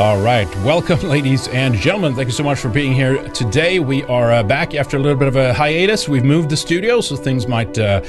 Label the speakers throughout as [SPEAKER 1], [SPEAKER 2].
[SPEAKER 1] All right. Welcome, ladies and gentlemen. Thank you so much for being here today. We are uh, back after a little bit of a hiatus. We've moved the studio, so things might uh,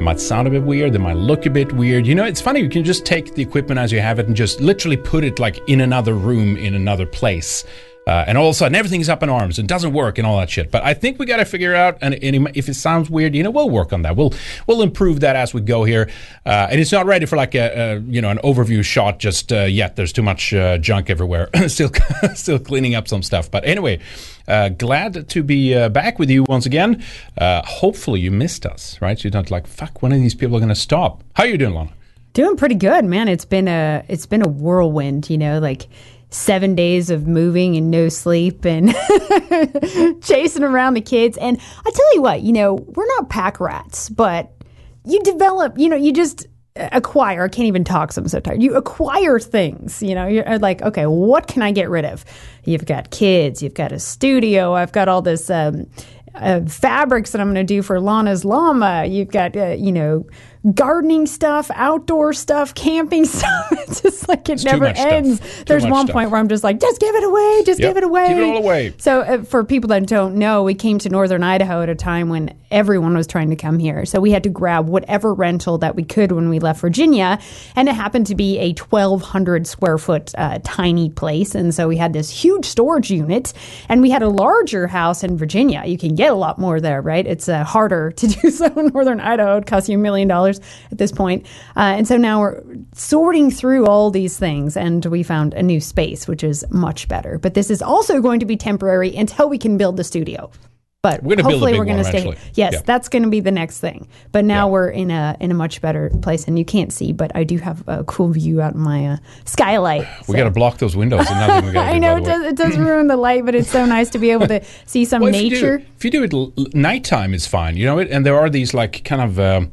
[SPEAKER 1] might sound a bit weird. They might look a bit weird. You know, it's funny. You can just take the equipment as you have it and just literally put it like in another room in another place. Uh, and all of a sudden, everything's up in arms and doesn't work and all that shit. But I think we got to figure out, and, and, if it sounds weird, you know, we'll work on that. We'll we'll improve that as we go here. Uh, and it's not ready for like a, a you know an overview shot just uh, yet. There's too much uh, junk everywhere. still still cleaning up some stuff. But anyway, uh, glad to be uh, back with you once again. hopefully, you missed us, right? You're not like fuck. When are these people going to stop? How are you doing, Lana?
[SPEAKER 2] Doing pretty good, man. It's been a it's been a whirlwind. You know, like seven days of moving and no sleep and chasing around the kids. And I tell you what, you know, we're not pack rats, but you develop, you know, you just acquire. I can't even talk. So I'm so tired. You acquire things. You know, you're like, okay, what can I get rid of? You've got kids. You've got a studio. I've got all this. Um, uh, fabrics that I'm going to do for Lana's llama. You've got, uh, you know, gardening stuff, outdoor stuff, camping stuff. it's just like it
[SPEAKER 1] it's
[SPEAKER 2] never ends. There's one
[SPEAKER 1] stuff.
[SPEAKER 2] point where I'm just like, just give it away, just
[SPEAKER 1] yep.
[SPEAKER 2] give it away.
[SPEAKER 1] Give it all away.
[SPEAKER 2] So, uh, for people that don't know, we came to northern Idaho at a time when everyone was trying to come here. So, we had to grab whatever rental that we could when we left Virginia. And it happened to be a 1,200 square foot uh, tiny place. And so, we had this huge storage unit and we had a larger house in Virginia. You can get a lot more there, right? It's uh, harder to do so in northern Idaho. It costs you a million dollars at this point. Uh, and so now we're sorting through all these things, and we found a new space, which is much better. But this is also going to be temporary until we can build the studio. But
[SPEAKER 1] we're
[SPEAKER 2] hopefully we're
[SPEAKER 1] going to
[SPEAKER 2] stay. Yes, yeah. that's going to be the next thing. But now yeah. we're in a in a much better place, and you can't see, but I do have a cool view out my uh, skylight.
[SPEAKER 1] We so. got to block those windows. I
[SPEAKER 2] know it does, it does ruin the light, but it's so nice to be able to see some
[SPEAKER 1] well,
[SPEAKER 2] nature.
[SPEAKER 1] If you, do, if you do it l- nighttime, it's fine. You know, it, and there are these like kind of. Um,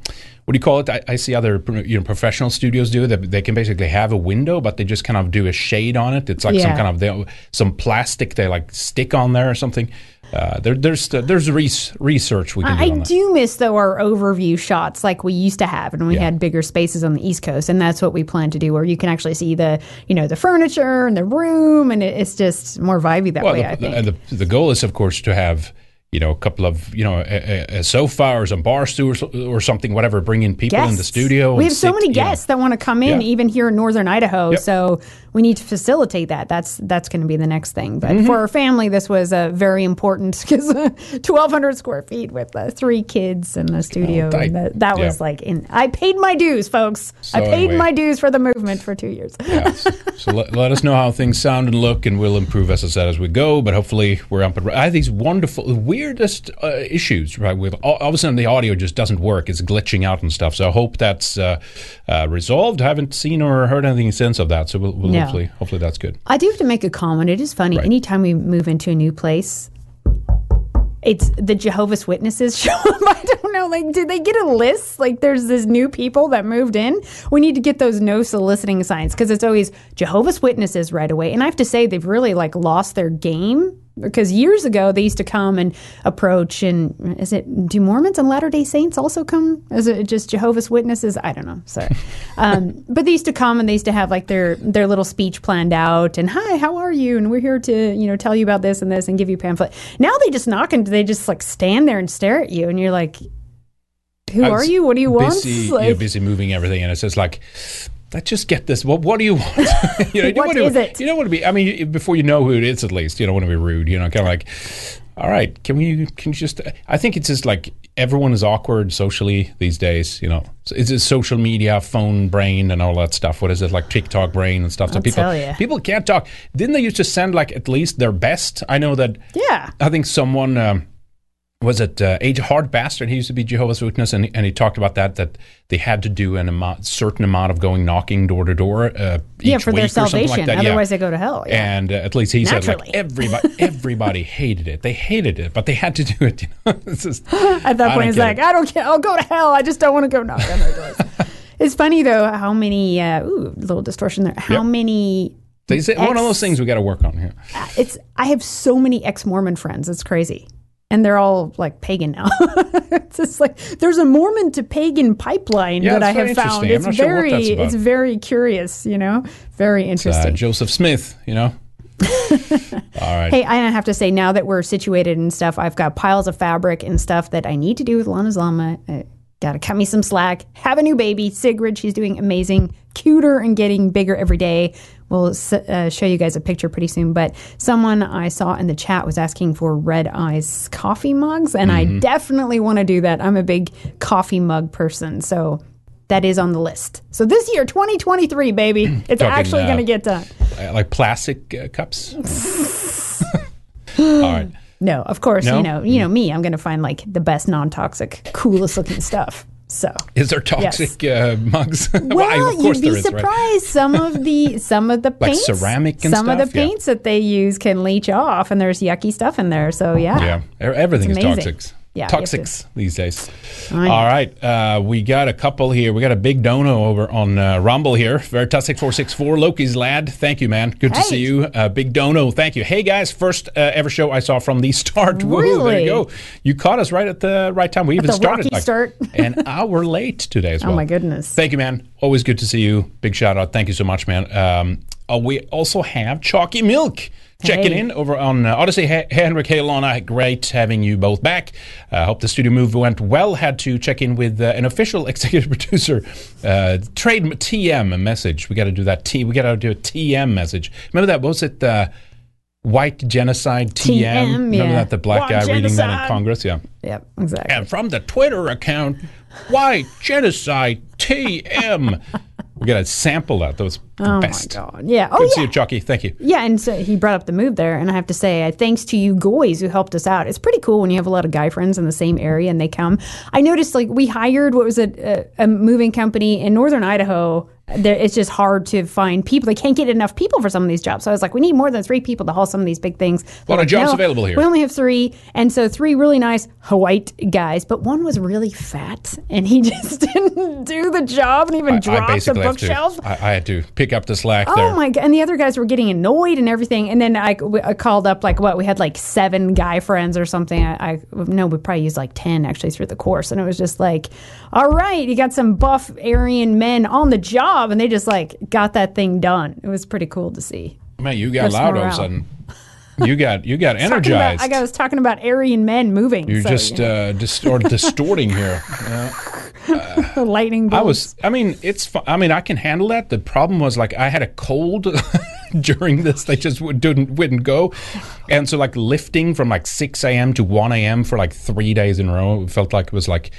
[SPEAKER 1] what do you call it? I, I, see other you know professional studios do that. They can basically have a window, but they just kind of do a shade on it. It's like yeah. some kind of they, some plastic they like stick on there or something. Uh, there, there's there's res- research we can do.
[SPEAKER 2] I do miss though our overview shots like we used to have, and we yeah. had bigger spaces on the East Coast, and that's what we plan to do, where you can actually see the you know the furniture and the room, and it, it's just more vibey that
[SPEAKER 1] well,
[SPEAKER 2] way.
[SPEAKER 1] The,
[SPEAKER 2] I think.
[SPEAKER 1] And the, the goal is, of course, to have you know, a couple of, you know, a, a sofa or some bar stools or something, whatever, bring in people
[SPEAKER 2] guests.
[SPEAKER 1] in the studio.
[SPEAKER 2] We have so many guests know. that want to come in, yeah. even here in Northern Idaho. Yep. So we need to facilitate that. That's that's going to be the next thing. But mm-hmm. for our family, this was a very important because uh, 1,200 square feet with uh, three kids in the studio. Oh, I, that, that yeah. was like, in, I paid my dues, folks. So I paid anyway. my dues for the movement for two years.
[SPEAKER 1] yes. So let, let, us know how things sound and look, and we'll improve, as I said, as we go. But hopefully, we're up. And, I have these wonderful, weirdest uh, issues, right? With all, all, of a sudden, the audio just doesn't work. It's glitching out and stuff. So I hope that's uh, uh, resolved. I haven't seen or heard anything since of that. So we'll, we'll hopefully, hopefully that's good.
[SPEAKER 2] I do have to make a comment. It is funny. Right. Anytime we move into a new place, it's the Jehovah's Witnesses show up. I don't know. Like, did they get a list? Like, there's this new people that moved in. We need to get those no soliciting signs because it's always Jehovah's Witnesses right away. And I have to say, they've really like lost their game because years ago they used to come and approach and is it do Mormons and Latter Day Saints also come? Is it just Jehovah's Witnesses? I don't know. Sorry, um, but they used to come and they used to have like their their little speech planned out and hi, how are you? And we're here to you know tell you about this and this and give you a pamphlet. Now they just knock and they just like stand there and stare at you and you're like, who are you? What do you want?
[SPEAKER 1] busy,
[SPEAKER 2] Like-
[SPEAKER 1] you're busy moving everything, and it's just like, let's just get this. What What do you want? you know, you
[SPEAKER 2] What
[SPEAKER 1] want to,
[SPEAKER 2] it?
[SPEAKER 1] You don't want to be. I mean, before you know who it is, at least you don't want to be rude. You know, kind of like, all right, can we? Can you just? I think it's just like everyone is awkward socially these days. You know, So it's a social media, phone brain, and all that stuff. What is it like TikTok brain and stuff? So
[SPEAKER 2] I'll
[SPEAKER 1] people
[SPEAKER 2] tell ya.
[SPEAKER 1] people can't talk. Didn't they used to send like at least their best? I know that.
[SPEAKER 2] Yeah.
[SPEAKER 1] I think someone um, was it uh, Age Hard Bastard. He used to be Jehovah's Witness, and, and he talked about that that they had to do an amount, certain amount of going knocking door to door. Uh,
[SPEAKER 2] Yeah,
[SPEAKER 1] each
[SPEAKER 2] for their
[SPEAKER 1] week or something
[SPEAKER 2] salvation.
[SPEAKER 1] Like that. yeah.
[SPEAKER 2] Otherwise, they go to hell. Yeah.
[SPEAKER 1] And uh, at least he said like everybody everybody hated it. They hated it, but they had to do it. You know? just,
[SPEAKER 2] At that point,
[SPEAKER 1] get
[SPEAKER 2] like,
[SPEAKER 1] it.
[SPEAKER 2] I don't care. I'll go to hell. I just don't want to go knock on their doors. it's funny though how many uh, ooh little distortion there. How
[SPEAKER 1] Yep.
[SPEAKER 2] many?
[SPEAKER 1] It's one of those things we got to work on here.
[SPEAKER 2] It's I have so many ex Mormon friends. It's crazy, and they're all like pagan now. it's just like there's a Mormon to pagan pipeline
[SPEAKER 1] Yeah,
[SPEAKER 2] that I have found. It's
[SPEAKER 1] sure
[SPEAKER 2] very
[SPEAKER 1] that's about.
[SPEAKER 2] it's very curious. You know, very
[SPEAKER 1] Uh,
[SPEAKER 2] interesting.
[SPEAKER 1] Joseph Smith, you know. All right.
[SPEAKER 2] Hey, I have to say, now that we're situated and stuff, I've got piles of fabric and stuff that I need to do with Lana's llama. Uh, Got to cut me some slack. Have a new baby, Sigrid. She's doing amazing, cuter and getting bigger every day. We'll s- uh, show you guys a picture pretty soon. But someone I saw in the chat was asking for Red Ice coffee mugs, and I definitely want to do that. I'm a big coffee mug person, so that is on the list. So this year, 2023, baby, it's
[SPEAKER 1] Talking,
[SPEAKER 2] actually
[SPEAKER 1] uh,
[SPEAKER 2] going to get done.
[SPEAKER 1] Uh, like plastic uh, cups. All right.
[SPEAKER 2] No, of course,
[SPEAKER 1] No?
[SPEAKER 2] you know, you know me. I'm going to find like the best non-toxic, coolest looking stuff. So,
[SPEAKER 1] Is there toxic uh, mugs?
[SPEAKER 2] well,
[SPEAKER 1] of course
[SPEAKER 2] you'd be
[SPEAKER 1] is, right?
[SPEAKER 2] surprised. Some of the some of the paints,
[SPEAKER 1] ceramic and
[SPEAKER 2] some of
[SPEAKER 1] stuff?
[SPEAKER 2] the
[SPEAKER 1] Yeah.
[SPEAKER 2] paints that they use can leach off, and there's yucky stuff in there. So yeah,
[SPEAKER 1] Yeah, everything is toxics.
[SPEAKER 2] Yeah, you have to-
[SPEAKER 1] toxics these days.
[SPEAKER 2] I.
[SPEAKER 1] All right, uh, we got a couple here. We got a big dono over on uh, Rumble here. Veritas four six four Loki's lad. Thank you, man. Good to see you. Uh, big dono. Thank you. Hey guys, first uh, ever show I saw from the start. Woohoo, there you go. You caught us right at the right time. We even
[SPEAKER 2] the
[SPEAKER 1] started like
[SPEAKER 2] start.
[SPEAKER 1] an hour late today as well.
[SPEAKER 2] Oh my goodness.
[SPEAKER 1] Thank you, man. Always good to see you. Big shout out. Thank you so much, man. Um, uh, we also have Chalky Milk checking
[SPEAKER 2] Hey.
[SPEAKER 1] in over on uh, Odysee. Hey, Henrik, hey, Lana. Great having you both back. Uh, hope the studio move went well. Had to check in with uh, an official executive producer. Uh, trade TM message. We got to do that. T. We got to do a TM message. Remember that? What was it? Uh, White genocide TM.
[SPEAKER 2] TM,
[SPEAKER 1] Remember
[SPEAKER 2] yeah.
[SPEAKER 1] that? The black
[SPEAKER 2] White
[SPEAKER 1] guy reading that in. Congress. Yeah.
[SPEAKER 2] Yep, exactly.
[SPEAKER 1] And from the Twitter account, White Genocide TM. We got to sample that. That was the
[SPEAKER 2] oh
[SPEAKER 1] best.
[SPEAKER 2] my god, yeah. Oh
[SPEAKER 1] Good
[SPEAKER 2] yeah.
[SPEAKER 1] see you, Chucky. Thank you.
[SPEAKER 2] Yeah, and so he brought up the move there, and I have to say, uh, thanks to you guys who helped us out. It's pretty cool when you have a lot of guy friends in the same area and they come. I noticed like we hired what was it, a, a moving company in northern Idaho. There, it's just hard to find people. They can't get enough people for some of these jobs. So I was like, we need more than three people to haul some of these big things. They're
[SPEAKER 1] Lot of
[SPEAKER 2] like,
[SPEAKER 1] jobs available here.
[SPEAKER 2] We only have three, and so three really nice white guys, but one was really fat, and he just didn't do the job and even
[SPEAKER 1] I
[SPEAKER 2] dropped the
[SPEAKER 1] basically have
[SPEAKER 2] bookshelf.
[SPEAKER 1] I, I had to pick up the slack
[SPEAKER 2] Oh
[SPEAKER 1] there.
[SPEAKER 2] my god! And the other guys were getting annoyed and everything. And then I, I called up like what we had like seven guy friends or something. I, I no, we probably used like ten actually through the course. And it was just like, all right, you got some buff Aryan men on the job, and they just like got that thing done. It was pretty cool to see.
[SPEAKER 1] Man, you got
[SPEAKER 2] There's
[SPEAKER 1] loud all of a sudden. You got you got
[SPEAKER 2] Talking about-
[SPEAKER 1] energized.
[SPEAKER 2] I was talking about Aryan men moving.
[SPEAKER 1] You're
[SPEAKER 2] so,
[SPEAKER 1] just
[SPEAKER 2] you know,
[SPEAKER 1] uh, distort, distorting here.
[SPEAKER 2] the lightning bolts.
[SPEAKER 1] I was. I mean, it's. fu- I mean, I can handle that. The problem was like I had a cold during this. They just would- didn't wouldn't go, and so like lifting from like six a.m. to one a.m. for like three days in a row. It felt like it was like,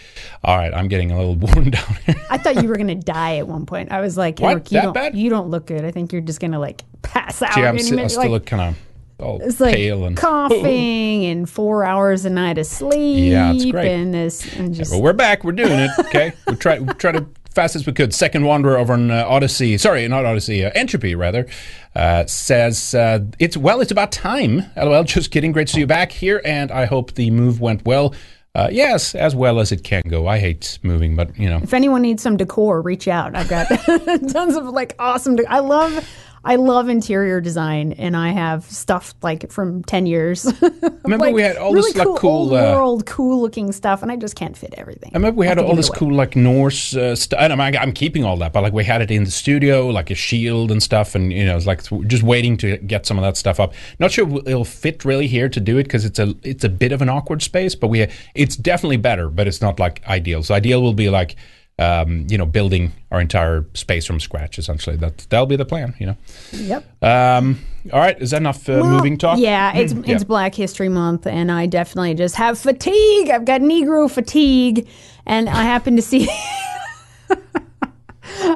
[SPEAKER 1] all right, I'm getting a little worn down here.
[SPEAKER 2] I thought you were gonna die at one point. I was like,
[SPEAKER 1] What?
[SPEAKER 2] Eric, you
[SPEAKER 1] That
[SPEAKER 2] don't,
[SPEAKER 1] bad?
[SPEAKER 2] you don't look good. I think you're just gonna like pass out.
[SPEAKER 1] Gee, I'm
[SPEAKER 2] any
[SPEAKER 1] still, I
[SPEAKER 2] minute.
[SPEAKER 1] still
[SPEAKER 2] Like,
[SPEAKER 1] kind of all
[SPEAKER 2] It's like
[SPEAKER 1] pale and
[SPEAKER 2] coughing and four hours a night of sleep.
[SPEAKER 1] Yeah, it's great.
[SPEAKER 2] And this and just
[SPEAKER 1] But we're back. We're doing it. Okay. we try we try to fast as we could. Second Wanderer over on uh, Odysee. Sorry, not Odysee. Uh, Entropy rather uh, says uh, it's well. It's about time. LOL. Just kidding. Great to see you back here, and I hope the move went well. Uh, yes, as well as it can go. I hate moving, but you know.
[SPEAKER 2] if anyone needs some decor, reach out. I've got tons of like awesome. De- I love. I love interior design, and I have stuff like from ten years.
[SPEAKER 1] Remember
[SPEAKER 2] Like,
[SPEAKER 1] we had all
[SPEAKER 2] really
[SPEAKER 1] this like
[SPEAKER 2] cool,
[SPEAKER 1] cool.
[SPEAKER 2] old
[SPEAKER 1] uh,
[SPEAKER 2] world, cool looking stuff, and I just can't fit everything.
[SPEAKER 1] I remember we
[SPEAKER 2] I
[SPEAKER 1] had all this
[SPEAKER 2] away.
[SPEAKER 1] cool like Norse uh, stuff. I'm, I'm keeping all that, but like we had it in the studio, like a shield and stuff, and you know, it's like just waiting to get some of that stuff up. Not sure it'll fit really here to do it because it's a it's a bit of an awkward space, but we it's definitely better, but it's not like ideal. So ideal will be like. Um, you know, building our entire space from scratch. Essentially, that that'll be the plan. You know.
[SPEAKER 2] Yep.
[SPEAKER 1] Um, all right, is that enough uh,
[SPEAKER 2] Well,
[SPEAKER 1] moving talk?
[SPEAKER 2] Yeah, it's
[SPEAKER 1] Yeah.
[SPEAKER 2] it's Black History Month, and I definitely just have fatigue. I've got Negro fatigue, and I happen to see.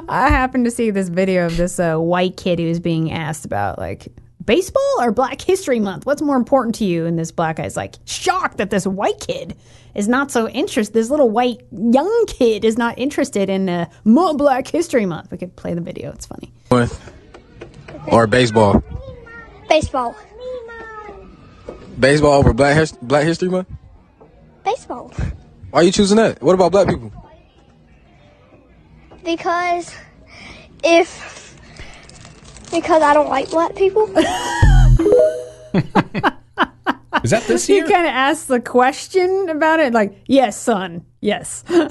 [SPEAKER 2] I happen to see this video of this uh, white kid who was being asked about like baseball or Black History Month. What's more important to you? And this black guy's like shocked that this white kid is not so interested. This little white young kid is not interested in uh, more Black History Month. We could play the video. It's funny.
[SPEAKER 3] or baseball?
[SPEAKER 4] Baseball.
[SPEAKER 3] Baseball over Black His- Black History Month?
[SPEAKER 4] Baseball.
[SPEAKER 3] Why are you choosing that? What about black people?
[SPEAKER 4] Because if because I don't like black people.
[SPEAKER 1] Is that this year?
[SPEAKER 2] He kind of asks the question about it, like, "Yes, son, yes."
[SPEAKER 1] well,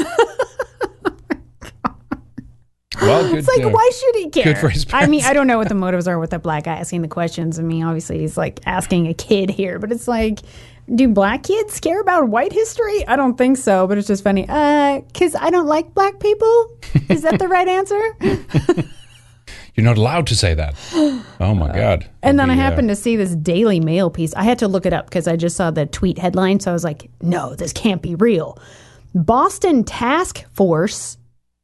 [SPEAKER 1] good.
[SPEAKER 2] It's like,
[SPEAKER 1] uh,
[SPEAKER 2] why should he care?
[SPEAKER 1] good for his
[SPEAKER 2] I mean. I don't know what the motives are with that black guy asking the questions. I mean, obviously, he's like asking a kid here, but it's like, do black kids care about white history? I don't think so, but it's just funny. Uh, because I don't like black people. Is that the right answer?
[SPEAKER 1] You're not allowed to say that. Oh my God.
[SPEAKER 2] And then I
[SPEAKER 1] uh,
[SPEAKER 2] happened to see this Daily Mail piece. I had to look it up because I just saw the tweet headline. So I was like, no, this can't be real. Boston Task Force,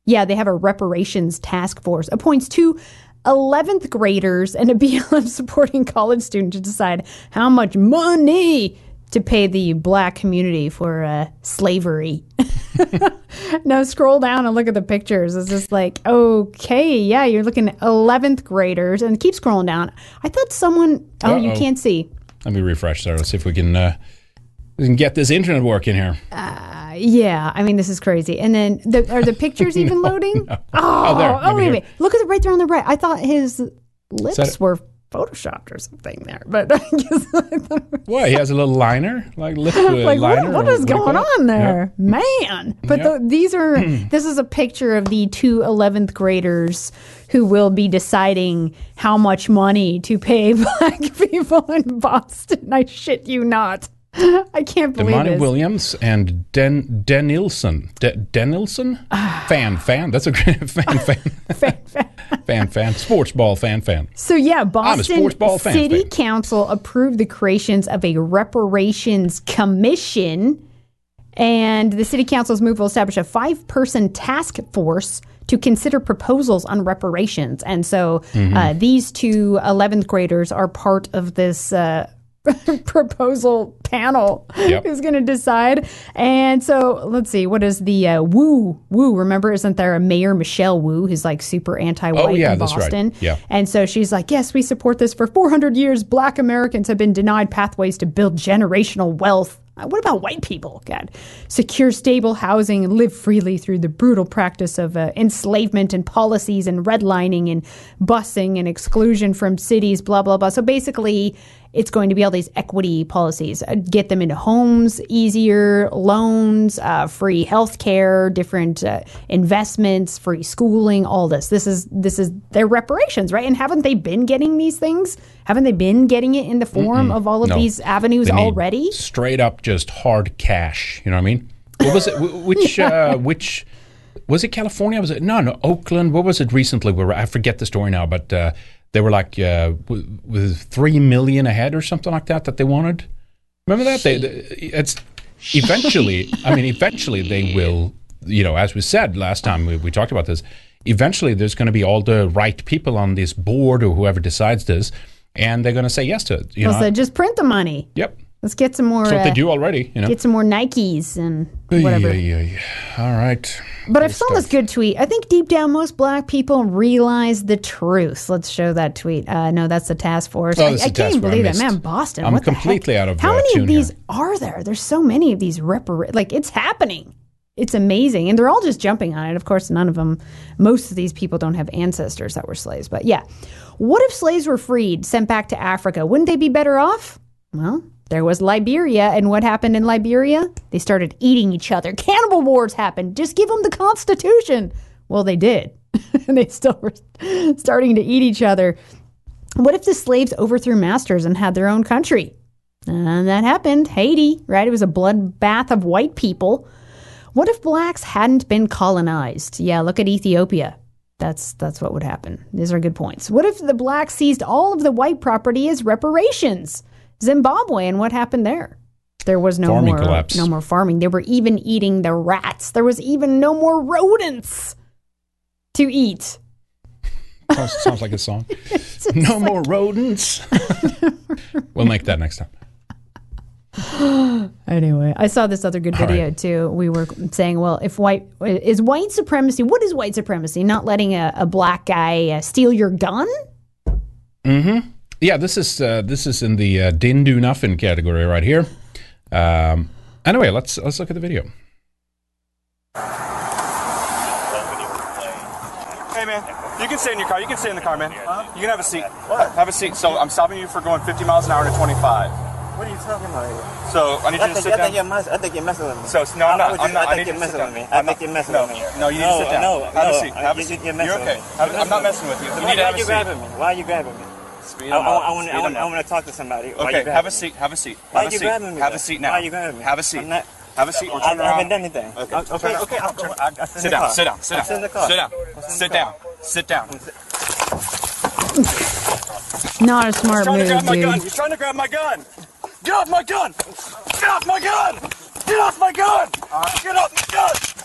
[SPEAKER 2] yeah, they have a reparations task force, appoints two 11th graders and a BLM supporting college student to decide how much money to pay the black community for uh, slavery. now scroll down and look at the pictures. It's just like, okay, yeah, you're looking at 11th graders and keep scrolling down. I thought someone, oh, you
[SPEAKER 1] Uh-oh.
[SPEAKER 2] can't see.
[SPEAKER 1] Let me refresh there. Let's see if we can uh, we can get this internet working here.
[SPEAKER 2] Yeah, I mean, this is crazy. And then the, are the pictures even loading? Oh,
[SPEAKER 1] Oh, there.
[SPEAKER 2] oh, wait. Look at it right there on the right. I thought his lips
[SPEAKER 1] that-
[SPEAKER 2] were photoshopped or something there, but I guess
[SPEAKER 1] What? He has a little liner, like lip uh,
[SPEAKER 2] like
[SPEAKER 1] liner.
[SPEAKER 2] what, what is going on there, man? But
[SPEAKER 1] Yeah.
[SPEAKER 2] the, these are this is a picture of the two 11th graders who will be deciding how much money to pay black people in Boston. I shit you not. I can't believe
[SPEAKER 1] Damani
[SPEAKER 2] this.
[SPEAKER 1] Williams and Den Denilson. De, Denilson? fan, fan. That's a great fan, fan. fan, fan. Fan, fan. Sports ball fan, fan.
[SPEAKER 2] So yeah, Boston
[SPEAKER 1] fan,
[SPEAKER 2] City
[SPEAKER 1] fan.
[SPEAKER 2] Council approved the creations of a reparations commission, and the City Council's move will establish a five-person task force to consider proposals on reparations. And so
[SPEAKER 1] Mm-hmm.
[SPEAKER 2] uh, these two 11th graders are part of this. Uh, proposal panel
[SPEAKER 1] Yep.
[SPEAKER 2] who's going to decide and so let's see what is the uh, woo woo remember isn't there a mayor Michelle Wu who's like super anti-white
[SPEAKER 1] Oh, yeah,
[SPEAKER 2] in
[SPEAKER 1] that's right.
[SPEAKER 2] boston
[SPEAKER 1] Yeah.
[SPEAKER 2] and so she's like, yes, we support this. For 400 years, black Americans have been denied pathways to build generational wealth. Uh, What about white people? God. Secure stable housing and live freely through the brutal practice of uh, enslavement and policies and redlining and busing and exclusion from cities, blah, blah, blah. So basically, it's going to be all these equity policies. Uh, Get them into homes easier, loans, uh, free health care, different uh, investments, free schooling, all this. This is this is their reparations, right? And haven't they been getting these things? Haven't they been getting it in the form of all of
[SPEAKER 1] No.
[SPEAKER 2] these avenues
[SPEAKER 1] They
[SPEAKER 2] already?
[SPEAKER 1] Straight up, just hard cash. You know what I mean? What was it? Wh- Which uh, which was it? California? Was it no no Oakland? What was it recently? Where I forget the story now, but uh, they were like uh, w- with three million ahead or something like that that they wanted. Remember that? They, they- it's eventually. I mean, eventually they will. You know, as we said last time we, we talked about this. Eventually, there's going to be all the right people on this board or whoever decides this, and they're going to say yes to it. You know?
[SPEAKER 2] So just print the money.
[SPEAKER 1] yep.
[SPEAKER 2] Let's get some more.
[SPEAKER 1] That's what they
[SPEAKER 2] uh,
[SPEAKER 1] do already. You know.
[SPEAKER 2] Get some more Nikes and whatever.
[SPEAKER 1] Yeah, yeah, yeah. All right.
[SPEAKER 2] But I saw this good tweet. I think deep down, most black people realize the truth. Let's show that tweet. Uh, no, that's the task force.
[SPEAKER 1] Oh,
[SPEAKER 2] I, I can't even. Believe that, man. Boston.
[SPEAKER 1] I'm completely out of,
[SPEAKER 2] How
[SPEAKER 1] uh,
[SPEAKER 2] many of these
[SPEAKER 1] here.
[SPEAKER 2] are there? There's so many of these repar. Like it's happening. it's amazing. And they're all just jumping on it. Of course, none of them, most of these people don't have ancestors that were slaves. But yeah, what if slaves were freed, sent back to Africa? Wouldn't they be better off? Well, there was Liberia. And what happened in Liberia? They started eating each other. Cannibal wars happened. Just give them the Constitution. Well, they did. and they still were starting to eat each other. What if the slaves overthrew masters and had their own country? And that happened. Haiti, right? It was a bloodbath of white people. What if blacks hadn't been colonized? Yeah, look at Ethiopia. That's that's what would happen. These are good points. What if the blacks seized all of the white property as reparations? Zimbabwe and what happened there? There was no
[SPEAKER 1] Farming
[SPEAKER 2] more
[SPEAKER 1] collapse.
[SPEAKER 2] no more farming. They were even eating the rats. There was even no more rodents to eat.
[SPEAKER 1] Sounds, sounds like a song. no more rodents. we'll make that next time.
[SPEAKER 2] Anyway, I saw this other good video
[SPEAKER 1] right.
[SPEAKER 2] too. We were saying, well, if white is white supremacy, what is white supremacy? Not letting a, a black guy uh, steal your gun?
[SPEAKER 1] Yeah, this is uh, this is in the uh, didn't do nothing category right here. Um, anyway, let's let's look at the video.
[SPEAKER 5] Hey man, you can stay in your car. You can stay in the car, man. You can have a seat. Have a seat. So I'm stopping you for going 50 miles an hour to 25.
[SPEAKER 6] What are you talking about?
[SPEAKER 5] So I need you
[SPEAKER 6] I
[SPEAKER 5] to
[SPEAKER 6] think,
[SPEAKER 5] sit
[SPEAKER 6] I think you're
[SPEAKER 5] down.
[SPEAKER 6] mess, I think you're messing with me.
[SPEAKER 5] So no, I'm not. I'm not.
[SPEAKER 6] I
[SPEAKER 5] I
[SPEAKER 6] think
[SPEAKER 5] need
[SPEAKER 6] you're
[SPEAKER 5] to
[SPEAKER 6] messing
[SPEAKER 5] sit
[SPEAKER 6] with me. I think you're messing
[SPEAKER 5] no,
[SPEAKER 6] with me.
[SPEAKER 5] No, you need
[SPEAKER 6] No,
[SPEAKER 5] to sit down.
[SPEAKER 6] no,
[SPEAKER 5] have a seat.
[SPEAKER 6] I-
[SPEAKER 5] Have a
[SPEAKER 6] you-
[SPEAKER 5] seat.
[SPEAKER 6] you're
[SPEAKER 5] You're okay. I'm not messing with you. You
[SPEAKER 6] Why
[SPEAKER 5] need to
[SPEAKER 6] are
[SPEAKER 5] have a
[SPEAKER 6] you
[SPEAKER 5] seat.
[SPEAKER 6] grabbing me? Why are you grabbing me?
[SPEAKER 5] Speed
[SPEAKER 6] I,
[SPEAKER 5] him
[SPEAKER 6] I,
[SPEAKER 5] up.
[SPEAKER 6] I, want,
[SPEAKER 5] Speed
[SPEAKER 6] I, want, I want to talk to somebody.
[SPEAKER 5] Okay,
[SPEAKER 6] you
[SPEAKER 5] have a seat. Have a seat.
[SPEAKER 6] Why
[SPEAKER 5] Have a
[SPEAKER 6] you
[SPEAKER 5] seat.
[SPEAKER 6] me?
[SPEAKER 5] Have
[SPEAKER 6] though?
[SPEAKER 5] a seat now.
[SPEAKER 6] Why are you grabbing me?
[SPEAKER 5] Have a seat.
[SPEAKER 6] I'm not,
[SPEAKER 5] Have a seat. We're
[SPEAKER 6] I,
[SPEAKER 5] turning
[SPEAKER 6] I haven't done anything.
[SPEAKER 5] Okay.
[SPEAKER 6] Okay, okay, okay. I'll, I'll, I'll, I'll sit in
[SPEAKER 5] Sit down. Sit down. Sit
[SPEAKER 6] I'll sit
[SPEAKER 5] down. Sit down. Sit down. Sit down.
[SPEAKER 2] Not a smart
[SPEAKER 5] trying to grab
[SPEAKER 2] move,
[SPEAKER 5] my gun.
[SPEAKER 2] dude.
[SPEAKER 5] He's trying to grab my gun. Get off my gun. Get off my gun. Get off my gun. Get off my gun.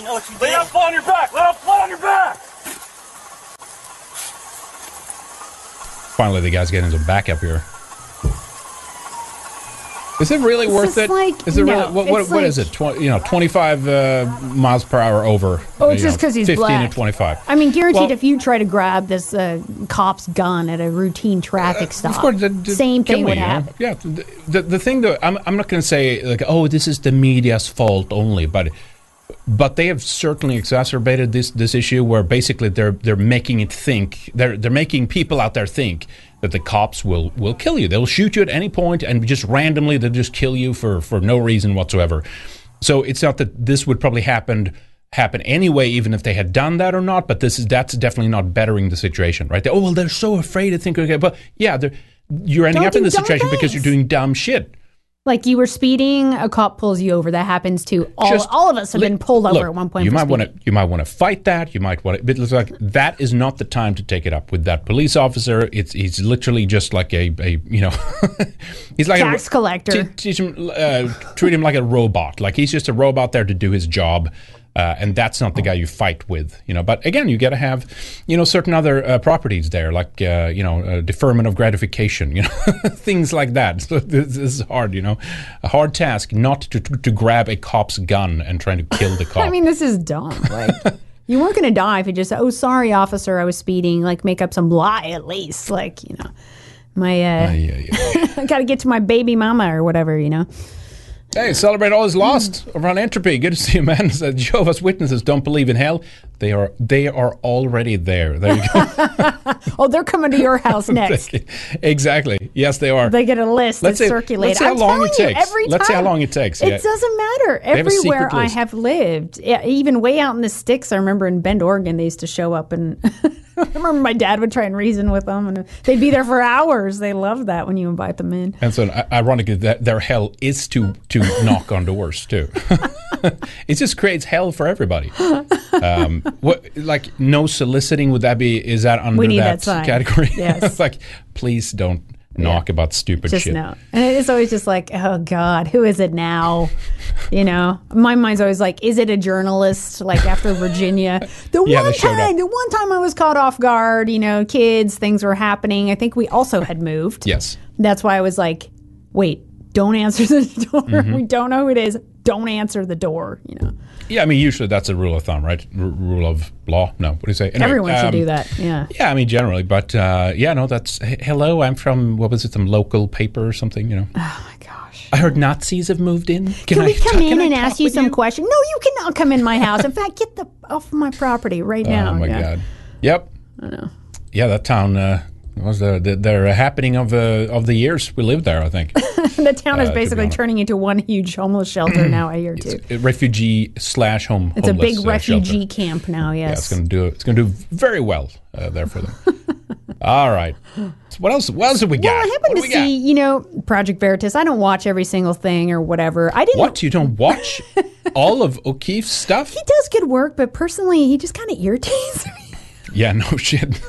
[SPEAKER 6] You know what you
[SPEAKER 5] Lay
[SPEAKER 6] did?
[SPEAKER 5] down flat on your back. Lay down flat on your back.
[SPEAKER 1] Finally, the guy's getting some backup here. Is it really worth
[SPEAKER 2] just
[SPEAKER 1] it?
[SPEAKER 2] like-
[SPEAKER 1] is it
[SPEAKER 2] no,
[SPEAKER 1] really? What, what,
[SPEAKER 2] it's
[SPEAKER 1] what is
[SPEAKER 2] like-
[SPEAKER 1] it? Tw- you know, twenty-five uh, miles per hour over.
[SPEAKER 2] Oh,
[SPEAKER 1] uh,
[SPEAKER 2] it's just because he's
[SPEAKER 1] fifteen
[SPEAKER 2] black.
[SPEAKER 1] and twenty-five.
[SPEAKER 2] I mean, guaranteed,
[SPEAKER 1] Well-
[SPEAKER 2] if you try to grab this uh, cop's gun at a routine traffic stop,
[SPEAKER 1] Uh, Of course, the- the-
[SPEAKER 2] same thing
[SPEAKER 1] me,
[SPEAKER 2] would
[SPEAKER 1] you
[SPEAKER 2] happen.
[SPEAKER 1] Yeah, the, the, the thing that I'm, I'm not going to say like, oh, this is the media's fault only, but but they have certainly exacerbated this this issue where basically they're they're making it think they're they're making people out there think that the cops will will kill you. They'll shoot you at any point and just randomly they'll just kill you for for no reason whatsoever. So it's not that this would probably happen happen anyway, even if they had done that or not. But this is that's definitely not bettering the situation, right? They, oh well, they're so afraid to think. Okay, but yeah, they're, you're ending
[SPEAKER 2] Don't
[SPEAKER 1] up in this situation because you're doing dumb shit.
[SPEAKER 2] Like you were speeding, a cop pulls you over. That happens to all.
[SPEAKER 1] Just
[SPEAKER 2] all of us have been pulled over
[SPEAKER 1] look,
[SPEAKER 2] at one point.
[SPEAKER 1] You might want to you might want to fight that. You might want to. But it's like that is not the time to take it up with that police officer. It's he's literally just like a, a you know he's like a
[SPEAKER 2] Tax
[SPEAKER 1] a,
[SPEAKER 2] collector.
[SPEAKER 1] T- teach him uh, treat him like a robot. Like he's just a robot there to do his job. Uh, and that's not the guy you fight with, you know. But again, you got to have, you know, certain other uh, properties there, like uh, you know, uh, deferment of gratification, you know, things like that. So this, this is hard, you know, a hard task not to, to to grab a cop's gun and trying to kill the cop.
[SPEAKER 2] I mean, this is dumb. Like you weren't going to die if you just said, "Oh, sorry, officer, I was speeding." Like make up some lie at least. Like you know, my uh,
[SPEAKER 1] yeah, yeah.
[SPEAKER 2] I got to get to my baby mama or whatever. You know.
[SPEAKER 1] Hey, celebrate all is hmm. lost over on Entropy. Good to see you, man. The Jehovah's Witnesses don't believe in hell. They are they are already there. There you go.
[SPEAKER 2] Oh, they're coming to your house next.
[SPEAKER 1] exactly. Yes, they are.
[SPEAKER 2] They get a list
[SPEAKER 1] Let's
[SPEAKER 2] that's circulated.
[SPEAKER 1] let's see how
[SPEAKER 2] I'm
[SPEAKER 1] long it takes.
[SPEAKER 2] every
[SPEAKER 1] Let's see how
[SPEAKER 2] time.
[SPEAKER 1] long it takes,
[SPEAKER 2] It
[SPEAKER 1] yeah.
[SPEAKER 2] doesn't matter. Everywhere I have lived, even way out in the sticks, I remember in Bend, Oregon, they used to show up, and I remember my dad would try and reason with them, and they'd be there for hours. They love that when you invite them in.
[SPEAKER 1] And so, ironically, that their hell is to to knock on doors too. it just creates hell for everybody. Um, what like no soliciting? Would that be? Is that under that,
[SPEAKER 2] that
[SPEAKER 1] category?
[SPEAKER 2] Yes.
[SPEAKER 1] like, please don't knock about stupid
[SPEAKER 2] Just
[SPEAKER 1] shit.
[SPEAKER 2] no. And it's always just like, oh God, who is it now? You know, my mind's always like, is it a journalist? Like after Virginia, the
[SPEAKER 1] Yeah,
[SPEAKER 2] one time, the one time I was caught off guard. You know, kids, things were happening. I think we also had moved.
[SPEAKER 1] Yes.
[SPEAKER 2] That's why I was like, wait, don't answer the door.
[SPEAKER 1] Mm-hmm.
[SPEAKER 2] We don't know who it is. don't answer the door. You know,
[SPEAKER 1] Yeah, I mean, usually that's a rule of thumb, right? R- rule of law. No, what do you say? Anyway,
[SPEAKER 2] everyone should
[SPEAKER 1] um,
[SPEAKER 2] do that. Yeah.
[SPEAKER 1] Yeah, I mean, generally, but uh, yeah, no, that's h- hello. I'm from what was it, some local paper or something? You know.
[SPEAKER 2] Oh my gosh.
[SPEAKER 1] I heard Nazis have moved in. Can,
[SPEAKER 2] Can
[SPEAKER 1] I
[SPEAKER 2] we come in and ask you some questions? No, you cannot come in my house. In fact, get the off my property right now.
[SPEAKER 1] Oh my
[SPEAKER 2] Yeah.
[SPEAKER 1] god. Yep.
[SPEAKER 2] I know.
[SPEAKER 1] Yeah, that town uh, was the, the their happening of uh, of the years we lived there. I think
[SPEAKER 2] the town is
[SPEAKER 1] Uh, to
[SPEAKER 2] basically
[SPEAKER 1] honest.
[SPEAKER 2] turning into one huge homeless shelter now. I hear too.
[SPEAKER 1] A refugee slash home.
[SPEAKER 2] It's a big
[SPEAKER 1] uh,
[SPEAKER 2] refugee
[SPEAKER 1] shelter.
[SPEAKER 2] camp now.
[SPEAKER 1] Yeah, it's
[SPEAKER 2] Yes.
[SPEAKER 1] going to do it's going to do very well uh, there for them. All right. So what else? What else have we got?
[SPEAKER 2] well, I happen to
[SPEAKER 1] we got?
[SPEAKER 2] see, you know, Project Veritas. I don't watch every single thing or whatever. I didn't.
[SPEAKER 1] What you don't watch all of O'Keefe's stuff?
[SPEAKER 2] He does good work, but personally, he just kind of irritates me.
[SPEAKER 1] Yeah, no shit.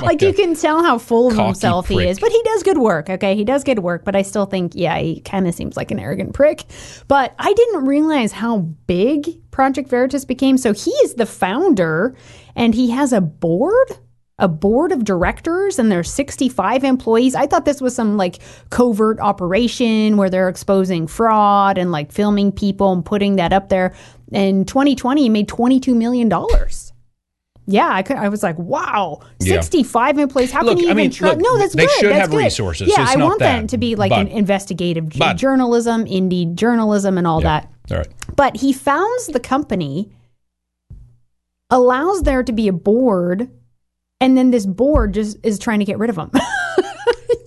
[SPEAKER 2] like you can tell how full of
[SPEAKER 1] Cocky
[SPEAKER 2] himself he is, but he does good work. Okay, he does good work, but I still think, yeah, he kind of seems like an arrogant prick. But I didn't realize how big Project Veritas became. So he is the founder, and he has a board. A board of directors and there's 65 employees. I thought this was some like covert operation where they're exposing fraud and like filming people and putting that up there. In 2020, he made 22 million dollars. Yeah, I could. I was like, wow,
[SPEAKER 1] Yeah.
[SPEAKER 2] sixty-five employees. How
[SPEAKER 1] Look,
[SPEAKER 2] can you
[SPEAKER 1] I
[SPEAKER 2] even
[SPEAKER 1] mean,
[SPEAKER 2] trust?
[SPEAKER 1] look,
[SPEAKER 2] No, that's
[SPEAKER 1] they
[SPEAKER 2] good.
[SPEAKER 1] should
[SPEAKER 2] that's
[SPEAKER 1] have
[SPEAKER 2] good.
[SPEAKER 1] resources,
[SPEAKER 2] Yeah, I want them
[SPEAKER 1] that.
[SPEAKER 2] to be like
[SPEAKER 1] But-
[SPEAKER 2] an investigative
[SPEAKER 1] but-
[SPEAKER 2] journalism, indie journalism, and all that.
[SPEAKER 1] All right.
[SPEAKER 2] But he founds the company, allows there to be a board, and then this board just is trying to get rid of him.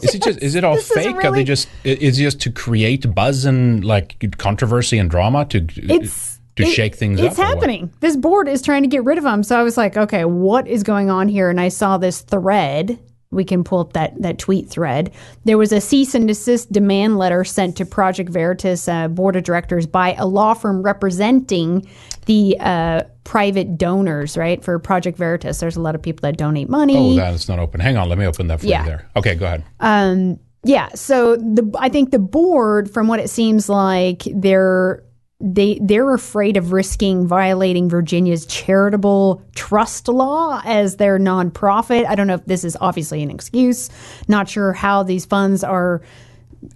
[SPEAKER 1] Is it just is it all
[SPEAKER 2] This is
[SPEAKER 1] fake? Are they just is it just to create buzz and like controversy and drama to
[SPEAKER 2] it's
[SPEAKER 1] to
[SPEAKER 2] it-
[SPEAKER 1] shake things up?
[SPEAKER 2] It's happening. This board is trying to get rid of them. So I was like, okay, what is going on here? And I saw this thread. We can pull up that that tweet thread. There was a cease and desist demand letter sent to Project Veritas uh, board of directors by a law firm representing the uh, private donors, right? For Project Veritas, there's a lot of people that donate money.
[SPEAKER 1] Oh, that is not open. Hang on, let me open that for
[SPEAKER 2] Yeah.
[SPEAKER 1] you there. Okay, go ahead.
[SPEAKER 2] Um, yeah. So the I think the board, from what it seems like, they're they they're afraid of risking violating Virginia's charitable trust law as their nonprofit. I don't know if this is obviously an excuse. Not sure how these funds are.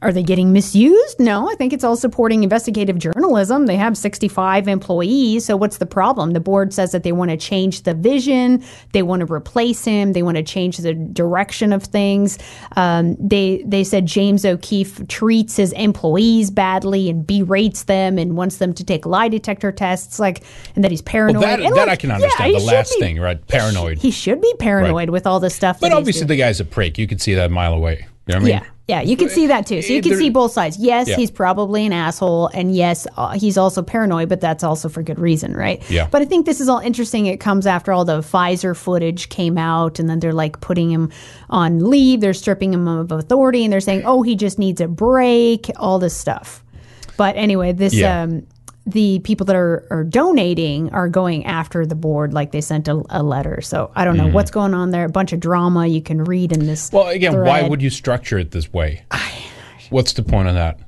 [SPEAKER 2] Are they getting misused? No, I think it's all supporting investigative journalism. They have 65 employees. So, what's the problem? The board says that they want to change the vision, they want to replace him, they want to change the direction of things. Um, they, they said James O'Keefe treats his employees badly and berates them and wants them to take lie detector tests, like, and that he's paranoid.
[SPEAKER 1] Well, that, that
[SPEAKER 2] look,
[SPEAKER 1] I can understand.
[SPEAKER 2] he
[SPEAKER 1] the last
[SPEAKER 2] be-
[SPEAKER 1] thing, right? Paranoid.
[SPEAKER 2] He should be paranoid with all this stuff.
[SPEAKER 1] but obviously, the guy's a prick. You could see that a mile away. You know what I mean?
[SPEAKER 2] Yeah. Yeah, you can see that too. So you can
[SPEAKER 1] There-
[SPEAKER 2] see both sides. Yes,
[SPEAKER 1] Yeah.
[SPEAKER 2] he's probably an asshole, and yes, uh, he's also paranoid, but that's also for good reason, right?
[SPEAKER 1] Yeah.
[SPEAKER 2] But I think this is all interesting. It comes after all the Pfizer footage came out, and then they're like putting him on leave. They're stripping him of authority, and they're saying, "Oh, he just needs a break." All this stuff. But anyway, this
[SPEAKER 1] Yeah.
[SPEAKER 2] um, the people that are, are donating are going after the board, like they sent a, a letter. So I don't know mm-hmm. what's going on there. A bunch of drama you can read in this.
[SPEAKER 1] Well, again, why would you structure it this way? What's the point of that?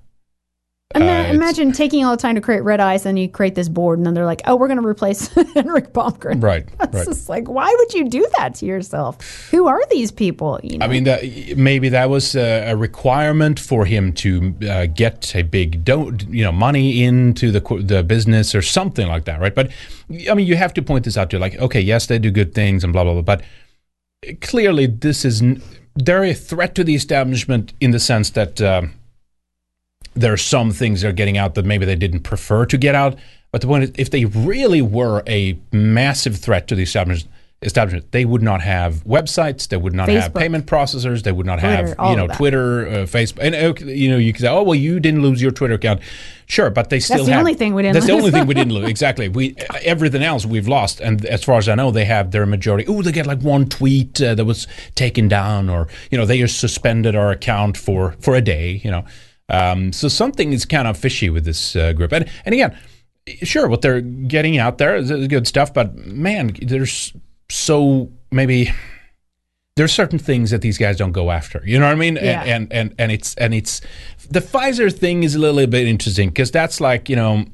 [SPEAKER 2] Ima-
[SPEAKER 1] Uh,
[SPEAKER 2] imagine taking all the time to create Red Ice, and you create this board, and then they're like, "Oh, we're going to replace Henrik Palmgren."
[SPEAKER 1] Right,
[SPEAKER 2] It's
[SPEAKER 1] right.
[SPEAKER 2] just like, why would you do that to yourself? Who are these people? You know?
[SPEAKER 1] I mean, that, maybe that was a, a requirement for him to uh, get a big, do you know, money into the the business or something like that, right? But I mean, you have to point this out to like, okay, yes, they do good things and blah blah blah, but clearly this is n- they're a threat to the establishment in the sense that. Um, there are some things they're getting out that maybe they didn't prefer to get out. But the point is, if they really were a massive threat to the establishment, establishment they would not have websites, they would not have payment processors, they would not
[SPEAKER 2] Twitter,
[SPEAKER 1] have you know. Twitter, uh, Facebook, and uh, you know you could say, oh well, you didn't lose your Twitter account, sure, but they still that's
[SPEAKER 2] the
[SPEAKER 1] have.
[SPEAKER 2] only thing we didn't
[SPEAKER 1] That's the only thing we didn't lose. Exactly. We everything else we've lost, and as far as I know, they have their majority. Oh, they get like one tweet uh, that was taken down, or you know they just suspended our account for for a day. You know, um, so something is kind of fishy with this uh, group. And and again, sure, what they're getting out there is, good stuff, but man, there's so maybe there's certain things that these guys don't go after. You know what I mean?
[SPEAKER 2] Yeah.
[SPEAKER 1] And, and and and it's and it's the Pfizer thing is a little bit interesting because that's like you know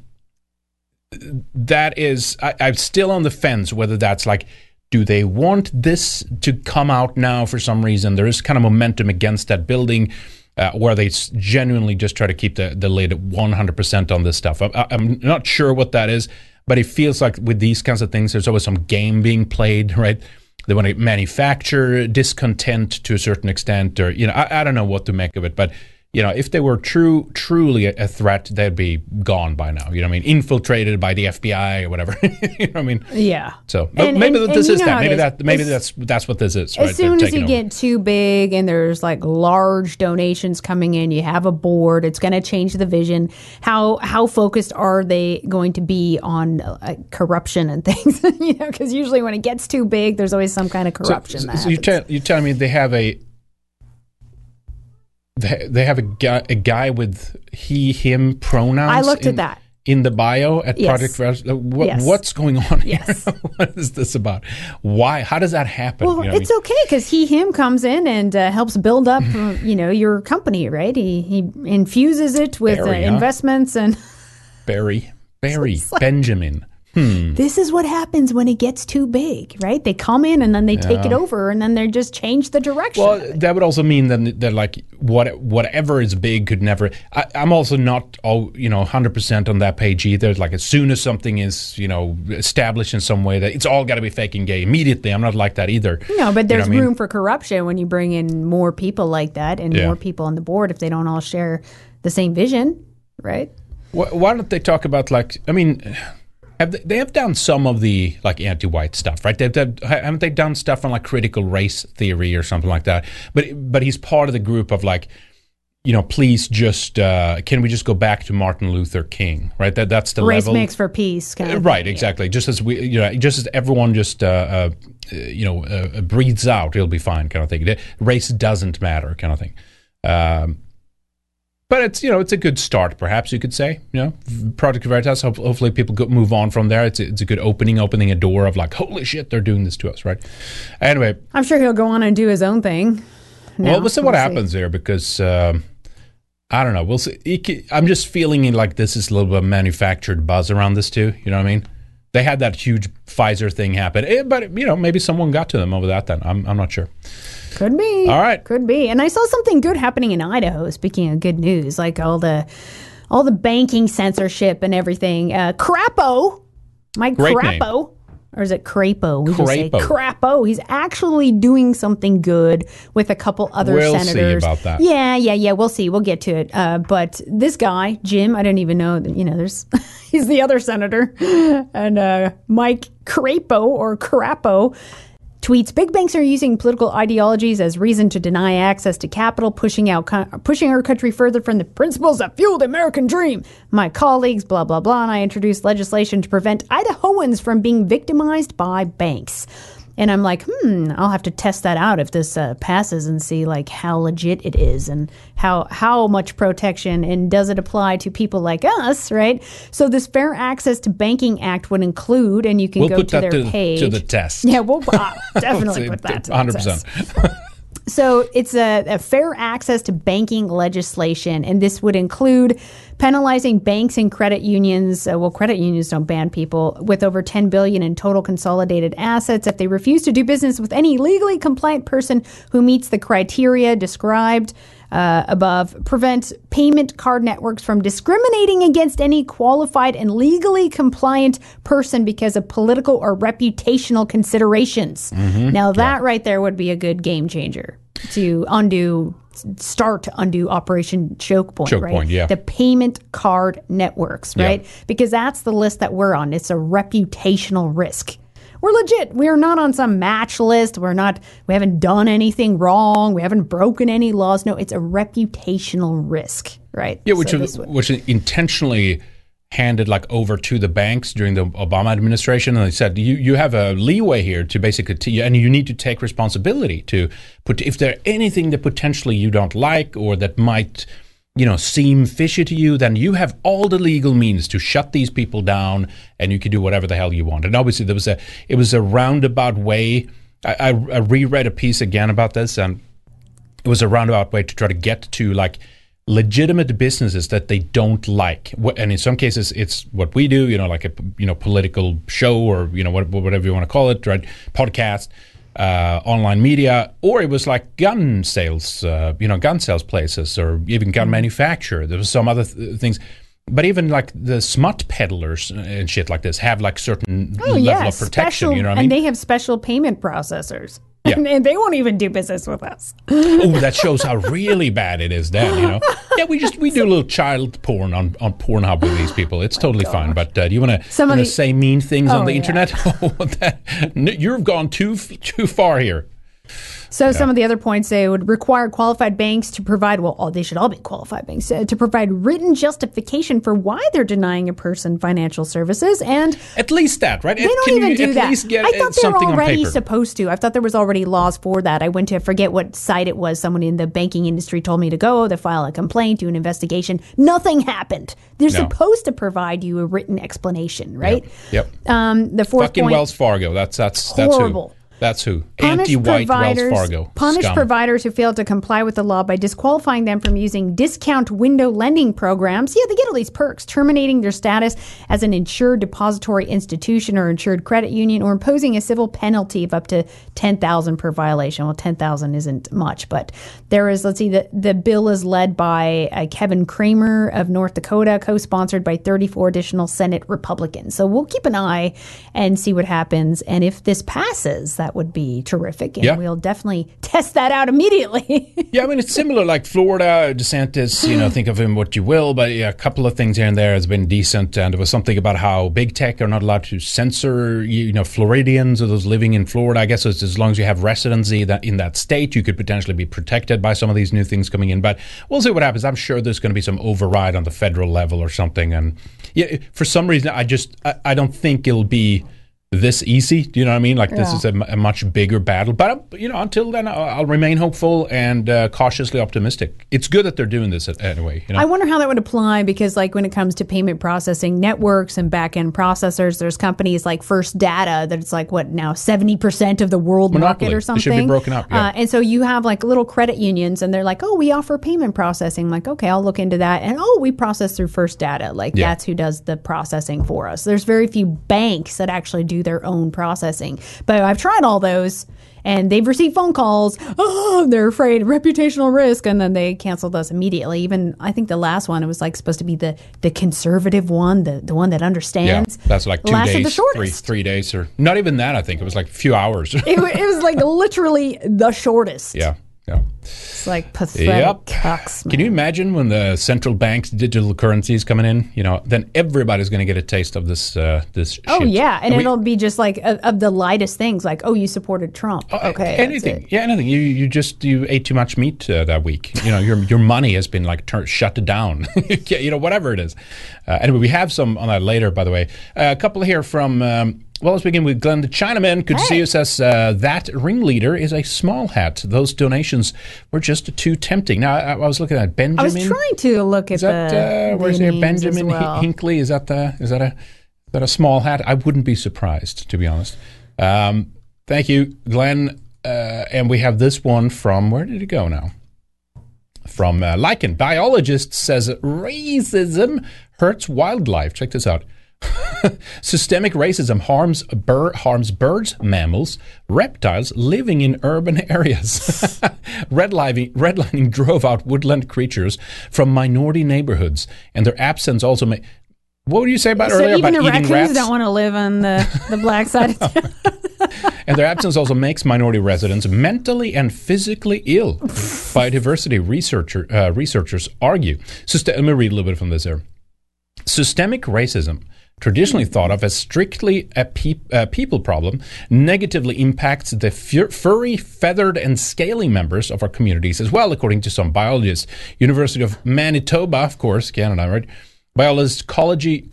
[SPEAKER 1] that is I, I'm still on the fence whether that's like do they want this to come out now for some reason there is kind of momentum against that building uh, where they genuinely just try to keep the, the lid 100% on this stuff. I, I'm not sure what that is, but it feels like with these kinds of things, there's always some game being played, right? They want to manufacture discontent to a certain extent, or you know, I, I don't know what to make of it, but you know, if they were true, truly a, threat, they'd be gone by now. You know, what I mean, infiltrated by the FBI or whatever. you know, what I mean,
[SPEAKER 2] Yeah.
[SPEAKER 1] so
[SPEAKER 2] And-
[SPEAKER 1] maybe
[SPEAKER 2] and-
[SPEAKER 1] this
[SPEAKER 2] and
[SPEAKER 1] is that. Maybe
[SPEAKER 2] is.
[SPEAKER 1] that. Maybe
[SPEAKER 2] As-
[SPEAKER 1] that's that's what this is. Right?
[SPEAKER 2] As soon as you
[SPEAKER 1] over.
[SPEAKER 2] get too big and there's like large donations coming in, you have a board. It's going to change the vision. How how focused are they going to be on uh, corruption and things? you know, because usually when it gets too big, there's always some kind of corruption.
[SPEAKER 1] So, so you tell you telling me they have a they, they have a guy a guy with he him pronouns.
[SPEAKER 2] I looked at that.
[SPEAKER 1] in the bio at
[SPEAKER 2] Yes.
[SPEAKER 1] Project uh, what,
[SPEAKER 2] Yes.
[SPEAKER 1] What's going on here?
[SPEAKER 2] Yes.
[SPEAKER 1] what is this about? Why? How does that happen?
[SPEAKER 2] Well,
[SPEAKER 1] You know what I
[SPEAKER 2] it's
[SPEAKER 1] mean?
[SPEAKER 2] okay because he him comes in and uh, helps build up, you know, your company, right? He he infuses it with uh,
[SPEAKER 1] huh?
[SPEAKER 2] investments and.
[SPEAKER 1] Barry Barry Benjamin. Hmm.
[SPEAKER 2] This is what happens when it gets too big, right? They come in and then they take it over and then they just change the direction.
[SPEAKER 1] Well, that would also mean that that like what whatever is big could never. I, I'm also not all you know 100 percent on that page either. Like as soon as something is you know established in some way, that it's all got to be fake and gay immediately. I'm not like that either.
[SPEAKER 2] no, but
[SPEAKER 1] You know
[SPEAKER 2] there's
[SPEAKER 1] I mean?
[SPEAKER 2] room for corruption when you bring in more people like that and
[SPEAKER 1] Yeah.
[SPEAKER 2] more people on the board if they don't all share the same vision, right?
[SPEAKER 1] Why, why don't they talk about like? I mean, have they, they have done some of the like anti-white stuff, right? They've, they've, haven't they done stuff on like critical race theory or something like that? But but he's part of the group of like, you know, please just uh, can we just go back to Martin Luther King, right? That that's the
[SPEAKER 2] Race
[SPEAKER 1] level.
[SPEAKER 2] makes for peace, kind of
[SPEAKER 1] right,
[SPEAKER 2] thing,
[SPEAKER 1] exactly. Just as we, you know, just as everyone just, uh, uh, uh, you know, uh, breathes out, it'll be fine, kind of thing. Race doesn't matter, kind of thing. Um, but it's, you know, it's a good start, perhaps you could say. You know, Project Veritas. Hopefully, people move on from there. It's a, it's a good opening, opening a door of like, holy shit, they're doing this to us, right? Anyway,
[SPEAKER 2] I'm sure he'll go on and do his own thing.
[SPEAKER 1] well, we'll see what
[SPEAKER 2] We'll
[SPEAKER 1] happens there because um, I don't know. We'll see. I'm just feeling like this is a little bit of manufactured buzz around this too. You know what I mean? They had that huge Pfizer thing happen, Eh, but you know maybe someone got to them over that. Then I'm I'm not sure.
[SPEAKER 2] Could be.
[SPEAKER 1] All right.
[SPEAKER 2] Could be. And I saw something good happening in Idaho. Speaking of good news, like all the all the banking censorship and everything. Uh, Crapo, Mike
[SPEAKER 1] Great name.
[SPEAKER 2] Crapo, or is it Crapo? We just say
[SPEAKER 1] Crapo.
[SPEAKER 2] Crapo. He's actually doing something good with a couple other
[SPEAKER 1] We'll see
[SPEAKER 2] senators.
[SPEAKER 1] about that.
[SPEAKER 2] Yeah, yeah, yeah. We'll see. We'll get to it. Uh, but this guy, Jim, I don't even know. You know, there's he's the other senator, and uh, Mike Crapo or Crapo tweets big banks are using political ideologies as reason to deny access to capital pushing out pushing our country further from the principles that fuel the american dream. My colleagues blah blah blah and i introduced legislation to prevent idahoans from being victimized by banks and i'm like hmm i'll have to test that out if this uh, passes and see like how legit it is and how how much protection and does it apply to people like us right so this fair access to banking act would include and you can
[SPEAKER 1] We'll
[SPEAKER 2] go to their
[SPEAKER 1] to,
[SPEAKER 2] pay
[SPEAKER 1] to the test.
[SPEAKER 2] yeah, we'll uh, definitely put that. to the
[SPEAKER 1] 100.
[SPEAKER 2] So it's a, a fair access to banking legislation, and this would include penalizing banks and credit unions. Uh, well, credit unions don't ban people with over 10 billion in total consolidated assets if they refuse to do business with any legally compliant person who meets the criteria described. Uh, above prevent payment card networks from discriminating against any qualified and legally compliant person because of political or reputational considerations.
[SPEAKER 1] Mm-hmm.
[SPEAKER 2] Now that right there would be a good game changer to undo start to undo Operation Choke Point,
[SPEAKER 1] Choke
[SPEAKER 2] right?
[SPEAKER 1] point, yeah.
[SPEAKER 2] The payment card networks,
[SPEAKER 1] Yeah.
[SPEAKER 2] right? Because that's the list that we're on. It's a reputational risk. We're legit. We're not on some match list. We're not we haven't done anything wrong. We haven't broken any laws. No, it's a reputational risk, right?
[SPEAKER 1] Yeah, which
[SPEAKER 2] So
[SPEAKER 1] was, which intentionally handed like over to the banks during the Obama administration, and they said you you have a leeway here to basically t- and you need to take responsibility to put if there anything that potentially you don't like or that might you know seem fishy to you, then you have all the legal means to shut these people down, and you can do whatever the hell you want. And obviously, there was a it was a roundabout way. I, I, I reread a piece again about this, and it was a roundabout way to try to get to like legitimate businesses that they don't like and in some cases it's what we do you know like a you know political show or you know whatever you want to call it right podcast uh, online media, or it was like gun sales, uh, you know, gun sales places, or even gun manufacturer. There was some other th- things. But even like the smut peddlers and shit like this have like certain
[SPEAKER 2] Oh
[SPEAKER 1] level
[SPEAKER 2] yeah,
[SPEAKER 1] of protection.
[SPEAKER 2] special,
[SPEAKER 1] you know what I
[SPEAKER 2] and they have special payment processors.
[SPEAKER 1] Yeah.
[SPEAKER 2] and, and they won't even do business with us.
[SPEAKER 1] oh, that shows how really bad it is. Then you know, yeah, we just we do a little child porn on on Pornhub with these people. It's totally fine. But uh, do you want to say mean things on
[SPEAKER 2] Oh,
[SPEAKER 1] the
[SPEAKER 2] yeah.
[SPEAKER 1] internet? Oh, that, you've gone too too far here.
[SPEAKER 2] So some of the other points they would require qualified banks to provide well, all, they should all be qualified banks uh, to provide written justification for why they're denying a person financial services, and
[SPEAKER 1] At least that, right?
[SPEAKER 2] they don't
[SPEAKER 1] Can
[SPEAKER 2] even
[SPEAKER 1] you
[SPEAKER 2] do
[SPEAKER 1] at
[SPEAKER 2] that.
[SPEAKER 1] least get
[SPEAKER 2] I
[SPEAKER 1] uh,
[SPEAKER 2] thought they were already supposed to. I thought there was already laws for that. I went to I forget what site it was. Someone in the banking industry told me to go to file a complaint, do an investigation. Nothing happened. They're
[SPEAKER 1] No.
[SPEAKER 2] supposed to provide you a written explanation, right?
[SPEAKER 1] Yep.
[SPEAKER 2] Um, the fourth
[SPEAKER 1] Fucking
[SPEAKER 2] point.
[SPEAKER 1] Wells Fargo. That's that's that's
[SPEAKER 2] Horrible.
[SPEAKER 1] That's who.
[SPEAKER 2] Punish
[SPEAKER 1] Anti-white Wells
[SPEAKER 2] providers,
[SPEAKER 1] Fargo.
[SPEAKER 2] punish
[SPEAKER 1] scum.
[SPEAKER 2] providers who fail to comply with the law by disqualifying them from using discount window lending programs. Yeah, they get all these perks, terminating their status as an insured depository institution or insured credit union, or imposing a civil penalty of up to ten thousand per violation. Well, ten thousand isn't much, but there is. Let's see, the the bill is led by uh, Kevin Cramer of North Dakota, co-sponsored by thirty four additional Senate Republicans. So we'll keep an eye and see what happens. And if this passes, that would be terrific. And
[SPEAKER 1] Yeah.
[SPEAKER 2] we'll definitely test that out immediately.
[SPEAKER 1] Yeah, I mean it's similar. Like Florida, DeSantis, you know, think of him what you will, but yeah, a couple of things here and there has been decent. And there was something about how big tech are not allowed to censor, you know, Floridians or those living in Florida. I guess as long as you have residency that in that state, you could potentially be protected by some of these new things coming in. But we'll see what happens. I'm sure there's going to be some override on the federal level or something. And yeah, for some reason, I just I, I don't think it'll be this easy. Do you know what I mean? Like this
[SPEAKER 2] Yeah.
[SPEAKER 1] is a much bigger battle. But you know, until then, I'll, I'll remain hopeful and uh, cautiously optimistic. It's good that they're doing this anyway. You know,
[SPEAKER 2] I wonder how that would apply because, like, when it comes to payment processing networks and back end processors, there's companies like First Data that it's like what now seventy percent of the world
[SPEAKER 1] Monopoly.
[SPEAKER 2] market or something.
[SPEAKER 1] should be broken up, yeah.
[SPEAKER 2] Uh, and so you have like little credit unions, and they're like, "Oh, we offer payment processing." like, okay, I'll look into that. And oh, we process through First Data. Like
[SPEAKER 1] Yeah.
[SPEAKER 2] that's who does the processing for us. There's very few banks that actually do their own processing, but I've tried all those. And they've received phone calls. Oh, they're afraid of reputational risk, and then they canceled us immediately. Even I think the last one it was like supposed to be the the conservative one, the the one that
[SPEAKER 1] yeah,
[SPEAKER 2] understands.
[SPEAKER 1] that's like two
[SPEAKER 2] lasted the
[SPEAKER 1] days, three three days, or not even that. I think it was like a few hours.
[SPEAKER 2] It, it was like literally the shortest.
[SPEAKER 1] yeah, yeah.
[SPEAKER 2] It's like pathetic
[SPEAKER 1] Yep. Can you imagine when the central bank's digital currency is coming in? You know, then everybody's going to get a taste of this. Uh, this.
[SPEAKER 2] Oh yeah, and
[SPEAKER 1] we-
[SPEAKER 2] it'll be just like of, of the lightest things, like oh, you supported Trump.
[SPEAKER 1] Uh,
[SPEAKER 2] okay,
[SPEAKER 1] anything yeah anything you you just you ate too much meat uh, that week you know your your money has been like tur- shut down you know whatever it is uh, anyway we have some on that later by the way uh, a couple here from um, well, let's begin with Glenn the Chinaman. Could see
[SPEAKER 2] Hey.
[SPEAKER 1] you says uh, that ringleader is a small hat. Those donations were just too tempting. Now I, I was looking at Benjamin.
[SPEAKER 2] I was trying to look at
[SPEAKER 1] Is that
[SPEAKER 2] the,
[SPEAKER 1] uh, where's
[SPEAKER 2] the
[SPEAKER 1] there Benjamin
[SPEAKER 2] well.
[SPEAKER 1] Is that the is that a is that a small hat? I wouldn't be surprised to be honest. Um, thank you, Glenn. Uh, and we have this one from where did it go now? From uh, Lycan, biologist says racism hurts wildlife. Check this out. Systemic racism harms bir- harms birds, mammals, reptiles living in urban areas. redlining, redlining drove out woodland creatures from minority neighborhoods, and their absence also made. What would you say about
[SPEAKER 2] so
[SPEAKER 1] earlier
[SPEAKER 2] even
[SPEAKER 1] about eating
[SPEAKER 2] raccoons
[SPEAKER 1] rats?
[SPEAKER 2] don't want to live on the, the black side of town.
[SPEAKER 1] and their absence also makes minority residents mentally and physically ill. Biodiversity researcher, uh, researchers argue. Syste- let me read a little bit from this here. Systemic racism, traditionally thought of as strictly a peop uh, people problem, negatively impacts the fur- furry, feathered, and scaly members of our communities as well, according to some biologists. University of Manitoba, of course, Canada, right? Biologist Colin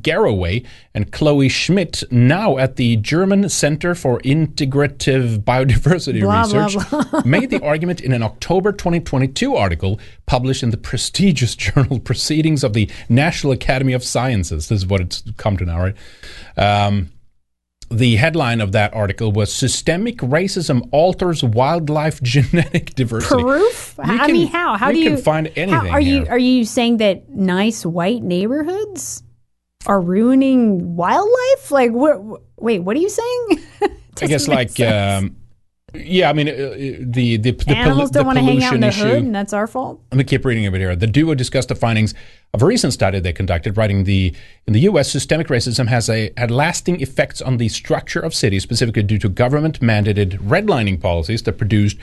[SPEAKER 1] Garroway and Chloe Schmidt, now at the German Center for Integrative Biodiversity
[SPEAKER 2] Blah, blah,
[SPEAKER 1] Research, made the argument in an October 2022 article published in the prestigious journal Proceedings of the National Academy of Sciences. This is what it's come to now, right? Um, the headline of that article was Systemic Racism Alters Wildlife Genetic Diversity.
[SPEAKER 2] Proof?
[SPEAKER 1] You
[SPEAKER 2] I mean, how? How do you
[SPEAKER 1] can find
[SPEAKER 2] how-
[SPEAKER 1] anything
[SPEAKER 2] are you are you saying that nice white neighborhoods are ruining wildlife? Like, what? Wait, what are you saying?
[SPEAKER 1] I guess like um, Yeah, I mean, uh, the the, the
[SPEAKER 2] Animals
[SPEAKER 1] pollu-
[SPEAKER 2] don't want to hang out in the
[SPEAKER 1] issue.
[SPEAKER 2] hood, and that's our fault.
[SPEAKER 1] Let me keep reading over here. The duo discussed the findings of a recent study they conducted, writing the in the U.S. systemic racism has a had lasting effects on the structure of cities, specifically due to government mandated redlining policies that produced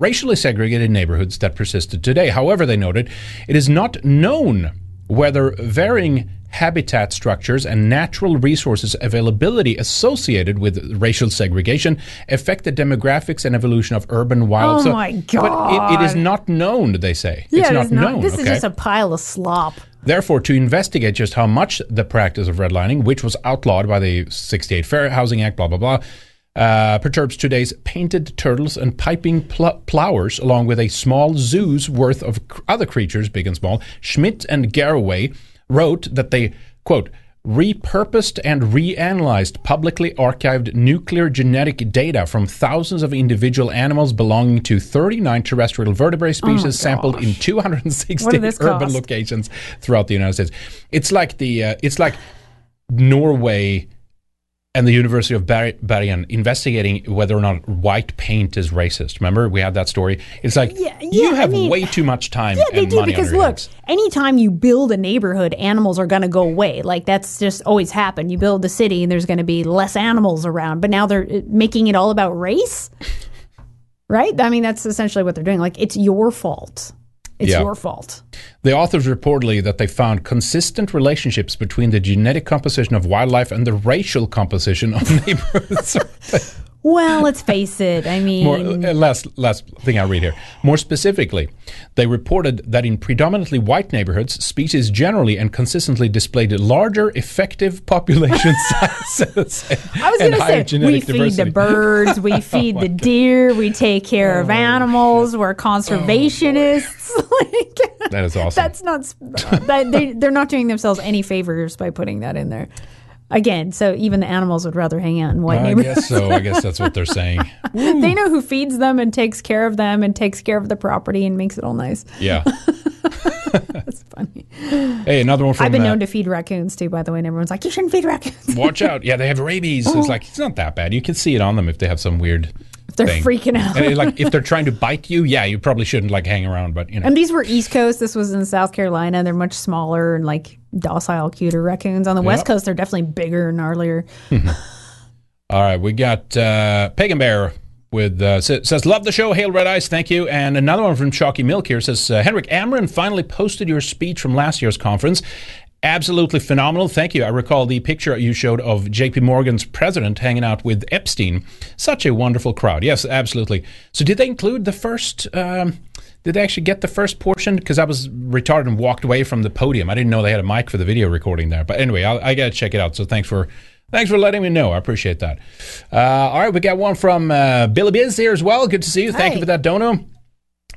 [SPEAKER 1] racially segregated neighborhoods that persisted today. However, they noted it is not known whether varying habitat structures and natural resources availability associated with racial segregation affect the demographics and evolution of urban wild.
[SPEAKER 2] Oh
[SPEAKER 1] So-
[SPEAKER 2] my god!
[SPEAKER 1] But it, it is not known, they say.
[SPEAKER 2] Yeah,
[SPEAKER 1] it's
[SPEAKER 2] it
[SPEAKER 1] not
[SPEAKER 2] not.
[SPEAKER 1] known.
[SPEAKER 2] This is just a pile of slop.
[SPEAKER 1] Therefore, to investigate just how much the practice of redlining, which was outlawed by the 68 Fair Housing Act, blah, blah, blah, uh, perturbs today's painted turtles and piping pl- plovers, along with a small zoo's worth of c- other creatures, big and small, Schmidt and Garroway wrote that they, quote, repurposed and reanalyzed publicly archived nuclear genetic data from thousands of individual animals belonging to 39 terrestrial vertebrate species sampled in 260
[SPEAKER 2] What did this
[SPEAKER 1] urban
[SPEAKER 2] cost?
[SPEAKER 1] locations throughout the United States. It's like the uh, it's like Norway and the University of Bergen investigating whether or not white paint is racist. Remember, we had that story. It's like
[SPEAKER 2] Yeah,
[SPEAKER 1] you
[SPEAKER 2] yeah, I
[SPEAKER 1] have
[SPEAKER 2] mean-
[SPEAKER 1] way too much time
[SPEAKER 2] Yeah, they do because look, anytime you build a neighborhood, animals are going to go away. Like that's just always happened. You build a city and there's going to be less animals around, but now they're uh, making it all about race. Right? I mean, that's essentially what they're doing. Like it's your fault. It's
[SPEAKER 1] Yeah.
[SPEAKER 2] your fault.
[SPEAKER 1] The authors reportedly that they found consistent relationships between the genetic composition of wildlife and the racial composition of neighborhoods.
[SPEAKER 2] Well, let's face it. I mean,
[SPEAKER 1] More, uh, last last thing I read here. More specifically, they reported that in predominantly white neighborhoods, species generally and consistently displayed larger effective population sizes
[SPEAKER 2] I was going to say, we feed
[SPEAKER 1] diversity. Oh
[SPEAKER 2] the birds, we feed the deer, we take care of animals, we're conservationists. like,
[SPEAKER 1] That is awesome.
[SPEAKER 2] That's not. That, they, they're not doing themselves any favors by putting that in there. Again, so even the animals would rather hang out in white
[SPEAKER 1] I
[SPEAKER 2] neighborhoods.
[SPEAKER 1] guess so. I guess that's what they're saying.
[SPEAKER 2] they know who feeds them and takes care of them and takes care of the property and makes it all nice.
[SPEAKER 1] Yeah.
[SPEAKER 2] That's funny.
[SPEAKER 1] Hey, another one from.
[SPEAKER 2] I've been
[SPEAKER 1] uh,
[SPEAKER 2] known to feed raccoons too, by the way, and everyone's like, "You shouldn't feed raccoons."
[SPEAKER 1] Watch out! Yeah, they have rabies.
[SPEAKER 2] Oh.
[SPEAKER 1] It's like it's not that bad. You can see it on them if they have some weird.
[SPEAKER 2] They're
[SPEAKER 1] thing.
[SPEAKER 2] freaking out.
[SPEAKER 1] And like if they're trying to bite you, yeah, you probably shouldn't like hang around. But you know,
[SPEAKER 2] And these were East Coast. This was in South Carolina. They're much smaller and like docile, cuter raccoons. On the West Coast, they're definitely bigger and gnarlier.
[SPEAKER 1] All right, we got uh, Pagan Bear with uh, says love the show, hail red eyes, thank you. And another one from Chalky Milk here says uh, Henrik AmRen finally posted your speech from last year's conference. Absolutely phenomenal. Thank you. I recall the picture you showed of JP Morgan's president hanging out with Epstein. Such a wonderful crowd. Yes, absolutely. So, did they include the first? Um, did they actually get the first portion? Because I was retarded and walked away from the podium. I didn't know they had a mic for the video recording there. But anyway, I'll, I got to check it out. So, thanks for Thanks for letting me know. I appreciate that. Uh, all right, we got one from uh, Billy Biz here as well. Good to see you. Thank you for that, Dono.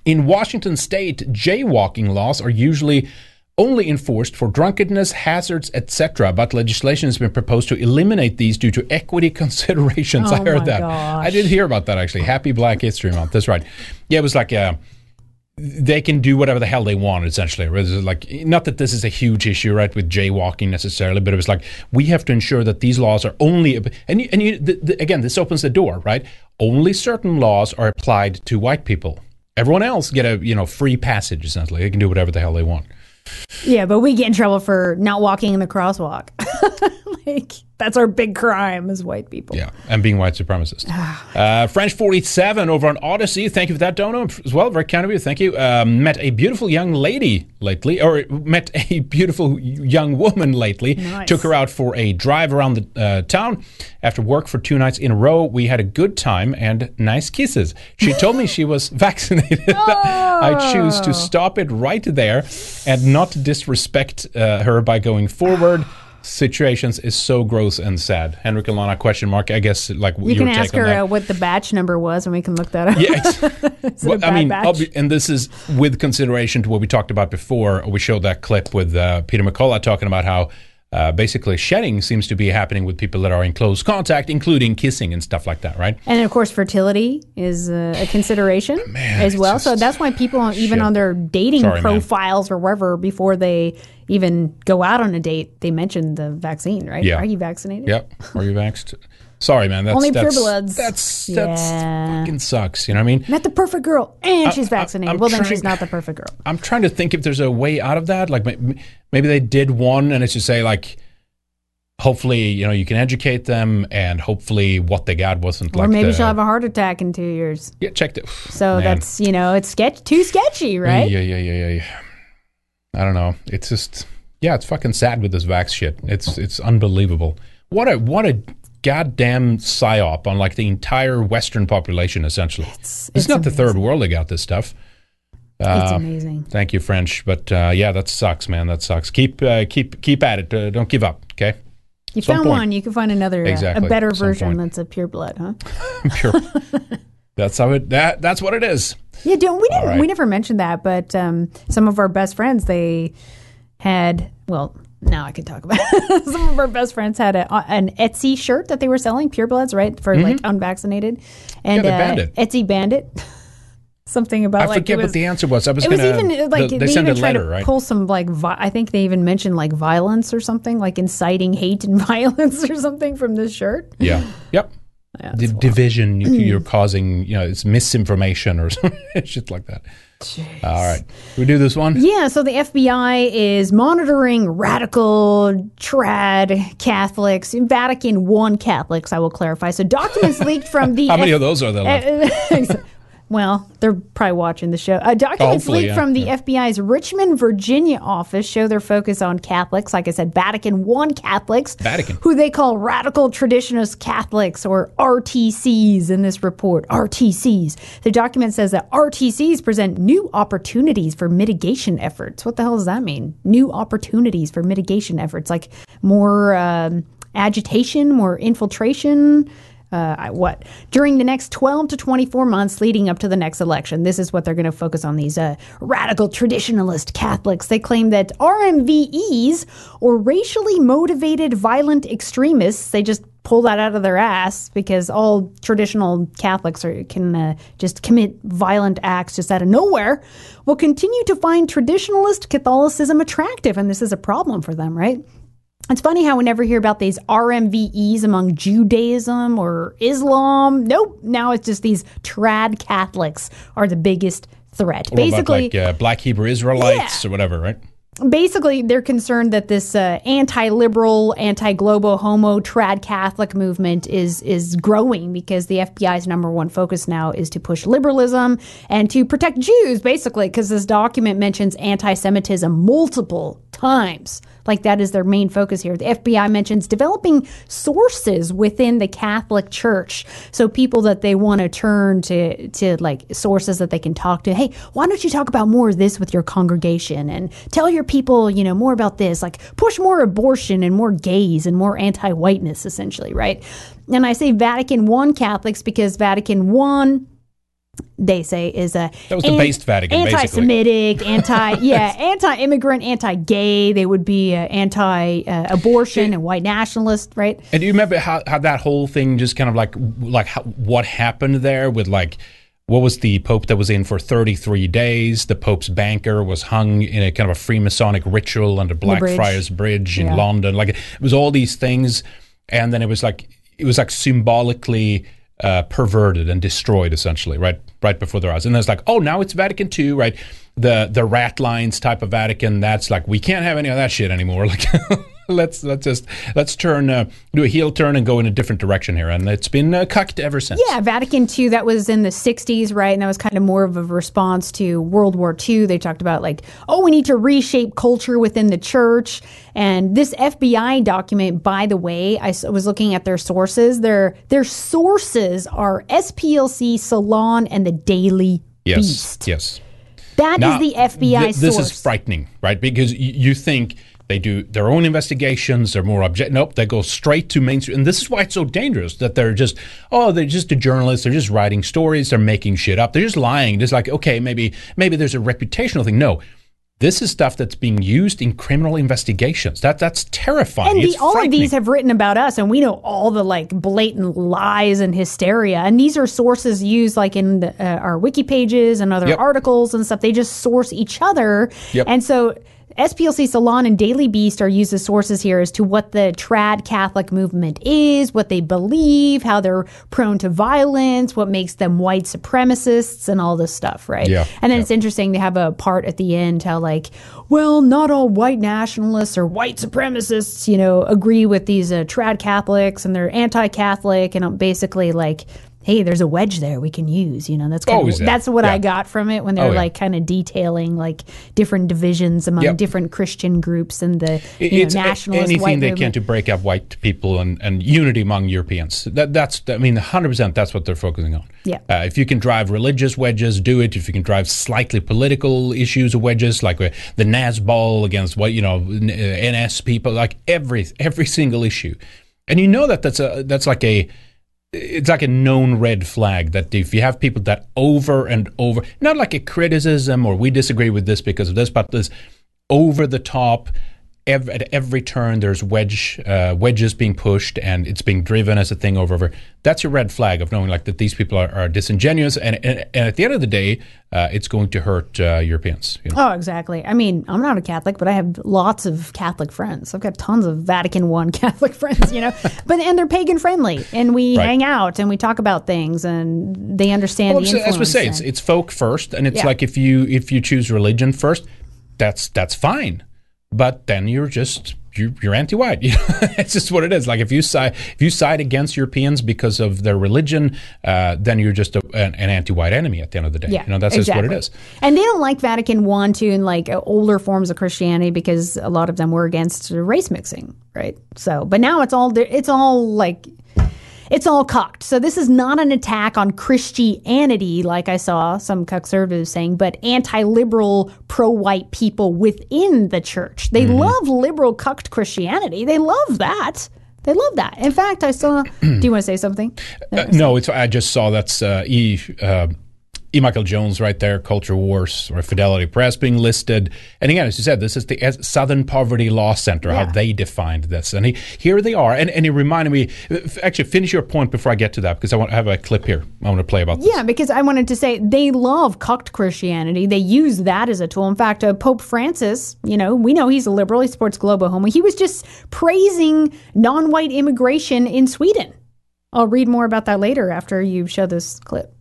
[SPEAKER 1] In Washington state, jaywalking laws are usually only enforced for drunkenness, hazards, etc. But legislation has been proposed to eliminate these due to equity considerations. I
[SPEAKER 2] Oh
[SPEAKER 1] heard
[SPEAKER 2] my
[SPEAKER 1] that.
[SPEAKER 2] gosh.
[SPEAKER 1] I did hear about that actually. Happy Black History Month. That's right. Yeah, it was like uh, they can do whatever the hell they want essentially. Like not that this is a huge issue right with jaywalking necessarily but it was like we have to ensure that these laws are only and you, and you the, the, again this opens the door right? Only certain laws are applied to white people. Everyone else get a you know free passage essentially. They can do whatever the hell they want.
[SPEAKER 2] Yeah, but we get in trouble for not walking in the crosswalk. like that's our big crime as white people.
[SPEAKER 1] Yeah, and being white supremacist. uh, French 47 over on Odysee. Thank you for that, Dono, as well. Very kind of you. Thank you. Um, met a beautiful young lady lately, or met a beautiful young woman lately.
[SPEAKER 2] Nice.
[SPEAKER 1] Took her out for a drive around the uh, town. After work for two nights in a row, we had a good time and nice kisses. She told me she was vaccinated. oh. I choose to stop it right there and not disrespect uh, her by going forward. Situations is so gross and sad. Henrik and Lana question mark. I guess like
[SPEAKER 2] You can ask her uh, what the batch number was, and we can look that up.
[SPEAKER 1] Yeah, it's-
[SPEAKER 2] Is it a
[SPEAKER 1] well, I mean, obvi- and this is with consideration to what we talked about before. We showed that clip with uh, Peter McCullough talking about how uh, basically shedding seems to be happening with people that are in close contact, including kissing and stuff like that, right?
[SPEAKER 2] And of course, fertility is a consideration
[SPEAKER 1] Man,
[SPEAKER 2] as well. so that's why people, even
[SPEAKER 1] Shit.
[SPEAKER 2] on their dating
[SPEAKER 1] Sorry, man.
[SPEAKER 2] profiles or wherever, before they even go out on a date, they mention the vaccine, right?
[SPEAKER 1] Yeah.
[SPEAKER 2] Are you vaccinated?
[SPEAKER 1] Yep. Are you vaxxed? Sorry, man. That's,
[SPEAKER 2] Only
[SPEAKER 1] that's,
[SPEAKER 2] purebloods.
[SPEAKER 1] That's that's
[SPEAKER 2] Yeah.
[SPEAKER 1] fucking sucks. You know what I mean?
[SPEAKER 2] Not the perfect girl, and she's vaccinated.
[SPEAKER 1] I'm
[SPEAKER 2] well, then she's not the perfect girl.
[SPEAKER 1] I'm trying to think if there's a way out of that. Like maybe they did one, and it's just say like, hopefully, you know, you can educate them, and hopefully, what they got wasn't
[SPEAKER 2] or
[SPEAKER 1] like.
[SPEAKER 2] Or maybe
[SPEAKER 1] the,
[SPEAKER 2] she'll have a heart attack in two years.
[SPEAKER 1] Yeah, checked it.
[SPEAKER 2] So
[SPEAKER 1] Man.
[SPEAKER 2] that's you know, it's sketch too sketchy, right?
[SPEAKER 1] Yeah, yeah, yeah, yeah, yeah. I don't know. It's just yeah, it's fucking sad with this vax shit. It's it's unbelievable. What a what a goddamn psyop on like the entire Western population. Essentially, it's,
[SPEAKER 2] it's
[SPEAKER 1] not the third world that got this stuff.
[SPEAKER 2] it's
[SPEAKER 1] Uh,
[SPEAKER 2] amazing.
[SPEAKER 1] Thank you, French, but uh, yeah, that sucks, man. That sucks. Keep uh, keep keep at it. Uh, don't give up. Okay.
[SPEAKER 2] You
[SPEAKER 1] some
[SPEAKER 2] found
[SPEAKER 1] point.
[SPEAKER 2] one, you can find another, uh,
[SPEAKER 1] Exactly,
[SPEAKER 2] a better
[SPEAKER 1] some
[SPEAKER 2] version
[SPEAKER 1] point.
[SPEAKER 2] that's a pure blood, huh?
[SPEAKER 1] Pure. that's how it. That that's what it is.
[SPEAKER 2] Yeah, don't we didn't
[SPEAKER 1] right.
[SPEAKER 2] we never mentioned that, but um, some of our best friends they had well. Now I can talk about it. some of our best friends had a, an Etsy shirt that they were selling, pure bloods, right, for like unvaccinated, and
[SPEAKER 1] Mm-hmm. Yeah,
[SPEAKER 2] uh. Etsy banned it. Something about
[SPEAKER 1] I
[SPEAKER 2] like
[SPEAKER 1] forget
[SPEAKER 2] was,
[SPEAKER 1] what the answer was. I was
[SPEAKER 2] It was
[SPEAKER 1] gonna.
[SPEAKER 2] even uh, like
[SPEAKER 1] the-
[SPEAKER 2] they,
[SPEAKER 1] they sent
[SPEAKER 2] even tried
[SPEAKER 1] letter,
[SPEAKER 2] to
[SPEAKER 1] right?
[SPEAKER 2] pull some like vi- I think they even mentioned like violence or something, like inciting hate and violence or something from this shirt.
[SPEAKER 1] Yeah. Yep. the division you, you're causing, you know, it's misinformation or something, shit like that. All right. We do this one?
[SPEAKER 2] Yeah, so the FBI is monitoring radical trad Catholics, Vatican One Catholics. I will clarify. So documents leaked from the
[SPEAKER 1] How many of those are there?
[SPEAKER 2] well, they're probably watching the show. Uh, documents
[SPEAKER 1] Hopefully,
[SPEAKER 2] leaked
[SPEAKER 1] yeah,
[SPEAKER 2] from the
[SPEAKER 1] yeah.
[SPEAKER 2] FBI's Richmond, Virginia office show their focus on Catholics. Like I said, Vatican One Catholics,
[SPEAKER 1] Vatican.
[SPEAKER 2] who they call Radical Traditionalist Catholics or RTCs in this report. RTCs. The document says that RTCs present new opportunities for mitigation efforts. What the hell does that mean? New opportunities for mitigation efforts, like more um, agitation, more infiltration uh, what during the next 12 to 24 months leading up to the next election. This is what they're going to focus on these uh, radical traditionalist catholics. They claim that rmves or racially motivated violent extremists they just pull that out of their ass because all traditional catholics are, can uh, just commit violent acts just out of nowhere will continue to find traditionalist catholicism attractive. And this is a problem for them right it's funny how we never hear about these RMVEs among Judaism or Islam. Nope. Now it's just these trad Catholics are the biggest threat. Basically,
[SPEAKER 1] like uh, black Hebrew Israelites or whatever, right?
[SPEAKER 2] basically they're concerned that this uh, anti-liberal, anti-globo homo trad Catholic movement is is growing because the FBI's number one focus now is to push liberalism and to protect Jews, basically, because this document mentions anti-Semitism multiple times. Like that is their main focus here. The FBI mentions developing sources within the Catholic Church, so people that they want to turn to to like sources that they can talk to. Hey, why don't you talk about more of this with your congregation and tell your people, you know, more about this? Like push more abortion and more gays and more anti-whiteness, essentially, right? And I say Vatican One Catholics because Vatican One they say is a
[SPEAKER 1] That was the based Vatican,
[SPEAKER 2] anti-Semitic, anti yeah, anti-immigrant, anti-gay. They would be uh, anti-abortion and white nationalist, right?
[SPEAKER 1] And do you remember how, how that whole thing just kind of like like how, what happened there with like what was the pope that was in for 33 days? The pope's banker was hung in a kind of a Freemasonic ritual under Blackfriars Bridge in
[SPEAKER 2] Yeah.
[SPEAKER 1] London. Like it was all these things, and then it was like it was like symbolically uh, perverted and destroyed essentially right right before their eyes. And it's like oh now it's Vatican II right the the rat lines type of Vatican that's like we can't have any of that shit anymore like. Let's let's just let's turn uh, do a heel turn and go in a different direction here, and it's been uh, cucked ever since.
[SPEAKER 2] Yeah, Vatican II, that was in the 60s, right? And that was kind of more of a response to World War II. They talked about, like, oh, we need to reshape culture within the church. And this FBI document, by the way, I was looking at their sources. Their, their sources are SPLC, Salon, and the Daily
[SPEAKER 1] Yes,
[SPEAKER 2] Beast.
[SPEAKER 1] yes.
[SPEAKER 2] That is
[SPEAKER 1] Now,
[SPEAKER 2] the FBI
[SPEAKER 1] thi- this
[SPEAKER 2] source.
[SPEAKER 1] is frightening, right? Because y- you think they do their own investigations, they're more object. Nope, they go straight to mainstream, and this is why it's so dangerous. That they're just, oh, they're just a journalist. They're just writing stories. They're making shit up. They're just lying. Just like, okay, maybe maybe there's a reputational thing. No. This is stuff that's being used in criminal investigations. That that's terrifying.
[SPEAKER 2] And the, all of these have written about us, and we know all the like blatant lies and hysteria. And these are sources used like in the, uh, our wiki pages and other
[SPEAKER 1] Yep.
[SPEAKER 2] articles and stuff. They just source each other,
[SPEAKER 1] Yep.
[SPEAKER 2] and so SPLC Salon and Daily Beast are used as sources here as to what the trad Catholic movement is, what they believe, how they're prone to violence, what makes them white supremacists, and all this stuff, right?
[SPEAKER 1] Yeah,
[SPEAKER 2] And then
[SPEAKER 1] yeah.
[SPEAKER 2] it's interesting to have a part at the end how, like, well, not all white nationalists or white supremacists, you know, agree with these uh, trad Catholics and they're anti Catholic and uh, basically like, hey, there's a wedge there we can use. You know, that's kind
[SPEAKER 1] Always
[SPEAKER 2] of,
[SPEAKER 1] there.
[SPEAKER 2] that's what I got from it when they're
[SPEAKER 1] Oh, yeah.
[SPEAKER 2] like kind of detailing like different divisions among
[SPEAKER 1] Yep.
[SPEAKER 2] different Christian groups and the you know,
[SPEAKER 1] it's a-
[SPEAKER 2] nationalist
[SPEAKER 1] anything
[SPEAKER 2] white
[SPEAKER 1] they
[SPEAKER 2] movement.
[SPEAKER 1] can to break up white people and, and unity among Europeans. That, that's, I mean, 100% that's what they're focusing on.
[SPEAKER 2] Yeah.
[SPEAKER 1] Uh, if you can drive religious wedges, do it. If you can drive slightly political issues of wedges, like uh, the Nazbol against what, you know, n- uh, NS people, like every, every single issue. And you know that that's a, that's like a, it's like a known red flag that if you have people that over and over, not like a criticism or we disagree with this because of this, but this over the top. Ev- at every turn, there's wedge uh, wedges being pushed, and it's being driven as a thing over. over. That's a red flag of knowing like that these people are, are disingenuous, and, and and at the end of the day, uh, it's going to hurt uh, Europeans. You know?
[SPEAKER 2] Oh, exactly. I mean, I'm not a Catholic, but I have lots of Catholic friends. I've got tons of Vatican One Catholic friends, you know. but and they're pagan friendly, and we
[SPEAKER 1] Right.
[SPEAKER 2] hang out and we talk about things, and they understand
[SPEAKER 1] Well,
[SPEAKER 2] the
[SPEAKER 1] as-
[SPEAKER 2] influence.
[SPEAKER 1] as we say, it's, it's folk first, and it's
[SPEAKER 2] Yeah.
[SPEAKER 1] like if you if you choose religion first, that's that's fine. But then you're just you're, you're anti-white. You know? it's just what it is. Like if you side if you side against Europeans because of their religion, uh, then you're just a, an, an anti-white enemy at the end of the day.
[SPEAKER 2] Yeah,
[SPEAKER 1] you know that's
[SPEAKER 2] exactly.
[SPEAKER 1] just what it is.
[SPEAKER 2] And they don't like Vatican One, two, and like older forms of Christianity because a lot of them were against race mixing, right? So, but now it's all it's all like it's all cocked. So this is not an attack on Christianity, like I saw some conservatives saying, but anti-liberal, pro-white people within the church. They
[SPEAKER 1] Mm-hmm.
[SPEAKER 2] love liberal cucked Christianity. They love that. They love that. In fact, I saw. do you want to say something?
[SPEAKER 1] Uh, no, it's I just saw that's uh, E. Uh, E. Michael Jones right there, Culture Wars or Fidelity Press being listed. And again, as you said, this is the Southern Poverty Law Center,
[SPEAKER 2] Yeah.
[SPEAKER 1] how they defined this. And he, here they are. And, and it reminded me, actually, finish your point before I get to that, because I want to have a clip here I want to play about this.
[SPEAKER 2] Yeah, because I wanted to say they love cucked Christianity. They use that as a tool. In fact, uh, Pope Francis, you know, we know he's a liberal. He supports global homo. He was just praising non-white immigration in Sweden. I'll read more about that later after you show this clip.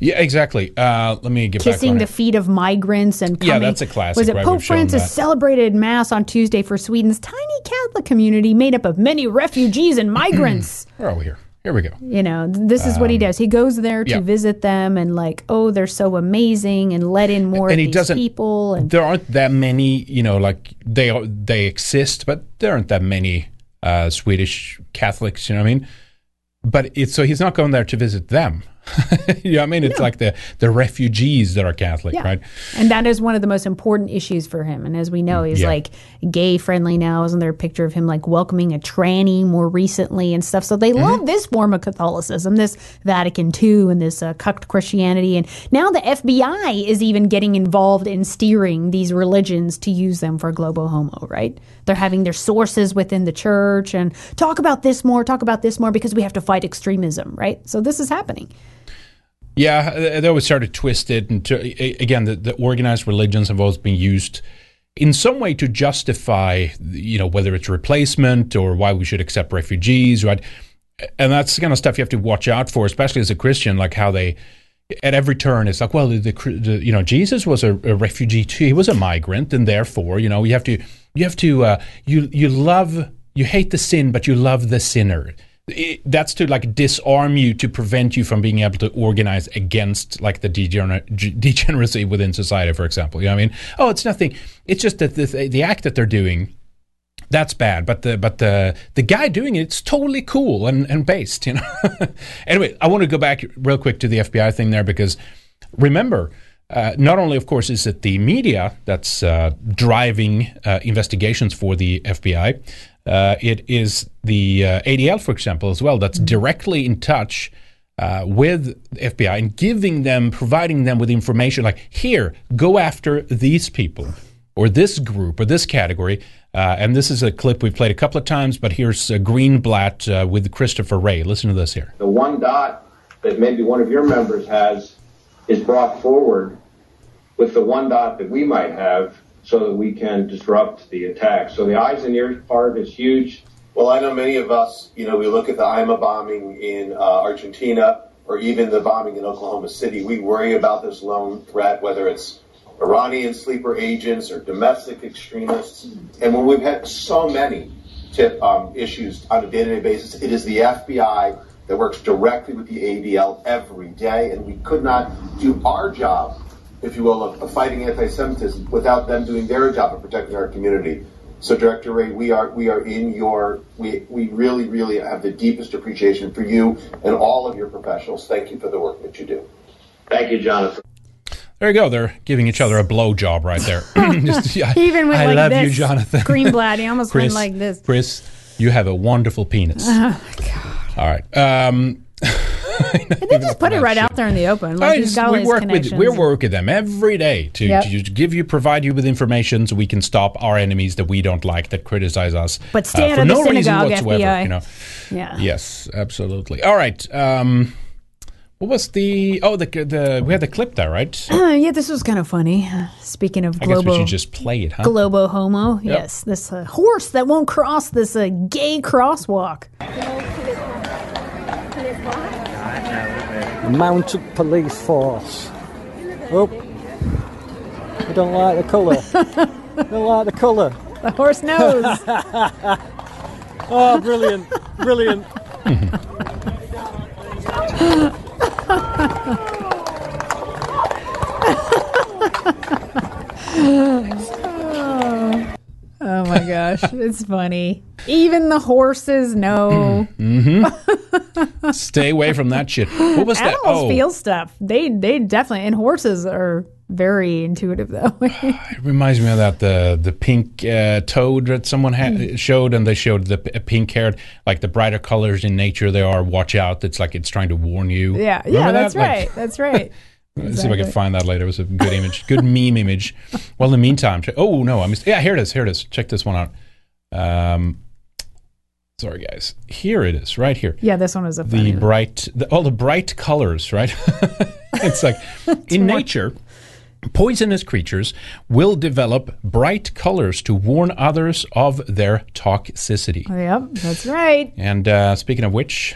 [SPEAKER 1] Yeah, exactly. Uh, let me get back
[SPEAKER 2] Kissing the
[SPEAKER 1] it.
[SPEAKER 2] feet of migrants and
[SPEAKER 1] Yeah, that's a classic,
[SPEAKER 2] Was it
[SPEAKER 1] right?
[SPEAKER 2] Pope
[SPEAKER 1] We've
[SPEAKER 2] Francis celebrated mass on Tuesday for Sweden's tiny Catholic community made up of many refugees and migrants?
[SPEAKER 1] Where are we here? Here we go.
[SPEAKER 2] You know, this is what he does. He goes there to
[SPEAKER 1] Um, yeah.
[SPEAKER 2] visit them and like, oh, they're so amazing, and let in more
[SPEAKER 1] and he doesn't
[SPEAKER 2] people. And
[SPEAKER 1] there aren't that many you know like they are they exist but there aren't that many uh, swedish catholics you know what i mean but it's so he's not going there to visit them you know i mean it's like the the refugees that are catholic
[SPEAKER 2] Yeah.
[SPEAKER 1] right
[SPEAKER 2] And that is one of the most important issues for him. And as we know, he's
[SPEAKER 1] Yeah.
[SPEAKER 2] like gay friendly now. Isn't there a picture of him like welcoming a tranny more recently and stuff? So they
[SPEAKER 1] Mm-hmm.
[SPEAKER 2] love this form of Catholicism, this Vatican II and this uh, cucked Christianity. And now the FBI is even getting involved in steering these religions to use them for global homo, right? They're having their sources within the church and talk about this more, talk about this more because we have to fight extremism, right? So this is happening.
[SPEAKER 1] yeah uh, they always try to twist it and to, again the, the organized religions have always been used in some way to justify you know whether it's replacement or why we should accept refugees right and that's the kind of stuff you have to watch out for especially as a christian like how they at every turn it's like well the, the, the you know jesus was a, a refugee too. He was a migrant and therefore you know you have to you have to uh, you you love you hate the sin but you love the sinner. It, that's to like disarm you to prevent you from being able to organize against like the degener- degeneracy within society for example. You know what i mean? Oh it's nothing. It's just that the, the act that they're doing that's bad but the but the the guy doing it, it's totally cool and and based you know anyway i want to go back real quick to the fbi thing there because remember uh, not only of course is it the media that's uh, driving uh, investigations for the fbi uh, it is the uh, adl for example as well that's directly in touch uh, with the FBI and giving them, providing them with information like, here, go after these people or this group or this category. Uh, and this is a clip we've played a couple of times, but here's uh, Greenblatt uh, with Christopher Wray. Listen to this here.
[SPEAKER 7] the one dot that maybe one of your members has is brought forward with the one dot that we might have so that we can disrupt the attack. So the eyes and ears part is huge.
[SPEAKER 8] Well, I know many of us, you know, we look at the AMIA bombing in uh, Argentina or even the bombing in Oklahoma City. We worry about this lone threat, whether it's Iranian sleeper agents or domestic extremists. And when we've had so many tip um, issues on a day-to-day basis, it is the FBI that works directly with the ADL every day, and we could not do our job, if you will, of, of fighting anti-Semitism without them doing their job of protecting our community. So, Director Wray, we are we are in your we we really really have the deepest appreciation for you and all of your professionals. Thank you for the work that you do.
[SPEAKER 7] Thank you, Jonathan.
[SPEAKER 1] There you go. They're giving each other a blow job right there. Just, yeah,
[SPEAKER 2] He even went
[SPEAKER 1] I
[SPEAKER 2] like
[SPEAKER 1] love
[SPEAKER 2] this.
[SPEAKER 1] you, Jonathan.
[SPEAKER 2] Greenblatt, he almost went
[SPEAKER 1] Chris,
[SPEAKER 2] like this.
[SPEAKER 1] Chris, you have a wonderful penis.
[SPEAKER 2] Oh god!
[SPEAKER 1] All right. Um,
[SPEAKER 2] They just put it right out there in the open. Like
[SPEAKER 1] I just-
[SPEAKER 2] got
[SPEAKER 1] we work with we work with them every day to,
[SPEAKER 2] Yep.
[SPEAKER 1] to give you provide you with information so we can stop our enemies that we don't like that criticize us.
[SPEAKER 2] But
[SPEAKER 1] uh,
[SPEAKER 2] stand
[SPEAKER 1] for
[SPEAKER 2] the
[SPEAKER 1] no reason
[SPEAKER 2] synagogue,
[SPEAKER 1] whatsoever.
[SPEAKER 2] FBI.
[SPEAKER 1] You know.
[SPEAKER 2] Yeah.
[SPEAKER 1] Yes, absolutely. All right. Um, what was the oh the the we had the clip there right?
[SPEAKER 2] yeah, this was kind of funny. Speaking of
[SPEAKER 1] I guess we should just play it, huh?
[SPEAKER 2] globo homo. Yes, this uh, horse that won't cross this uh, gay crosswalk.
[SPEAKER 9] mounted police force. Oh, I don't like the colour. I don't like the colour.
[SPEAKER 2] The horse knows.
[SPEAKER 9] oh, brilliant, brilliant.
[SPEAKER 2] oh. Oh my gosh, it's funny. Even the horses know.
[SPEAKER 1] Mm-hmm. Stay away from that shit. What was that?
[SPEAKER 2] Animals
[SPEAKER 1] Oh,
[SPEAKER 2] feel stuff. They they definitely and horses are very intuitive though.
[SPEAKER 1] it reminds me of that the the pink uh, toad that someone ha-
[SPEAKER 2] Mm.
[SPEAKER 1] showed, and they showed the p- pink haired, like the brighter colors in nature they are. Watch out! It's like it's trying to warn you.
[SPEAKER 2] yeah,
[SPEAKER 1] Remember
[SPEAKER 2] yeah,
[SPEAKER 1] that?
[SPEAKER 2] that's
[SPEAKER 1] Like-
[SPEAKER 2] right. That's right.
[SPEAKER 1] Let's see if I can find that later. It was a good image, good meme image. Well, in the meantime, check, oh no, I missed. Yeah, here it is. Here it is. Check this one out. Um, sorry, guys. Here it is, right here.
[SPEAKER 2] Yeah, this one was a
[SPEAKER 1] The bright, the, all the bright colors, right? it's like in nature, poisonous creatures will develop bright colors to warn others of their toxicity.
[SPEAKER 2] Yep, that's right.
[SPEAKER 1] And uh, speaking of which,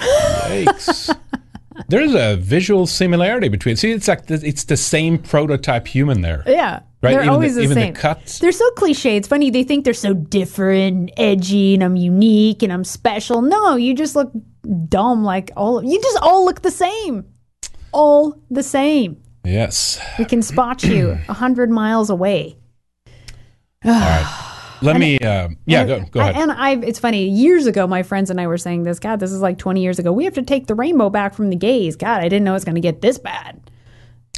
[SPEAKER 1] yikes. There's a visual similarity between. See, it's like the, it's the same prototype human there.
[SPEAKER 2] Yeah.
[SPEAKER 1] Right,
[SPEAKER 2] They're
[SPEAKER 1] even
[SPEAKER 2] always the,
[SPEAKER 1] even the
[SPEAKER 2] same.
[SPEAKER 1] cuts.
[SPEAKER 2] They're so cliche. It's funny. They think they're so different and edgy and I'm unique and I'm special. No, you just look dumb like all you just all look the same. All the same.
[SPEAKER 1] Yes.
[SPEAKER 2] We can spot you a hundred miles away.
[SPEAKER 1] All right. Let me. Uh, yeah, go, go ahead.
[SPEAKER 2] and I, it's funny. Years ago, my friends and I were saying this. God, this is like 20 years ago. We have to take the rainbow back from the gays. God, I didn't know it was going to get this bad.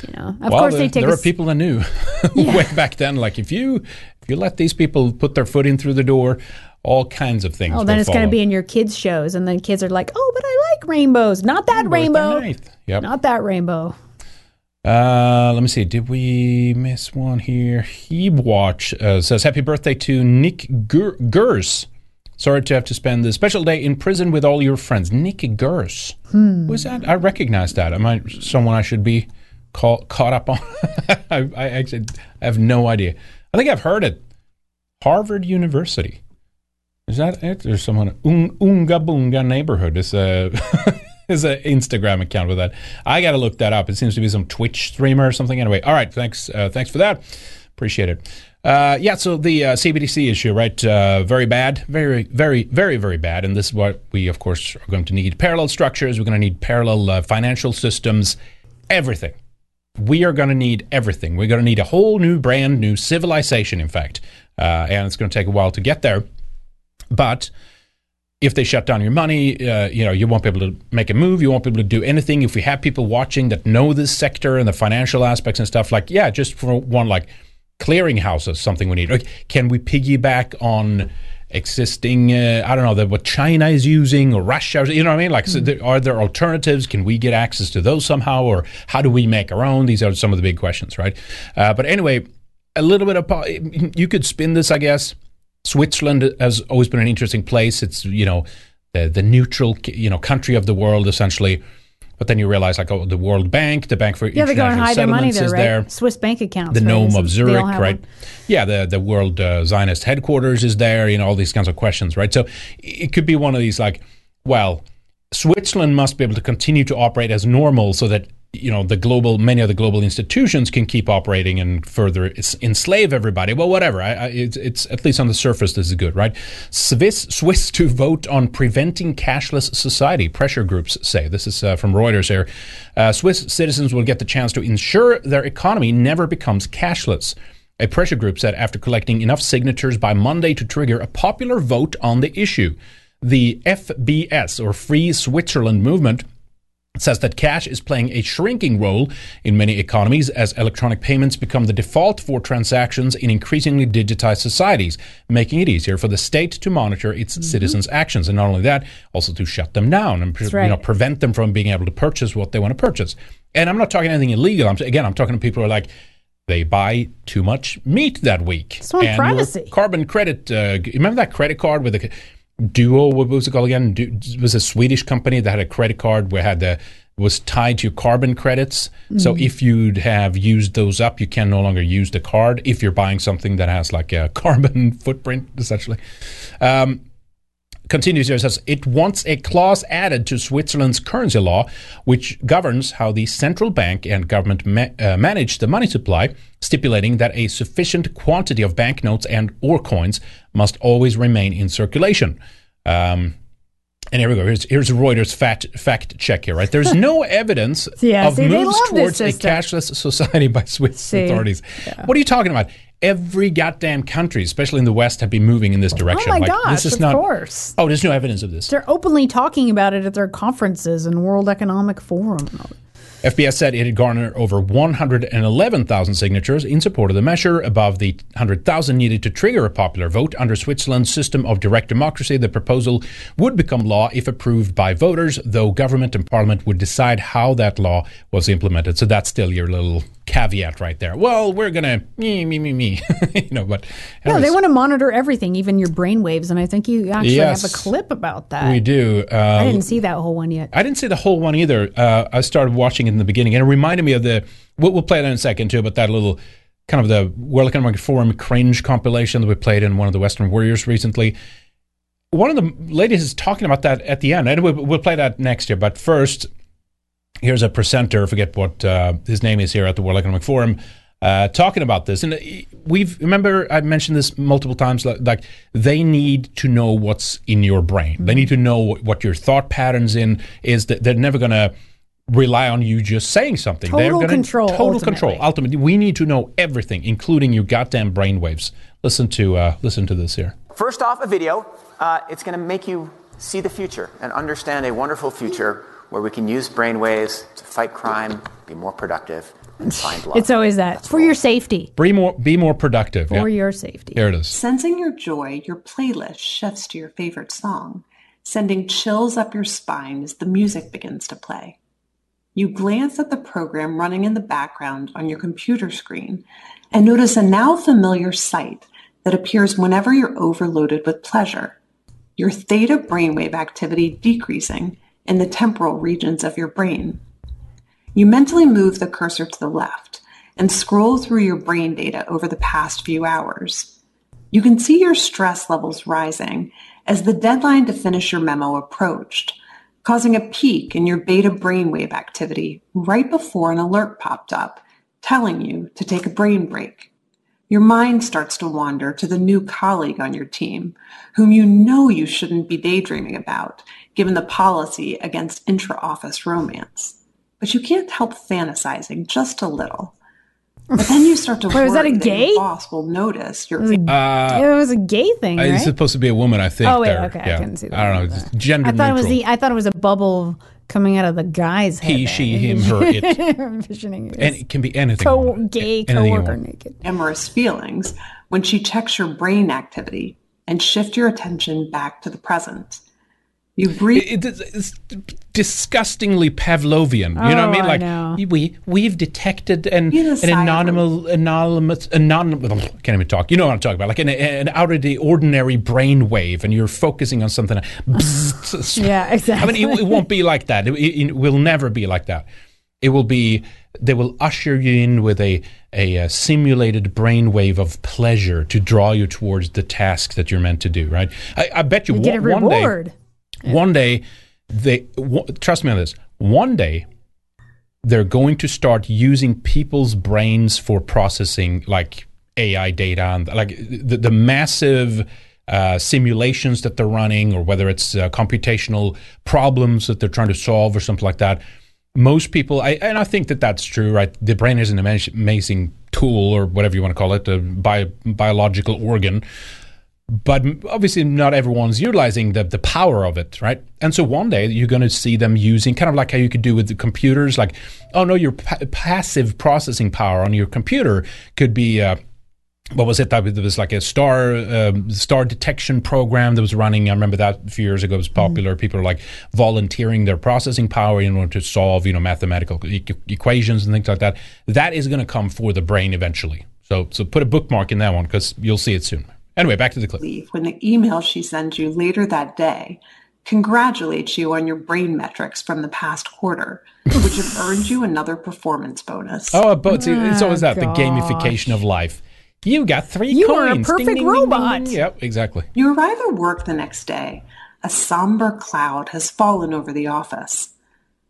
[SPEAKER 2] You know, of
[SPEAKER 1] well,
[SPEAKER 2] course
[SPEAKER 1] there,
[SPEAKER 2] they take
[SPEAKER 1] there
[SPEAKER 2] a
[SPEAKER 1] are people that knew way back then. Like if you if you let these people put their foot in through the door, all kinds of things.
[SPEAKER 2] Oh, then it's going to be in your kids' shows, and then kids are like, "Oh, but I like rainbows. Not that rainbow.
[SPEAKER 1] Yep.
[SPEAKER 2] Not that rainbow."
[SPEAKER 1] Uh, let me see. Did we miss one here? Hebwatch uh, says, Happy birthday to Nick Gur- Gers. Sorry to have to spend the special day in prison with all your friends. Nick Gers.
[SPEAKER 2] Hmm.
[SPEAKER 1] Who's that? I recognize that. Am I someone I should be call, caught up on? I, I actually have no idea. I think I've heard it. Harvard University. Is that it? There's someone, Un- Unga Bunga Neighborhood is a, is an Instagram account with that. I got to look that up. It seems to be some Twitch streamer or something. Anyway, all right. Thanks. Uh, thanks for that. Appreciate it. Uh, yeah, so the uh, CBDC issue, right? Uh, very bad, very, very, very, very bad. And this is what we, of course, are going to need: parallel structures. We're going to need parallel uh, financial systems, everything. We are going to need everything. We're going to need a whole new, brand new civilization, in fact, uh, and it's going to take a while to get there. But if they shut down your money, uh, you know, you won't be able to make a move. You won't be able to do anything. If we have people watching that know this sector and the financial aspects and stuff, like, yeah, just for one, like clearinghouses, something we need. Like, can we piggyback on existing, uh, I don't know, the, what China is using or Russia, you know what I mean? Like, so there, are there alternatives? Can we get access to those somehow? Or how do we make our own? These are some of the big questions, right? Uh, but anyway, a little bit of, you could spin this, I guess. Switzerland has always been an interesting place. It's, you know, the, the neutral, you know, country of the world, essentially. But then you realize, like, oh, the World Bank, the Bank for
[SPEAKER 2] Yeah, they go and
[SPEAKER 1] International
[SPEAKER 2] hide their money there,
[SPEAKER 1] is
[SPEAKER 2] right?
[SPEAKER 1] there
[SPEAKER 2] Swiss bank accounts.
[SPEAKER 1] the
[SPEAKER 2] right? Gnome
[SPEAKER 1] of Zurich, right?
[SPEAKER 2] one?
[SPEAKER 1] Yeah, the the World uh, Zionist headquarters is there. You know, all these kinds of questions, right? So it could be one of these like, well, Switzerland must be able to continue to operate as normal, so that you know the global many of the global institutions can keep operating and further enslave everybody. Well, whatever. I, I, it's, it's at least on the surface, this is good, right? Swiss Swiss to vote on preventing cashless society. Pressure groups say this is uh, from Reuters here. Uh, Swiss citizens will get the chance to ensure their economy never becomes cashless. A pressure group said after collecting enough signatures by Monday to trigger a popular vote on the issue. The FBS, or Free Switzerland Movement, says that cash is playing a shrinking role in many economies as electronic payments become the default for transactions in increasingly digitized societies, making it easier for the state to monitor its citizens' actions, and not only that, also to shut them down and
[SPEAKER 2] right.
[SPEAKER 1] you know prevent them from being able to purchase what they want to purchase. And I'm not talking anything illegal. I'm, again, I'm talking to people who are like. They buy too much meat that week.
[SPEAKER 2] It's not
[SPEAKER 1] and
[SPEAKER 2] privacy.
[SPEAKER 1] Carbon credit. Uh, remember that credit card with the Duo? What was it called again? Du- it was a Swedish company that had a credit card where had the was tied to your carbon credits. So
[SPEAKER 2] Mm.
[SPEAKER 1] if you'd have used those up, you can no longer use the card if you're buying something that has like a carbon footprint, essentially. Um, continues here says it wants a clause added to Switzerland's currency law, which governs how the central bank and government ma- uh, manage the money supply, stipulating that a sufficient quantity of banknotes and or coins must always remain in circulation. Um, and here we go. Here's, here's Reuters fact fact check here. Right, there's no evidence
[SPEAKER 2] Yeah,
[SPEAKER 1] of
[SPEAKER 2] see,
[SPEAKER 1] moves towards a cashless society by Swiss
[SPEAKER 2] See,
[SPEAKER 1] authorities. What are you talking about? Every goddamn country, especially in the West, have been moving in this oh direction.
[SPEAKER 2] Oh my
[SPEAKER 1] like,
[SPEAKER 2] gosh!
[SPEAKER 1] this is
[SPEAKER 2] of
[SPEAKER 1] not.
[SPEAKER 2] course,
[SPEAKER 1] Oh, there's no evidence of this.
[SPEAKER 2] they're openly talking about it at their conferences and World Economic Forum.
[SPEAKER 1] FBS said it had garnered over 111,000 signatures in support of the measure, above the 100,000 needed to trigger a popular vote. Under Switzerland's system of direct democracy, the proposal would become law if approved by voters, though government and parliament would decide how that law was implemented. So that's still your little caveat right there. Well, we're going to me, me, me, me. you know, but
[SPEAKER 2] No, they want to monitor everything, even your brain waves, and I think you actually
[SPEAKER 1] Yes.
[SPEAKER 2] have a clip about that.
[SPEAKER 1] we do. Uh,
[SPEAKER 2] I didn't see that whole one yet.
[SPEAKER 1] I didn't see the whole one either. Uh, I started watching it in the beginning, and it reminded me of the. We'll, we'll play that in a second too, but that little kind of the World Economic Forum cringe compilation that we played in one of the Western Warriors recently. One of the ladies is talking about that at the end, and we'll, we'll play that next year. But first, here's a presenter. Forget what uh, his name is here at the World Economic Forum. Uh, talking about this, and uh, we've remember I mentioned this multiple times. Like, like they need to know what's in your brain. They need to know what, what your thought patterns in is. That they're never going to rely on you just saying something. they're
[SPEAKER 2] Total
[SPEAKER 1] gonna,
[SPEAKER 2] control,
[SPEAKER 1] Total
[SPEAKER 2] ultimately.
[SPEAKER 1] control. Ultimately, we need to know everything, including your goddamn brainwaves. Listen to uh, listen to this here.
[SPEAKER 10] First off, a video. Uh, it's going to make you see the future and understand a wonderful future where we can use brainwaves to fight crime, be more productive, and find love.
[SPEAKER 2] It's always that for your safety.
[SPEAKER 1] Be more, be more productive.
[SPEAKER 2] For
[SPEAKER 1] Yeah.
[SPEAKER 2] your safety.
[SPEAKER 1] Here it is.
[SPEAKER 11] Sensing your joy, your playlist shifts to your favorite song, sending chills up your spine as the music begins to play. You glance at the program running in the background on your computer screen and notice a now familiar sight that appears whenever you're overloaded with pleasure. Your theta brainwave activity decreasing in the temporal regions of your brain. You mentally move the cursor to the left and scroll through your brain data over the past few hours. You can see your stress levels rising as the deadline to finish your memo approached, causing a peak in your beta brainwave activity right before an alert popped up telling you to take a brain break. Your mind starts to wander to the new colleague on your team, whom you know you shouldn't be daydreaming about, given the policy against intra-office romance. But you can't help fantasizing just a little. But then you start to
[SPEAKER 2] Wait, was that
[SPEAKER 11] worry
[SPEAKER 2] a gay?
[SPEAKER 11] your boss will notice your
[SPEAKER 2] It was a,
[SPEAKER 1] Uh,
[SPEAKER 2] it was a gay thing, right?
[SPEAKER 1] It's supposed to be a woman, I think.
[SPEAKER 2] Oh, wait,
[SPEAKER 1] there.
[SPEAKER 2] okay, I
[SPEAKER 1] Yeah.
[SPEAKER 2] couldn't see that.
[SPEAKER 1] I don't know. It's gender
[SPEAKER 2] I thought it was
[SPEAKER 1] neutral.
[SPEAKER 2] the. I thought it was a bubble coming out of the guy's head.
[SPEAKER 1] He, she, him, her, it.
[SPEAKER 2] Envisioning it.
[SPEAKER 1] and it can be anything.
[SPEAKER 2] Co- gay
[SPEAKER 1] Anything you
[SPEAKER 2] coworker naked.
[SPEAKER 11] amorous feelings when she checks your brain activity and shift your attention back to the present. You breathe.
[SPEAKER 1] It, it's, it's disgustingly Pavlovian. You know what I
[SPEAKER 2] Oh,
[SPEAKER 1] mean?
[SPEAKER 2] I
[SPEAKER 1] Like
[SPEAKER 2] know.
[SPEAKER 1] we we've detected an an anonymous anonymous anonymous. Can't even talk. You know what I'm talking about? Like an, an out of the ordinary brain wave, and you're focusing on something.
[SPEAKER 2] Yeah,
[SPEAKER 1] I
[SPEAKER 2] exactly.
[SPEAKER 1] mean, it, it won't be like that. It, it- it will never be like that. It will be. They will usher you in with a a, uh simulated brainwave of pleasure to draw you towards the task that you're meant to do. Right? I, I bet you,
[SPEAKER 2] You get a
[SPEAKER 1] one, one day
[SPEAKER 2] reward.
[SPEAKER 1] one day they w- trust me on this. One day they're going to start using people's brains for processing like ai data and like the, the massive uh, simulations that they're running or whether it's uh, computational problems that they're trying to solve or something like that. Most people I, and i think that that's true right? The brain is an amazing tool or whatever you want to call it a bio, biological organ but obviously not everyone's utilizing the, the power of it, right? And so one day you're going to see them using kind of like how you could do with the computers, like, oh no, your pa- passive processing power on your computer could be. Uh, what was it? That was- there was like a star um, star detection program that was running. I remember that a few years ago. It was popular. People are like volunteering their processing power in order to solve you know mathematical e- equations and things like that. That is going to come for the brain eventually. So so put a bookmark in that one because you'll see it soon. Anyway, back to the clip.
[SPEAKER 11] leave when the email she sends you later that day congratulates you on your brain metrics from the past quarter, which have earned you another performance bonus.
[SPEAKER 1] Oh, but see, oh it's always that the gamification of life. You got three
[SPEAKER 11] You are a
[SPEAKER 1] coins. Ding,
[SPEAKER 11] perfect
[SPEAKER 1] ding, ding, ding,
[SPEAKER 11] robot.
[SPEAKER 1] ding. Yep, exactly.
[SPEAKER 11] You arrive at work the next day. A somber cloud has fallen over the office.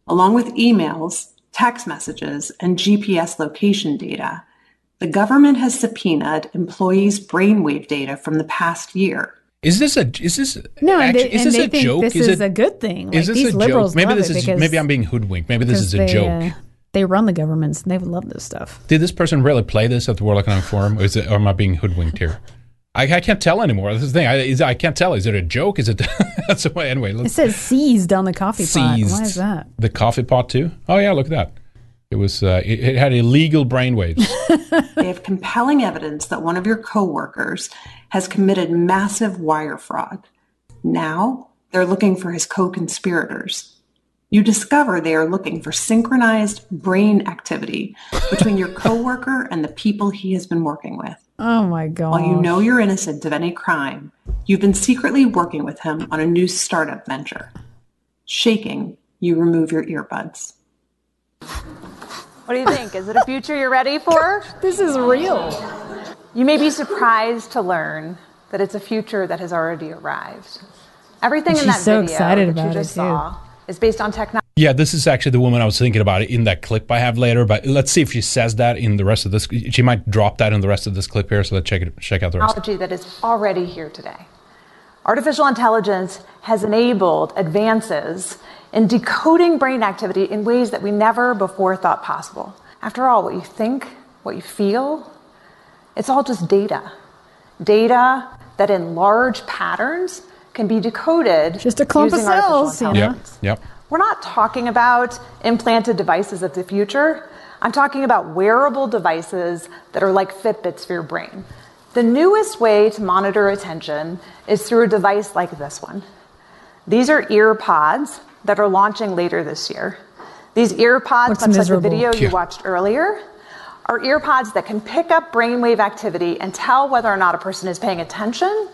[SPEAKER 11] Along with emails, text messages, and GPS location data, the government has subpoenaed employees' brainwave data from the past year.
[SPEAKER 1] Is this a is this
[SPEAKER 2] No, and
[SPEAKER 1] actually,
[SPEAKER 2] they-
[SPEAKER 1] is this a joke?
[SPEAKER 2] this
[SPEAKER 1] is
[SPEAKER 2] is
[SPEAKER 1] it,
[SPEAKER 2] a good thing. Like,
[SPEAKER 1] is this
[SPEAKER 2] these
[SPEAKER 1] a
[SPEAKER 2] liberals
[SPEAKER 1] joke? Maybe this
[SPEAKER 2] it
[SPEAKER 1] is
[SPEAKER 2] because-
[SPEAKER 1] maybe I'm being hoodwinked. Maybe this is a
[SPEAKER 2] they,
[SPEAKER 1] joke.
[SPEAKER 2] uh, they run the governments and they would love this stuff.
[SPEAKER 1] Did this person really play this at the World Economic Forum, or, is it, or am I being hoodwinked here? I, I can't tell anymore. This is the thing. I, is, I can't tell. Is it a joke? Is it? that's why. Anyway,
[SPEAKER 2] It says seized on the coffee pot.
[SPEAKER 1] seized
[SPEAKER 2] Why is that?
[SPEAKER 1] the coffee pot too. Oh yeah, look at that. It was. Uh, it, it had illegal brainwaves.
[SPEAKER 11] They have compelling evidence that one of your coworkers has committed massive wire fraud. Now they're looking for his co-conspirators. You discover they are looking for synchronized brain activity between your coworker and the people he has been working with.
[SPEAKER 2] Oh my god.
[SPEAKER 11] While you know you're innocent of any crime, you've been secretly working with him on a new startup venture. Shaking, you remove your earbuds.
[SPEAKER 12] What do you think? Is it a future you're ready for?
[SPEAKER 2] this is real.
[SPEAKER 12] You may be surprised to learn that it's a future that has already arrived. Everything in that
[SPEAKER 2] so
[SPEAKER 12] video
[SPEAKER 2] excited
[SPEAKER 12] that
[SPEAKER 2] about
[SPEAKER 12] you just
[SPEAKER 2] too.
[SPEAKER 12] saw is based on technology.
[SPEAKER 1] Yeah, this is actually the woman I was thinking about in that clip I have later. But let's see if she says that in the rest of this. She might drop that in the rest of this clip here. So let's check it. Check out the rest.
[SPEAKER 12] technology that is already here today. Artificial intelligence has enabled advances in decoding brain activity in ways that we never before thought possible. After all, what you think, what you feel, it's all just data. Data that in large patterns can be decoded
[SPEAKER 2] Just a clump of
[SPEAKER 12] using artificial
[SPEAKER 2] cells, you know?
[SPEAKER 12] intelligence.
[SPEAKER 1] Yep. Yep.
[SPEAKER 12] We're not talking about implanted devices of the future. I'm talking about wearable devices that are like Fitbits for your brain. The newest way to monitor attention is through a device like this one. These are ear pods that are launching later this year. These ear pods,
[SPEAKER 2] Looks
[SPEAKER 12] much
[SPEAKER 2] miserable.
[SPEAKER 12] like the video you watched earlier, are ear pods that can pick up brainwave activity and tell whether or not a person is paying attention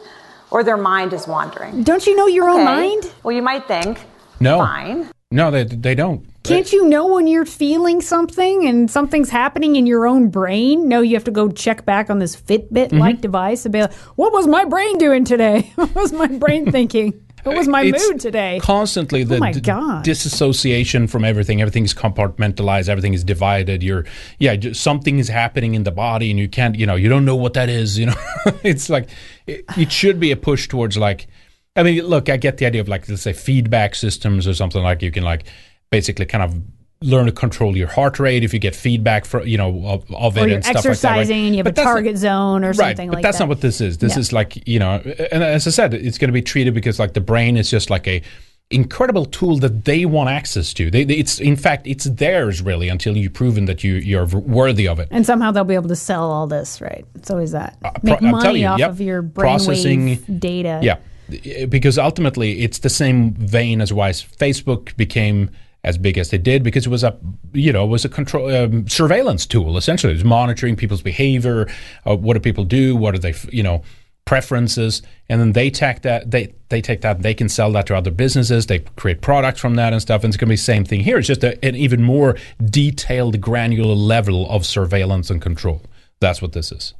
[SPEAKER 12] or their mind is wandering.
[SPEAKER 2] Don't you know your own mind?
[SPEAKER 12] Well, you might think,
[SPEAKER 1] No.
[SPEAKER 12] fine.
[SPEAKER 1] No, they they don't.
[SPEAKER 2] Can't you know when you're feeling something and something's happening in your own brain? No, you have to go check back on this Fitbit like
[SPEAKER 1] Mm-hmm.
[SPEAKER 2] device and be like, what was my brain doing today? what was my brain thinking? What was my
[SPEAKER 1] It's
[SPEAKER 2] mood today?
[SPEAKER 1] Constantly oh the
[SPEAKER 2] Oh my
[SPEAKER 1] d- disassociation from everything. Everything is compartmentalized. Everything is divided. You're yeah, something is happening in the body, and you can't. You know, you don't know what that is. You know, it's like it, it should be a push towards like. I mean, look, I get the idea of like let's say feedback systems or something like you can like basically kind of learn to control your heart rate if you get feedback for you know of, of it and stuff like that. right?
[SPEAKER 2] exercising and you have
[SPEAKER 1] But
[SPEAKER 2] a
[SPEAKER 1] that's not-
[SPEAKER 2] target zone or
[SPEAKER 1] right,
[SPEAKER 2] something
[SPEAKER 1] but
[SPEAKER 2] like
[SPEAKER 1] that's
[SPEAKER 2] that.
[SPEAKER 1] not what this is. This
[SPEAKER 2] Yeah.
[SPEAKER 1] is like you know, and as I said, it's going to be treated because like the brain is just like a incredible tool that they want access to. They, they- it's in fact it's theirs really until you've proven that you you're worthy of it.
[SPEAKER 2] and somehow they'll be able to sell all this, right? It's always that.
[SPEAKER 1] Uh,
[SPEAKER 2] Make
[SPEAKER 1] pro- I'm
[SPEAKER 2] money
[SPEAKER 1] you,
[SPEAKER 2] off
[SPEAKER 1] yep.
[SPEAKER 2] of your
[SPEAKER 1] Processing-
[SPEAKER 2] brainwave data.
[SPEAKER 1] Yeah. because ultimately it's the same vein as why Facebook became as big as they did because it was a you know it was a control um, surveillance tool essentially. It was monitoring people's behavior uh, what do people do what are they you know preferences. And then they take that they they take that they can sell that to other businesses. They create products from that and stuff. And it's going to be the same thing here. It's just a, an even more detailed granular level of surveillance and control. That's what this is.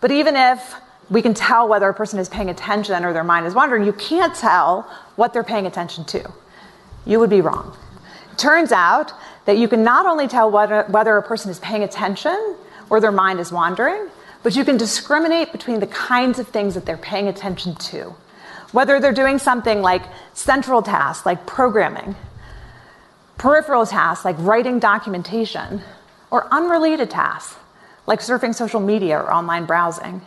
[SPEAKER 12] But even if we can tell whether a person is paying attention or their mind is wandering, you can't tell what they're paying attention to. You would be wrong. Turns out that you can not only tell whether, whether a person is paying attention or their mind is wandering, but you can discriminate between the kinds of things that they're paying attention to. Whether they're doing something like central tasks, like programming, peripheral tasks, like writing documentation, or unrelated tasks, like surfing social media or online browsing.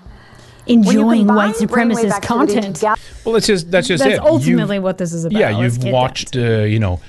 [SPEAKER 2] Enjoying white supremacist content.
[SPEAKER 12] together-
[SPEAKER 1] well that's just that's just
[SPEAKER 2] That's
[SPEAKER 1] it
[SPEAKER 2] ultimately
[SPEAKER 1] You've-
[SPEAKER 2] what this is about.
[SPEAKER 1] yeah you've
[SPEAKER 2] get
[SPEAKER 1] watched uh, you know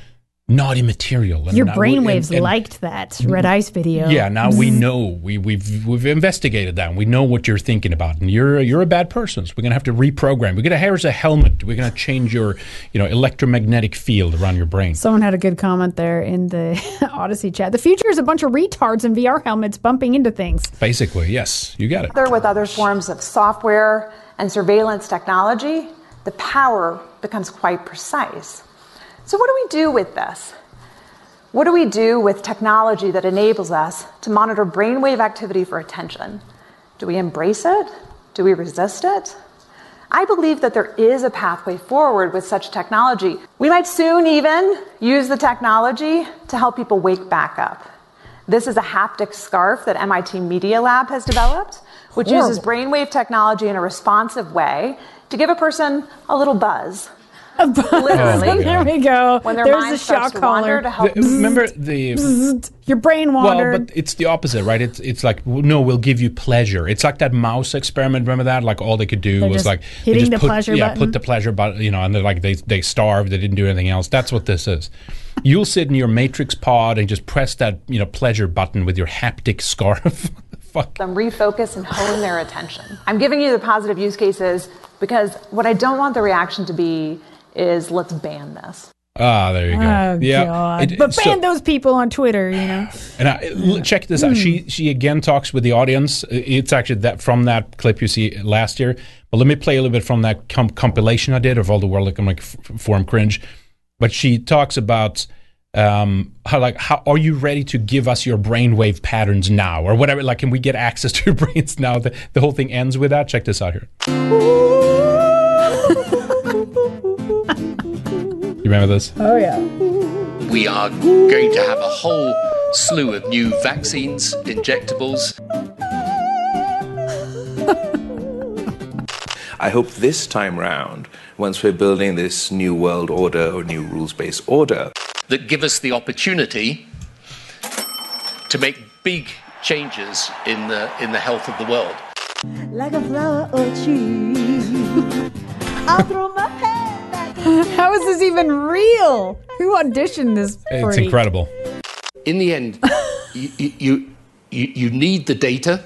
[SPEAKER 1] naughty material and
[SPEAKER 2] Your
[SPEAKER 1] now-
[SPEAKER 2] brainwaves
[SPEAKER 1] and- and-
[SPEAKER 2] liked that red ice video.
[SPEAKER 1] Yeah, now we know we, we've we've investigated that. And we know what you're thinking about, and you're you're a bad person. So we're gonna have to reprogram. We're gonna here's a helmet. We're gonna change your you know electromagnetic field around your brain.
[SPEAKER 2] Someone had a good comment there in the Odysee chat. The future is a bunch of retards in VR helmets bumping into things.
[SPEAKER 1] Basically, yes, you got it.
[SPEAKER 12] together with other forms of software and surveillance technology, the power becomes quite precise. So, what do we do with this? What do we do with technology that enables us to monitor brainwave activity for attention? Do we embrace it? Do we resist it? I believe that there is a pathway forward with such technology. We might soon even use the technology to help people wake back up. This is a haptic scarf that MIT Media Lab has developed, which uses brainwave technology in a responsive way to give a person a little buzz. Literally.
[SPEAKER 2] There we go.
[SPEAKER 12] When their
[SPEAKER 2] There's
[SPEAKER 12] mind
[SPEAKER 2] the
[SPEAKER 12] starts
[SPEAKER 2] shock
[SPEAKER 12] to wander
[SPEAKER 2] collar.
[SPEAKER 12] to help
[SPEAKER 1] The- remember the
[SPEAKER 2] Bzzzt. Your brain wandered.
[SPEAKER 1] well, but it's the opposite, right? It's it's like w- no, we'll give you pleasure. It's like that mouse experiment. Remember that? Like all they could do
[SPEAKER 2] They're
[SPEAKER 1] was
[SPEAKER 2] just
[SPEAKER 1] like they
[SPEAKER 2] hitting
[SPEAKER 1] just
[SPEAKER 2] the
[SPEAKER 1] put,
[SPEAKER 2] pleasure
[SPEAKER 1] yeah,
[SPEAKER 2] button.
[SPEAKER 1] put the pleasure button, you know, and they're like they they starved. They didn't do anything else. That's what this is. You'll sit in your matrix pod and just press that you know pleasure button with your haptic scarf. Fuck.
[SPEAKER 12] them refocus and hone their attention. I'm giving you the positive use cases because what I don't want the reaction to be is let's ban this.
[SPEAKER 1] ah, there you go.
[SPEAKER 2] Oh,
[SPEAKER 1] yeah, It-
[SPEAKER 2] but
[SPEAKER 1] so-
[SPEAKER 2] ban those people on Twitter, you know.
[SPEAKER 1] And I, l- check this out. She she again talks with the audience. It's actually that from that clip you see last year. But let me play a little bit from that com- compilation I did of all the World Economic F- Forum cringe. But she talks about um, how like how are you ready to give us your brainwave patterns now or whatever? Like, can we get access to your brains now? The, the whole thing ends with that. Check this out here. You remember this?
[SPEAKER 2] Oh yeah.
[SPEAKER 13] We are going to have a whole slew of new vaccines, injectables.
[SPEAKER 14] I hope this time round, once we're building this new world order or new rules based order,
[SPEAKER 13] that give us the opportunity to make big changes in the in the health of the world.
[SPEAKER 15] like a flower or tree.
[SPEAKER 2] How is this even real? Who auditioned this?
[SPEAKER 1] It's
[SPEAKER 2] freak?
[SPEAKER 1] incredible.
[SPEAKER 13] In the end, you, you, you, you need the data.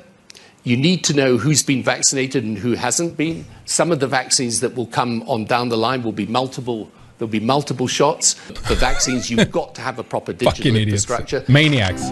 [SPEAKER 13] You need to know who's been vaccinated and who hasn't been. Some of the vaccines that will come on down the line will be multiple. There'll be multiple shots. For vaccines, you've got to have a proper digital
[SPEAKER 1] Fucking idiots.
[SPEAKER 13] infrastructure.
[SPEAKER 1] Maniacs.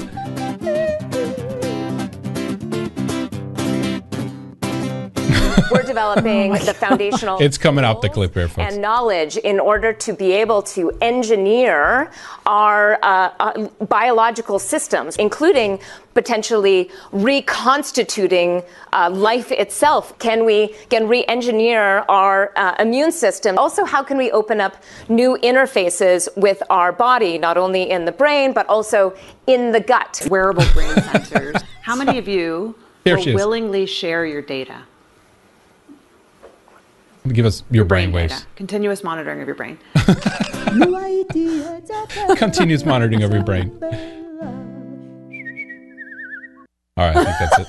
[SPEAKER 16] We're developing the foundational
[SPEAKER 1] It's coming up the clip here, folks.
[SPEAKER 16] and knowledge in order to be able to engineer our uh, uh, biological systems, including potentially reconstituting uh, life itself. Can we can re-engineer our uh, immune system? Also, how can we open up new interfaces with our body, not only in the brain but also in the gut?
[SPEAKER 11] Wearable brain sensors. How many of you
[SPEAKER 1] Here
[SPEAKER 11] will willingly share your data?
[SPEAKER 1] Give us your brain
[SPEAKER 11] Data.
[SPEAKER 1] waves.
[SPEAKER 11] Continuous monitoring of your brain.
[SPEAKER 1] Continuous monitoring of your brain. All right, I think that's it.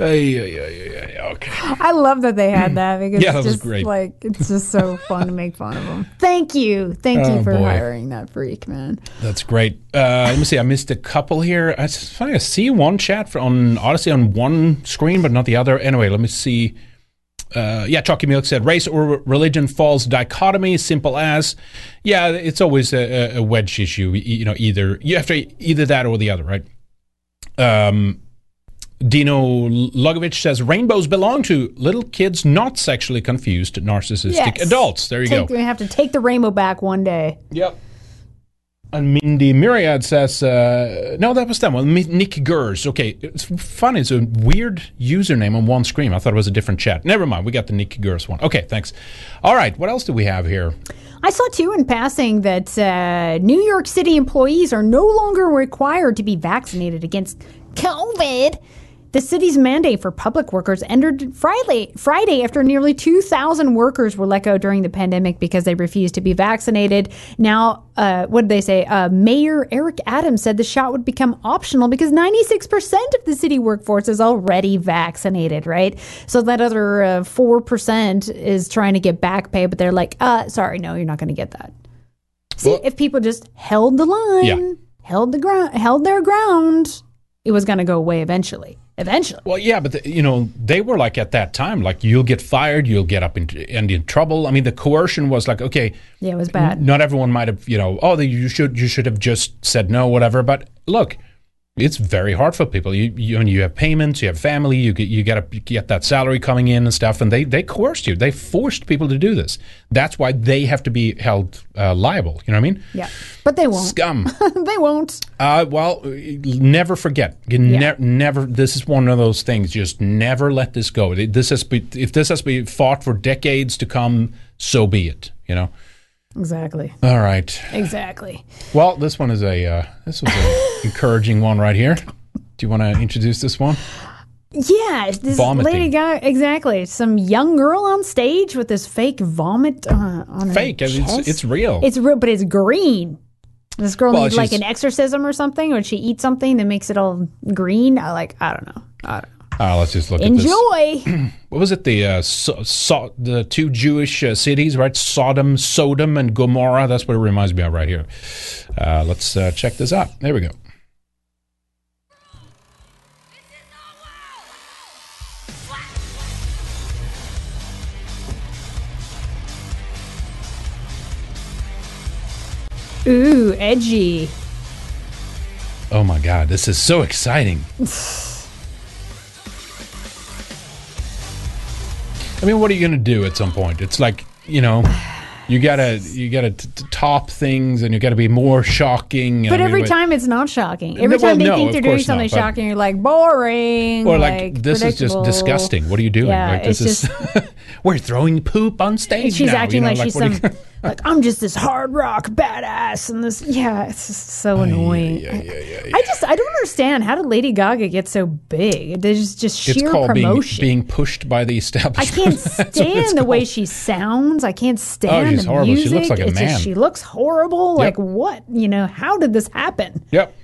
[SPEAKER 1] Ay, ay, ay, ay, ay, okay.
[SPEAKER 2] I love that they had that because
[SPEAKER 1] Yeah, that
[SPEAKER 2] it's
[SPEAKER 1] was
[SPEAKER 2] just
[SPEAKER 1] great.
[SPEAKER 2] like it's just so fun to make fun of them. Thank you, thank
[SPEAKER 1] Oh,
[SPEAKER 2] you for
[SPEAKER 1] boy.
[SPEAKER 2] hiring that freak, man.
[SPEAKER 1] That's great. Uh, let me see. I missed a couple here. I s- funny. I see one chat for, on Odysee on one screen, but not the other. Anyway, let me see. uh, yeah, Chalky Milk said race or religion false dichotomy, simple as. Yeah, it's always a, a- a wedge issue. You know, either you have to either that or the other, right? Um, Dino Logovic says rainbows belong to little kids, not sexually confused, narcissistic
[SPEAKER 2] Yes.
[SPEAKER 1] adults. There you
[SPEAKER 2] Take-
[SPEAKER 1] go.
[SPEAKER 2] We have to take the rainbow back one day.
[SPEAKER 1] Yep. And Mindy Myriad says, uh, no, that was that one. Nick Gers. Okay, it's funny. It's a weird username on one screen. I thought it was a different chat. Never mind. We got the Nick Gers one. Okay, thanks. All right, what else do we have here?
[SPEAKER 2] I saw too in passing that uh, New York City employees are no longer required to be vaccinated against COVID. The city's mandate for public workers ended Friday, Friday after nearly 2,000 workers were let go during the pandemic because they refused to be vaccinated. Now, uh, what did they say? Uh, Mayor Eric Adams said the shot would become optional because 96% of the city workforce is already vaccinated, right? So that other uh, 4% is trying to get back pay, but they're like, uh, sorry, no, you're not going to get that. See, if people just held the line,
[SPEAKER 1] Yeah.
[SPEAKER 2] held the ground, held their ground, it was going to go away eventually. Eventually.
[SPEAKER 1] Well, yeah, but the, you know they were like at that time, like you'll get fired, you'll get up in, and in trouble. I mean, the coercion was like, okay,
[SPEAKER 2] Yeah, it was bad.
[SPEAKER 1] N- Not everyone might have, you know, oh, the- you should you should have just said no, whatever. But look, it's very hard for people. You you, and you have payments, you have family, you get you got to get that salary coming in and stuff, and they they coerced you. They forced people to do this. That's why they have to be held uh, liable. You know what I mean?
[SPEAKER 2] Yeah. But they won't.
[SPEAKER 1] Scum.
[SPEAKER 2] they won't.
[SPEAKER 1] Uh, well, never forget. You ne- never. This is one of those things. Just never let this go. This has be, if this has been fought for decades to come, so be it. You know.
[SPEAKER 2] Exactly.
[SPEAKER 1] All right.
[SPEAKER 2] Exactly.
[SPEAKER 1] Well, this one is a uh, this was an encouraging one right here. Do you want to introduce this one?
[SPEAKER 2] Yeah, this
[SPEAKER 1] Vomiting.
[SPEAKER 2] lady guy exactly. Some young girl on stage with this fake vomit uh, on her
[SPEAKER 1] Fake. I mean, it's- it's real.
[SPEAKER 2] It's real, but it's green. This girl
[SPEAKER 1] Well,
[SPEAKER 2] needs like an exorcism or something, or she eats something that makes it all green. I like. I don't know. I don't know.
[SPEAKER 1] Uh, let's just look at
[SPEAKER 2] Enjoy.
[SPEAKER 1] this. What was it? The uh, so, so, the two Jewish uh, cities, right? Sodom, Sodom, and Gomorrah. That's what it reminds me of right here. Uh, let's uh, check this out. There we go.
[SPEAKER 2] Ooh, edgy.
[SPEAKER 1] Oh my God, this is so exciting. I mean, what are you going to do at some point? It's like you know, you gotta you gotta t- t- top things, and you gotta be more shocking.
[SPEAKER 2] But
[SPEAKER 1] I mean,
[SPEAKER 2] every
[SPEAKER 1] wait-
[SPEAKER 2] time it's not shocking. Every
[SPEAKER 1] Well,
[SPEAKER 2] time they
[SPEAKER 1] no,
[SPEAKER 2] think they're doing
[SPEAKER 1] course not,
[SPEAKER 2] something shocking, you're like boring.
[SPEAKER 1] or like, this is just disgusting. What are you doing?
[SPEAKER 2] Yeah,
[SPEAKER 1] like this
[SPEAKER 2] it's
[SPEAKER 1] is we're throwing poop on stage.
[SPEAKER 2] She's
[SPEAKER 1] now,
[SPEAKER 2] acting
[SPEAKER 1] you know,
[SPEAKER 2] like, she's some like I'm just this hard rock badass and this yeah, it's just so annoying. I, I just I don't understand how did Lady Gaga get so big? There's just
[SPEAKER 1] it's
[SPEAKER 2] sheer
[SPEAKER 1] called being,
[SPEAKER 2] promotion.
[SPEAKER 1] being pushed by the establishment. I can't it's
[SPEAKER 2] stand the way she sounds. I can't oh, stand oh,
[SPEAKER 1] she's
[SPEAKER 2] the
[SPEAKER 1] horrible. She
[SPEAKER 2] music.
[SPEAKER 1] looks like a
[SPEAKER 2] it's
[SPEAKER 1] man.
[SPEAKER 2] Just, she looks horrible.
[SPEAKER 1] Yep.
[SPEAKER 2] Like what? You know, how did this happen?
[SPEAKER 1] Yep.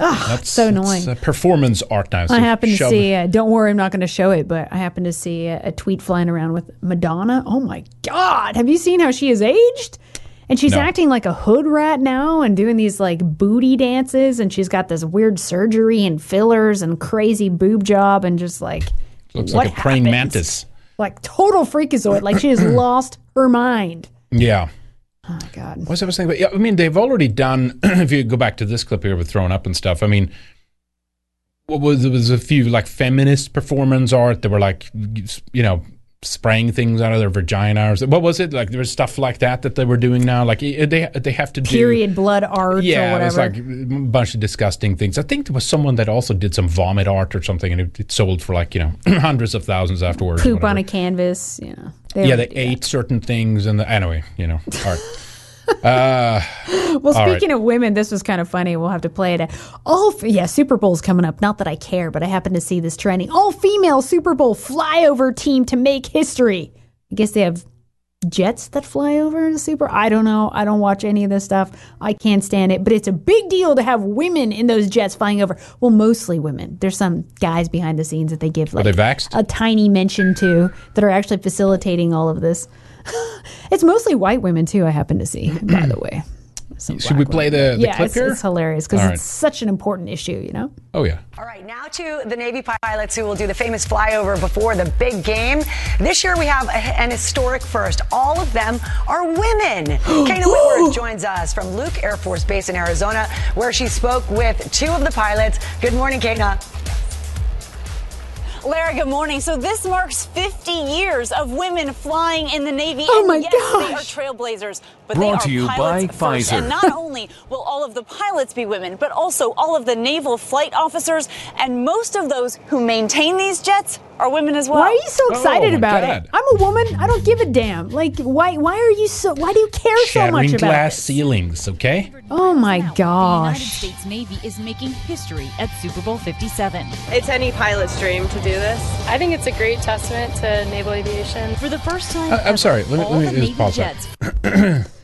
[SPEAKER 2] Ugh,
[SPEAKER 1] That's
[SPEAKER 2] so annoying.
[SPEAKER 1] That's, uh, performance art now. so
[SPEAKER 2] I happen to see. Uh, don't worry, I'm not going to show it, but I happen to see a, a tweet flying around with Madonna. Oh my God! Have you seen how she is aged? And she's
[SPEAKER 1] No.
[SPEAKER 2] acting like a hood rat now and doing these like booty dances, and she's got this weird surgery and fillers and crazy boob job, and just like
[SPEAKER 1] Looks like a praying mantis.
[SPEAKER 2] like total freakazoid. Like she has lost her mind.
[SPEAKER 1] Yeah.
[SPEAKER 2] Oh God!
[SPEAKER 1] What was I was saying? But yeah, I mean, they've already done. if you go back to this clip here with throwing up and stuff, I mean, what was there was a few like feminist performance art that were like, you know, spraying things out of their vagina or what was it like? There was stuff like that that they were doing now. Like they they have to do
[SPEAKER 2] Period blood art or
[SPEAKER 1] Yeah, it was like a bunch of disgusting things. I think there was someone that also did some vomit art or something, and it, it sold for like you know hundreds of thousands afterwards.
[SPEAKER 2] Poop on a canvas. You know.
[SPEAKER 1] yeah, they ate certain things, and the, anyway, you know, art. uh,
[SPEAKER 2] Well,
[SPEAKER 1] all right.
[SPEAKER 2] speaking of women, this was kind of funny. We'll have to play it. All f- yeah, Super Bowl's coming up. Not that I care, but I happen to see this trending. All female Super Bowl flyover team to make history. I guess they have jets that fly over in the Super. I don't know. I don't watch any of this stuff. I can't stand it. But it's a big deal to have women in those jets flying over. Well, mostly women. There's some guys behind the scenes that they give
[SPEAKER 1] Are
[SPEAKER 2] like a tiny mention to that are actually facilitating all of this. it's mostly white women too. I happen to see, by the way. some
[SPEAKER 1] Should we play
[SPEAKER 2] women.
[SPEAKER 1] the, the
[SPEAKER 2] yeah,
[SPEAKER 1] clip
[SPEAKER 2] it's,
[SPEAKER 1] here?
[SPEAKER 2] it's hilarious because
[SPEAKER 1] All
[SPEAKER 2] it's
[SPEAKER 1] right.
[SPEAKER 2] such an important issue. You know.
[SPEAKER 1] Oh yeah.
[SPEAKER 17] All right, now to the Navy pilots who will do the famous flyover before the big game. This year we have a, an historic first. All of them are women. Kayna Whitworth joins us from Luke Air Force Base in Arizona, where she spoke with two of the pilots. Good morning, Kana.
[SPEAKER 18] Lara, good morning. So this marks 50 years of women flying in the Navy.
[SPEAKER 2] Oh
[SPEAKER 18] and
[SPEAKER 2] my
[SPEAKER 18] yes, they are trailblazers, but
[SPEAKER 19] Brought
[SPEAKER 18] they
[SPEAKER 19] to
[SPEAKER 18] are
[SPEAKER 19] you by
[SPEAKER 18] pilots first.
[SPEAKER 19] Pfizer.
[SPEAKER 18] And not only will all of the pilots be women, but also all of the naval flight officers and most of those who maintain these jets are women as well.
[SPEAKER 2] Why are you so oh excited
[SPEAKER 1] Oh,
[SPEAKER 2] about
[SPEAKER 1] God.
[SPEAKER 2] it? I'm a woman. I don't give a damn. Like, why? Why are you so? Why do you care so much
[SPEAKER 1] Shattering
[SPEAKER 2] about
[SPEAKER 1] glass
[SPEAKER 2] this?
[SPEAKER 1] ceilings. Okay.
[SPEAKER 2] Oh my gosh!
[SPEAKER 20] The United. States Navy is making history at Super Bowl 57.
[SPEAKER 21] It's any pilot's dream to do this. I think it's a great testament to naval aviation.
[SPEAKER 20] For the first time,
[SPEAKER 1] I- I'm sorry. Let me,
[SPEAKER 20] all
[SPEAKER 1] let me
[SPEAKER 20] the
[SPEAKER 1] just
[SPEAKER 20] Navy
[SPEAKER 1] pause that.
[SPEAKER 20] jets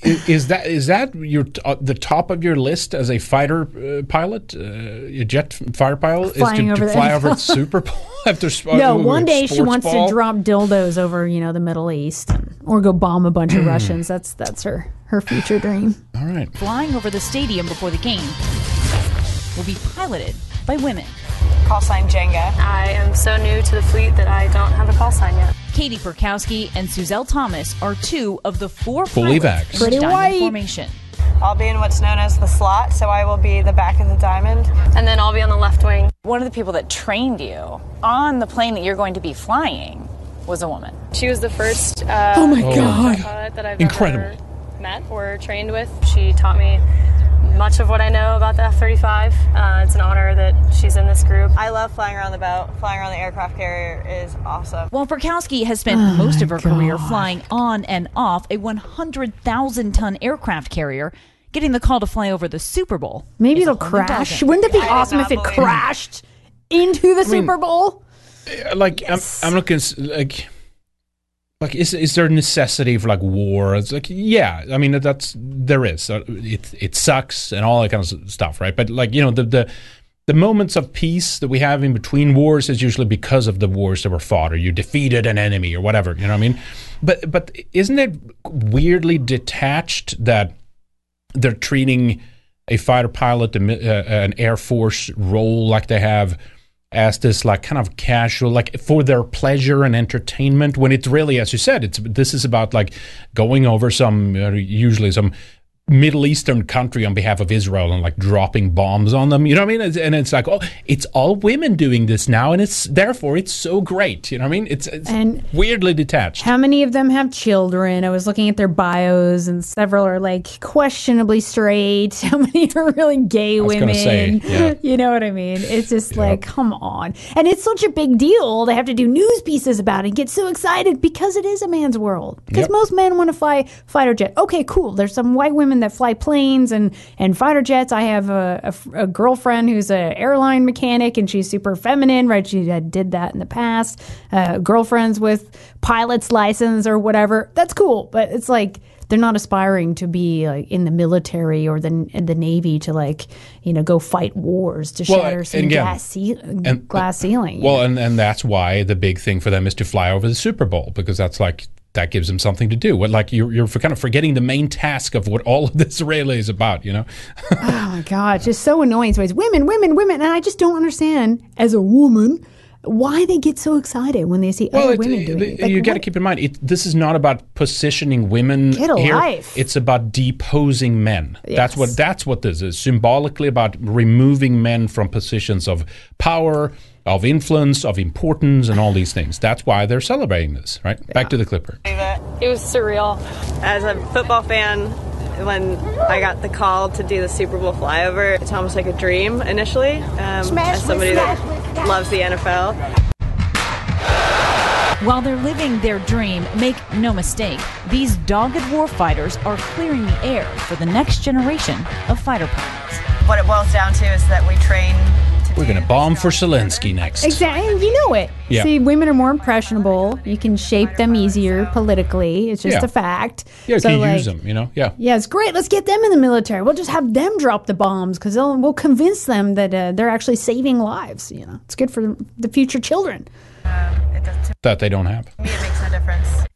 [SPEAKER 1] Is, is that is that your uh, the top of your list as a fighter uh, pilot, uh, a jet fighter pilot,
[SPEAKER 2] Flying
[SPEAKER 1] is to,
[SPEAKER 2] over
[SPEAKER 1] to
[SPEAKER 2] the
[SPEAKER 1] fly over the Super Bowl after sp-
[SPEAKER 2] No,
[SPEAKER 1] uh,
[SPEAKER 2] one day she wants
[SPEAKER 1] ball?
[SPEAKER 2] to drop dildos over, you know, the Middle East or go bomb a bunch of Russians. That's that's her her future dream.
[SPEAKER 1] All right.
[SPEAKER 20] flying over the stadium before the game will be piloted by women.
[SPEAKER 21] Call sign Jenga. I am so new to the fleet that I don't have a call sign yet.
[SPEAKER 20] Katie Perkowski and Suzelle Thomas are two of the four
[SPEAKER 1] Fully
[SPEAKER 20] pilots
[SPEAKER 1] vaxxed.
[SPEAKER 20] in
[SPEAKER 2] Pretty
[SPEAKER 20] Diamond
[SPEAKER 2] white.
[SPEAKER 20] formation.
[SPEAKER 21] I'll be in what's known as the slot, so I will be the back of the diamond. And then I'll be on the left wing.
[SPEAKER 18] One of the people that trained you on the plane that you're going to be flying was a woman.
[SPEAKER 21] She was the first uh,
[SPEAKER 2] Oh my God.
[SPEAKER 21] that I've
[SPEAKER 1] Incredible.
[SPEAKER 21] ever met or trained with. She taught me much of what I know about the F-35. Uh, it's an honor that she's in this group. I love flying around the boat. Flying around the aircraft carrier is awesome.
[SPEAKER 20] While Perkowski has spent
[SPEAKER 2] Oh
[SPEAKER 20] most of her career flying on and off a 100,000 ton aircraft carrier, getting the call to fly over the Super Bowl.
[SPEAKER 2] Maybe it'll crash. Wouldn't it be
[SPEAKER 21] I
[SPEAKER 2] awesome if it
[SPEAKER 21] believe it.
[SPEAKER 2] crashed into the
[SPEAKER 1] mean-
[SPEAKER 2] Super Bowl?
[SPEAKER 1] Uh, Like I'm, I'm looking s- like like is is there a necessity for like war? It's like yeah, I mean that's there is. Uh, It it sucks and all that kind of stuff, right? But like you know the the the moments of peace that we have in between wars is usually because of the wars that were fought, or you defeated an enemy, or whatever. You know what I mean? But but isn't it weirdly detached that they're treating a fighter pilot, uh, an air force role like they have as this like kind of casual, like for their pleasure and entertainment. When it's really, as you said, it's this is about like going over some uh, usually some Middle Eastern country on behalf of Israel and like dropping bombs on them. You know what I mean? It's, and it's like, oh, it's all women doing this now, and it's therefore it's so great. You know what I mean? It's, it's
[SPEAKER 2] And-
[SPEAKER 1] weirdly detached.
[SPEAKER 2] How many of them have children? I was looking at their bios, and several are like questionably straight. How many are really gay women?
[SPEAKER 1] say, yeah.
[SPEAKER 2] You know what I mean? It's just like, come on. And it's such a big deal. They have to do news pieces about it and get so excited because it is a man's world. Because
[SPEAKER 1] Yep.
[SPEAKER 2] most men want to fly fighter jet. Okay, cool. There's some white women that fly planes and, and fighter jets. I have a girlfriend who's an airline mechanic and she's super feminine, right? She had, did that in the past. Uh, girlfriends with pilot's license or whatever. That's cool. But it's like, they're not aspiring to be like in the military or the in the navy to like you know go fight wars to
[SPEAKER 1] Well,
[SPEAKER 2] shatter some
[SPEAKER 1] again,
[SPEAKER 2] glass, ce-
[SPEAKER 1] and-
[SPEAKER 2] glass ceiling.
[SPEAKER 1] Well, and, and that's why the big thing for them is to fly over the Super Bowl because that's like that gives them something to do. What like you're you're kind of forgetting the main task of what all of this really is about. You know,
[SPEAKER 2] oh my god, just so annoying. So it's women, women, women, and I just don't understand as a woman why they get so excited when they see other
[SPEAKER 1] it-
[SPEAKER 2] women doing
[SPEAKER 1] it-.
[SPEAKER 2] Like,
[SPEAKER 1] you got to keep in mind it, this is not about positioning women
[SPEAKER 2] Get a
[SPEAKER 1] here.
[SPEAKER 2] life.
[SPEAKER 1] It's about deposing men. That's what that's what this is. Symbolically about removing men from positions of power, of influence, of importance, and all these things. That's why they're celebrating this. Right. Back to the Clipper.
[SPEAKER 21] It was surreal. As a football fan, when I got the call to do the Super Bowl flyover, it's almost like a dream initially. Um, as somebody that loves the NFL.
[SPEAKER 20] While they're living their dream, make no mistake, these dogged warfighters are clearing the air for the next generation of fighter pilots.
[SPEAKER 21] What it boils down to is that we train
[SPEAKER 1] We're going to bomb for Zelensky next.
[SPEAKER 2] Exactly, and you know it.
[SPEAKER 1] Yeah.
[SPEAKER 2] See, women are more impressionable. You can shape them easier politically. It's just
[SPEAKER 1] Yeah.
[SPEAKER 2] a fact.
[SPEAKER 1] Yeah, you
[SPEAKER 2] So,
[SPEAKER 1] can
[SPEAKER 2] like,
[SPEAKER 1] use them. You know. Yeah.
[SPEAKER 2] Yeah, it's great. Let's get them in the military. We'll just have them drop the bombs because we'll convince them that uh, they're actually saving lives. You know, it's good for the future children.
[SPEAKER 1] That they don't have.
[SPEAKER 21] Me, it makes no difference.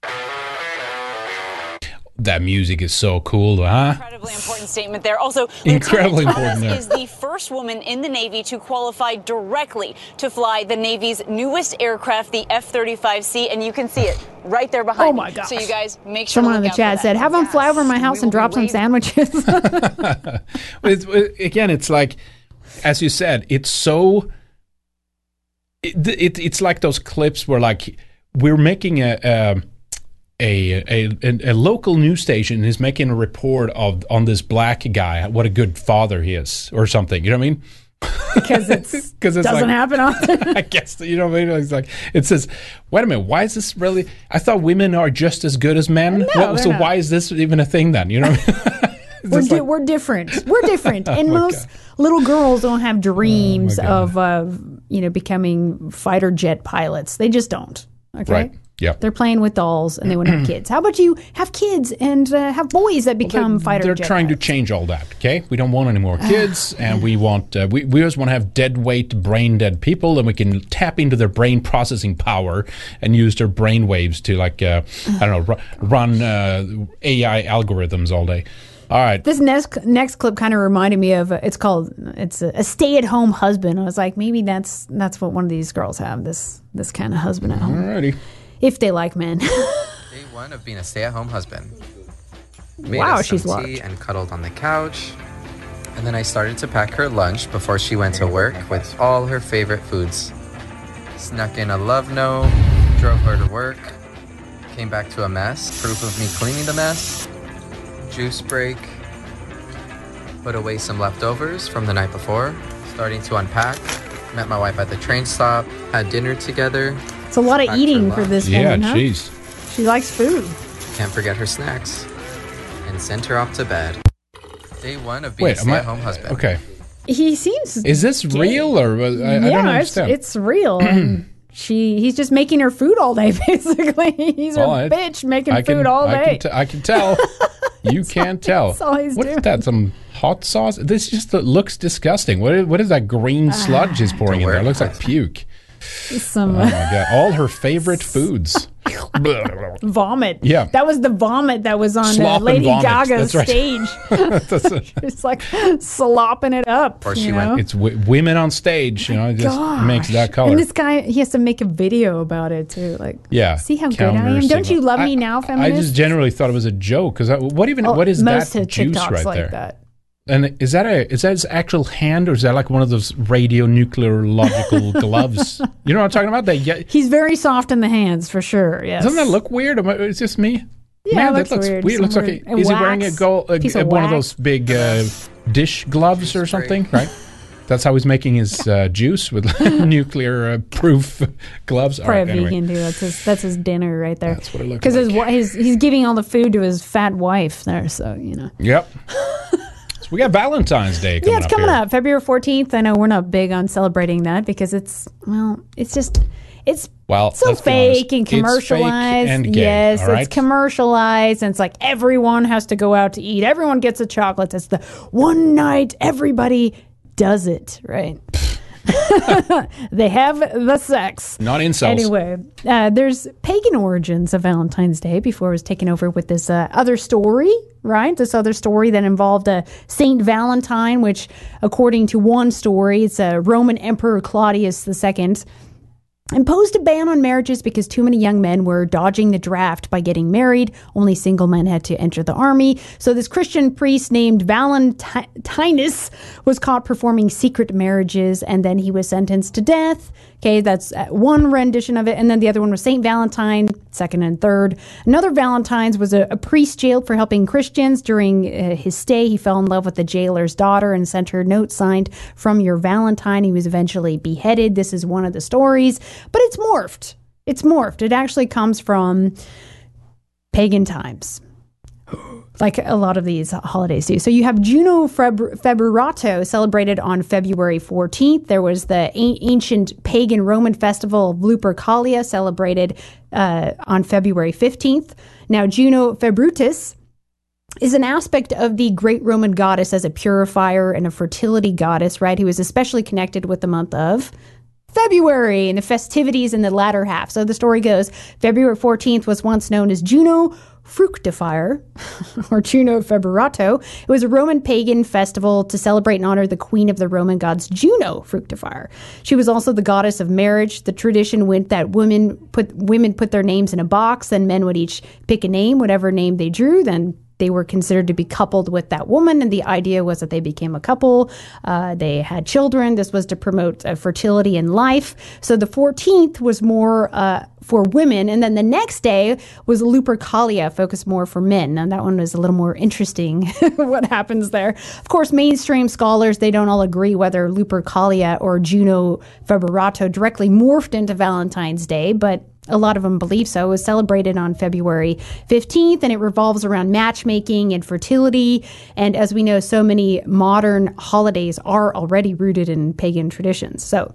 [SPEAKER 1] That music is so cool, huh?
[SPEAKER 18] Incredibly important statement there. Also,
[SPEAKER 1] Incredibly
[SPEAKER 18] Lieutenant
[SPEAKER 1] important
[SPEAKER 18] Thomas
[SPEAKER 1] there.
[SPEAKER 18] is the first woman in the Navy to qualify directly to fly the Navy's newest aircraft, the F-35C, and you can see it right there behind me.
[SPEAKER 2] Oh my
[SPEAKER 18] me.
[SPEAKER 2] gosh.
[SPEAKER 18] So you guys make sure
[SPEAKER 2] Someone in the chat said,
[SPEAKER 18] that.
[SPEAKER 2] "Have them fly over my house and drop some sandwiches."
[SPEAKER 1] it's, again, it's like, as you said, it's so. It, it, it's like those clips where like we're making a. um a, a, a, a local news station is making a report of on this black guy, what a good father he is, or something. You know what I mean?
[SPEAKER 2] because
[SPEAKER 1] it
[SPEAKER 2] doesn't
[SPEAKER 1] like-
[SPEAKER 2] happen often.
[SPEAKER 1] I guess you know what I mean. It's like it says, "Wait a minute, why is this really?" I thought women are just as good as men.
[SPEAKER 2] No,
[SPEAKER 1] What- so
[SPEAKER 2] not.
[SPEAKER 1] why is this even a thing then? You know, what I mean?
[SPEAKER 2] We're, di-
[SPEAKER 1] like-
[SPEAKER 2] we're different. We're different, and
[SPEAKER 1] Oh
[SPEAKER 2] most little girls don't have dreams
[SPEAKER 1] God.
[SPEAKER 2] of uh, you know becoming fighter jet pilots. They just don't. Okay.
[SPEAKER 1] Right. Yeah.
[SPEAKER 2] They're playing with dolls and they want to have kids. How about you have kids and uh, have boys that become fighter
[SPEAKER 1] They're
[SPEAKER 2] jet
[SPEAKER 1] trying to change all that. Okay, we don't want any more kids, and we want uh, we we just want to have dead weight, brain dead people, and we can tap into their brain processing power and use their brain waves to like uh, I don't know ru- run uh, AI algorithms all day. All right.
[SPEAKER 2] This next next clip kind of reminded me of uh, it's called it's a, a stay at home husband. I was like maybe that's that's what one of these girls have this this kind of husband at home
[SPEAKER 1] Alrighty.
[SPEAKER 2] If they like men.
[SPEAKER 22] Day one of being a stay-at-home husband. Made
[SPEAKER 2] Wow,
[SPEAKER 22] us
[SPEAKER 2] she's large.
[SPEAKER 22] and cuddled on the couch. And then I started to pack her lunch before she went to work with all her favorite foods. Snuck in a love note, drove her to work, came back to a mess, proof of me cleaning the mess, juice break, put away some leftovers from the night before, starting to unpack, met my wife at the train stop, had dinner together.
[SPEAKER 2] It's a lot of eating for this
[SPEAKER 1] Yeah,
[SPEAKER 2] woman. huh?
[SPEAKER 1] jeez.
[SPEAKER 2] She likes food.
[SPEAKER 22] Can't forget her snacks. And sent her off to bed. Day one of being
[SPEAKER 1] Wait,
[SPEAKER 22] a stay-at-home husband.
[SPEAKER 1] okay?
[SPEAKER 2] He seems.
[SPEAKER 1] Is this
[SPEAKER 2] gay.
[SPEAKER 1] real or I, I
[SPEAKER 2] yeah,
[SPEAKER 1] don't
[SPEAKER 2] it's,
[SPEAKER 1] understand?
[SPEAKER 2] it's real. Um, she he's just making her food all day. Basically, he's
[SPEAKER 1] Well,
[SPEAKER 2] her
[SPEAKER 1] I-
[SPEAKER 2] bitch making
[SPEAKER 1] I can-
[SPEAKER 2] food all
[SPEAKER 1] I
[SPEAKER 2] day.
[SPEAKER 1] can, t- I can tell. you can't tell.
[SPEAKER 2] that's all he's
[SPEAKER 1] What is
[SPEAKER 2] doing.
[SPEAKER 1] that? Some hot sauce? This just looks disgusting. What is, what is that green uh, sludge he's pouring in there? It looks like puke.
[SPEAKER 2] Some
[SPEAKER 1] Oh my god! All her favorite foods.
[SPEAKER 2] vomit.
[SPEAKER 1] Yeah.
[SPEAKER 2] that was the vomit that was on uh, Lady. Gaga's
[SPEAKER 1] right.
[SPEAKER 2] stage. It's like slopping it up.
[SPEAKER 1] Or she went. It's w- women on stage. You know, it just
[SPEAKER 2] Gosh.
[SPEAKER 1] makes that color.
[SPEAKER 2] And this guy, he has to make a video about it too. Like,
[SPEAKER 1] yeah.
[SPEAKER 2] see how good I am.
[SPEAKER 1] Counter
[SPEAKER 2] Don't you love
[SPEAKER 1] I-
[SPEAKER 2] me now, feminist?
[SPEAKER 1] I just generally thought it was a joke because what even
[SPEAKER 2] Oh,
[SPEAKER 1] what is that juice
[SPEAKER 2] TikToks
[SPEAKER 1] right
[SPEAKER 2] like
[SPEAKER 1] there?
[SPEAKER 2] that.
[SPEAKER 1] And is that a is that his actual hand or is that like one of those radionucleological gloves? You know what I'm talking about? That yeah,
[SPEAKER 2] He's very soft in the hands for sure. Yes.
[SPEAKER 1] doesn't that look weird? Am I- Is this me?
[SPEAKER 2] Yeah,
[SPEAKER 1] Man,
[SPEAKER 2] it
[SPEAKER 1] that
[SPEAKER 2] looks
[SPEAKER 1] looks
[SPEAKER 2] weird.
[SPEAKER 1] weird. Looks like
[SPEAKER 2] weird-
[SPEAKER 1] a, is he wearing a gold, a,
[SPEAKER 2] piece of
[SPEAKER 1] one of those big uh, dish gloves or something, right? That's how he's making his uh, juice with nuclear uh, proof gloves.
[SPEAKER 2] Probably
[SPEAKER 1] right, anyway.
[SPEAKER 2] vegan too. That's his. That's his dinner right there. That's
[SPEAKER 1] what it looks like.
[SPEAKER 2] Because his, his he's giving all the food to his fat wife there. So you know.
[SPEAKER 1] Yep. We got Valentine's Day coming
[SPEAKER 2] yeah, it's
[SPEAKER 1] up
[SPEAKER 2] coming
[SPEAKER 1] here.
[SPEAKER 2] up February fourteenth. I know we're not big on celebrating that because it's well, it's just it's
[SPEAKER 1] Well,
[SPEAKER 2] so
[SPEAKER 1] let's be honest.
[SPEAKER 2] fake and
[SPEAKER 1] It's fake
[SPEAKER 2] commercialized.
[SPEAKER 1] and gay,
[SPEAKER 2] yes,
[SPEAKER 1] right?
[SPEAKER 2] it's commercialized, and it's like everyone has to go out to eat. Everyone gets a chocolate. It's the one night everybody does it right. they have the sex.
[SPEAKER 1] Not incels.
[SPEAKER 2] Anyway, uh, there's pagan origins of Valentine's Day before it was taken over with this uh, other story, right? This other story that involved uh, Saint Valentine, which, according to one story, it's a Roman Emperor Claudius II imposed a ban on marriages because too many young men were dodging the draft by getting married. Only single men had to enter the army. So this Christian priest named Valentinus was caught performing secret marriages and then he was sentenced to death. Okay, that's uh, one rendition of it. And then the other one was Saint Valentine, second and third. Another Valentine's was a, a priest jailed for helping Christians. During uh, his stay, he fell in love with the jailer's daughter and sent her a note signed from your Valentine. He was eventually beheaded. This is one of the stories, but it's morphed. It's morphed. It actually comes from pagan times like a lot of these holidays do. So you have Juno Feb- Februato celebrated on February 14th. There was the a- ancient pagan Roman festival of Lupercalia celebrated uh, on February 15th. Now, Juno Februtis is an aspect of the great Roman goddess as a purifier and a fertility goddess, right? Who is especially connected with the month of February and the festivities in the latter half. So the story goes February 14th was once known as Juno Fructifier, or Juno Feberato. It was a Roman pagan festival to celebrate and honor the queen of the Roman gods, Juno Fructifier. She was also the goddess of marriage. The tradition went that women put women put their names in a box, and men would each pick a name, whatever name they drew. Then they were considered to be coupled with that woman, and the idea was that they became a couple. Uh, they had children. This was to promote uh, fertility in life. So the 14th was more uh, for women, and then the next day was Lupercalia, focused more for men. And that one was a little more interesting. what happens there? Of course, mainstream scholars they don't all agree whether Lupercalia or Juno Feberato directly morphed into Valentine's Day, but a lot of them believe so. It was celebrated on February 15th, and it revolves around matchmaking and fertility. And as we know, so many modern holidays are already rooted in pagan traditions. So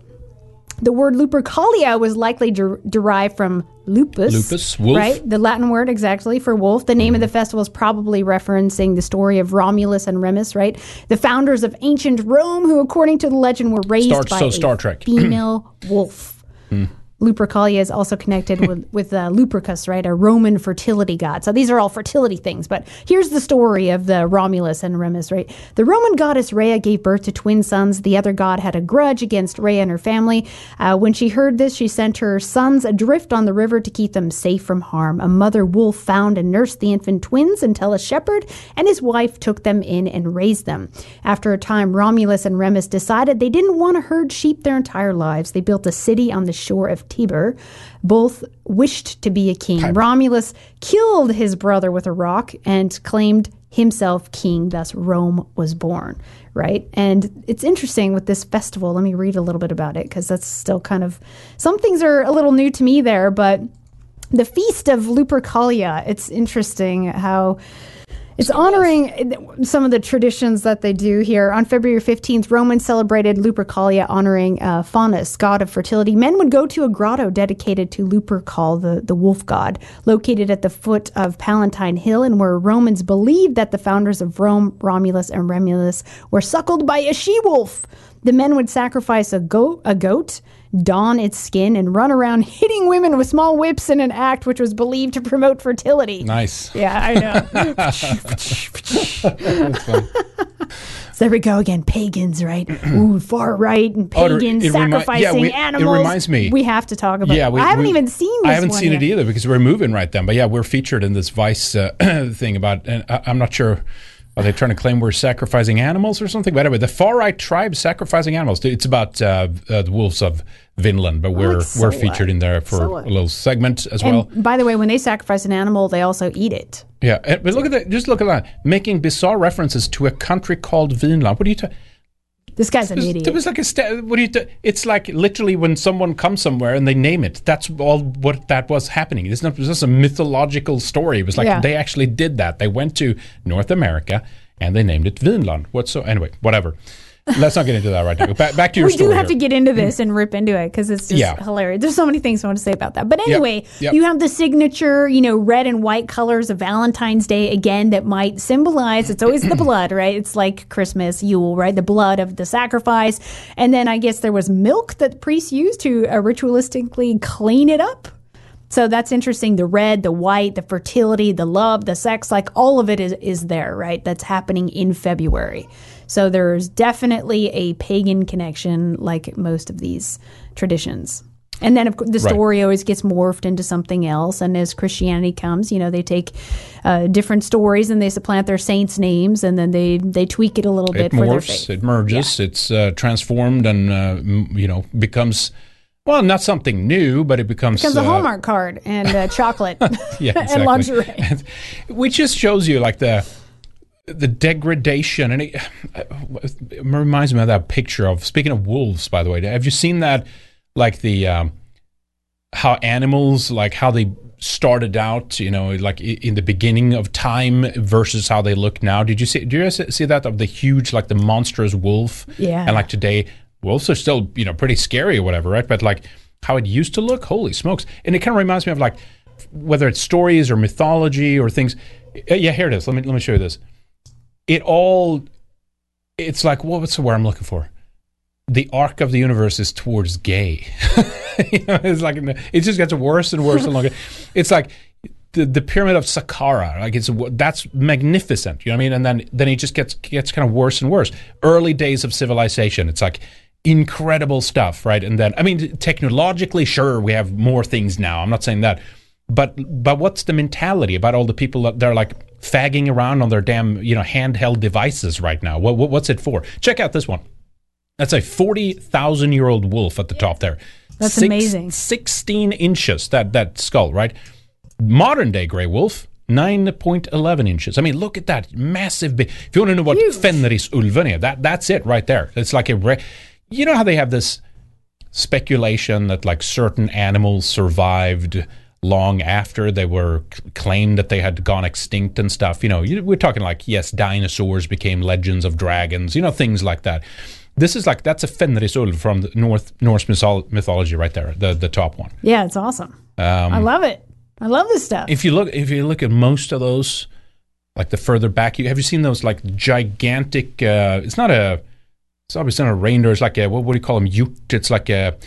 [SPEAKER 2] the word Lupercalia was likely der- derived from lupus.
[SPEAKER 1] Lupus, wolf.
[SPEAKER 2] Right? The Latin word exactly for wolf. The name of the festival is probably referencing the story of Romulus and Remus, right? The founders of ancient Rome, who, according to the legend, were raised
[SPEAKER 1] Star-
[SPEAKER 2] by
[SPEAKER 1] so
[SPEAKER 2] a
[SPEAKER 1] Star Trek.
[SPEAKER 2] female wolf. Hmm. Lupercalia is also connected with, with uh, Lupercus, right? A Roman fertility god. So these are all fertility things. But here's the story of the Romulus and Remus, right? The Roman goddess Rhea gave birth to twin sons. The other god had a grudge against Rhea and her family. Uh, when she heard this, she sent her sons adrift on the river to keep them safe from harm. A mother wolf found and nursed the infant twins until a shepherd and his wife took them in and raised them. After a time, Romulus and Remus decided they didn't want to herd sheep their entire lives. They built a city on the shore of Tiber. Both wished to be a king. Romulus killed his brother with a rock and claimed himself king. Thus, Rome was born, right? And it's interesting with this festival. Let me read a little bit about it because that's still kind of some things are a little new to me there, but the feast of Lupercalia, it's interesting how it's honoring some of the traditions that they do here. On February 15th, Romans celebrated Lupercalia, honoring uh, Faunus, god of fertility. Men would go to a grotto dedicated to Lupercal, the, the wolf god, located at the foot of Palatine Hill, and where Romans believed that the founders of Rome, Romulus and Remulus, were suckled by a she wolf. The men would sacrifice a goat, a goat, don its skin, and run around hitting women with small whips in an act which was believed to promote fertility.
[SPEAKER 1] Nice.
[SPEAKER 2] Yeah, I know.
[SPEAKER 1] That's fun.
[SPEAKER 2] So there we go again. Pagans, right? Ooh, far right and
[SPEAKER 1] Oh, it-
[SPEAKER 2] pagans
[SPEAKER 1] it remi- yeah,
[SPEAKER 2] sacrificing
[SPEAKER 1] animals. it reminds me-
[SPEAKER 2] We have to talk about.
[SPEAKER 1] Yeah,
[SPEAKER 2] it.
[SPEAKER 1] we,
[SPEAKER 2] I haven't
[SPEAKER 1] we-
[SPEAKER 2] even seen. This
[SPEAKER 1] I haven't
[SPEAKER 2] one
[SPEAKER 1] seen
[SPEAKER 2] yet.
[SPEAKER 1] it either because we're moving right then. But yeah, we're featured in this Vice uh, thing about, and I, I'm not sure. Are they trying to claim we're sacrificing animals or something? But anyway, the far right tribe sacrificing animals. It's about uh, uh, the wolves of Vinland, but we're
[SPEAKER 2] so
[SPEAKER 1] we're featured in there for
[SPEAKER 2] So
[SPEAKER 1] a little segment as
[SPEAKER 2] And
[SPEAKER 1] well.
[SPEAKER 2] by the way, when they sacrifice an animal, they also eat it.
[SPEAKER 1] Yeah, but look at that. Just look at that. Making bizarre references to a country called Vinland. What are you? Ta-
[SPEAKER 2] This guy's an
[SPEAKER 1] It was-
[SPEAKER 2] idiot.
[SPEAKER 1] It was like a. Sta- what do you? ta- it's like literally when someone comes somewhere and they name it. That's all what that was happening. It's not it was just a mythological story. It was like
[SPEAKER 2] Yeah.
[SPEAKER 1] they actually did that. They went to North America and they named it Vinland. What so? Anyway, whatever. Let's not get into that right now. Back, back to your
[SPEAKER 2] we
[SPEAKER 1] story.
[SPEAKER 2] do have
[SPEAKER 1] here.
[SPEAKER 2] to get into this and rip into it because it's just
[SPEAKER 1] Yeah.
[SPEAKER 2] hilarious. There's so many things I want to say about that. But anyway,
[SPEAKER 1] Yep.
[SPEAKER 2] you have the signature, you know, red and white colors of Valentine's Day again that might symbolize it's always the blood, right? It's like Christmas, Yule, right? The blood of the sacrifice. And then I guess there was milk that priests used to uh, ritualistically clean it up. So that's interesting. The red, the white, the fertility, the love, the sex, like all of it is, is there, right? That's happening in February. So there's definitely a pagan connection, like most of these traditions. And then, of course, the
[SPEAKER 1] Right.
[SPEAKER 2] story always gets morphed into something else. And as Christianity comes, you know, they take uh, different stories and they supplant their saints' names, and then they they tweak it a little bit
[SPEAKER 1] it
[SPEAKER 2] for their
[SPEAKER 1] morphs, it merges, it's uh, transformed, and uh, you know becomes well, not something new, but it becomes
[SPEAKER 2] becomes a
[SPEAKER 1] uh,
[SPEAKER 2] Hallmark card and uh, chocolate
[SPEAKER 1] yeah,
[SPEAKER 2] and lingerie.
[SPEAKER 1] which just shows you like the the degradation and it, it reminds me of that picture of speaking of wolves by the way have you seen that like the um, how animals like how they started out you know like in the beginning of time versus how they look now? Did you see do you see that of the huge like the monstrous wolf?
[SPEAKER 2] Yeah.
[SPEAKER 1] and like today wolves are still you know pretty scary or whatever right? But like how it used to look? Holy smokes. And it kind of reminds me of like whether it's stories or mythology or things yeah here it is. Let me let me show you this it all it's like what what's the word i'm looking for the arc of the universe is towards gay. you know, it's like it just gets worse and worse and longer. It's like the, the pyramid of Saqqara, like it's that's magnificent. You know what I mean? And then then it just gets gets kind of worse and worse. Early days of civilization, it's like incredible stuff, right? And then I mean, technologically, sure, we have more things now. I'm not saying that, but but what's the mentality about all the people that they're like fagging around on their damn you know handheld devices right now? What, what what's it for? Check out this one. That's a forty thousand year old wolf at the top there.
[SPEAKER 2] That's amazing.
[SPEAKER 1] Sixteen inches that that skull, right? Modern day gray wolf. 9.11 inches. I mean, look at that massive. Big, if you want to know what Fenrisulven is, that that's it right there. It's like a. Re- you know how they have this speculation that like certain animals survived long after they were claimed that they had gone extinct and stuff. You know, we're talking like yes, dinosaurs became legends of dragons. You know, things like that. This is like that's a Fenrisulv from the North Norse mythology right there, the the top one.
[SPEAKER 2] Yeah, it's awesome.
[SPEAKER 1] Um,
[SPEAKER 2] I love it. I love this stuff.
[SPEAKER 1] if you look if you look at most of those like the further back you have you seen those like gigantic uh it's not a it's obviously not a reindeer it's like a what, what do you call them Ute. it's like a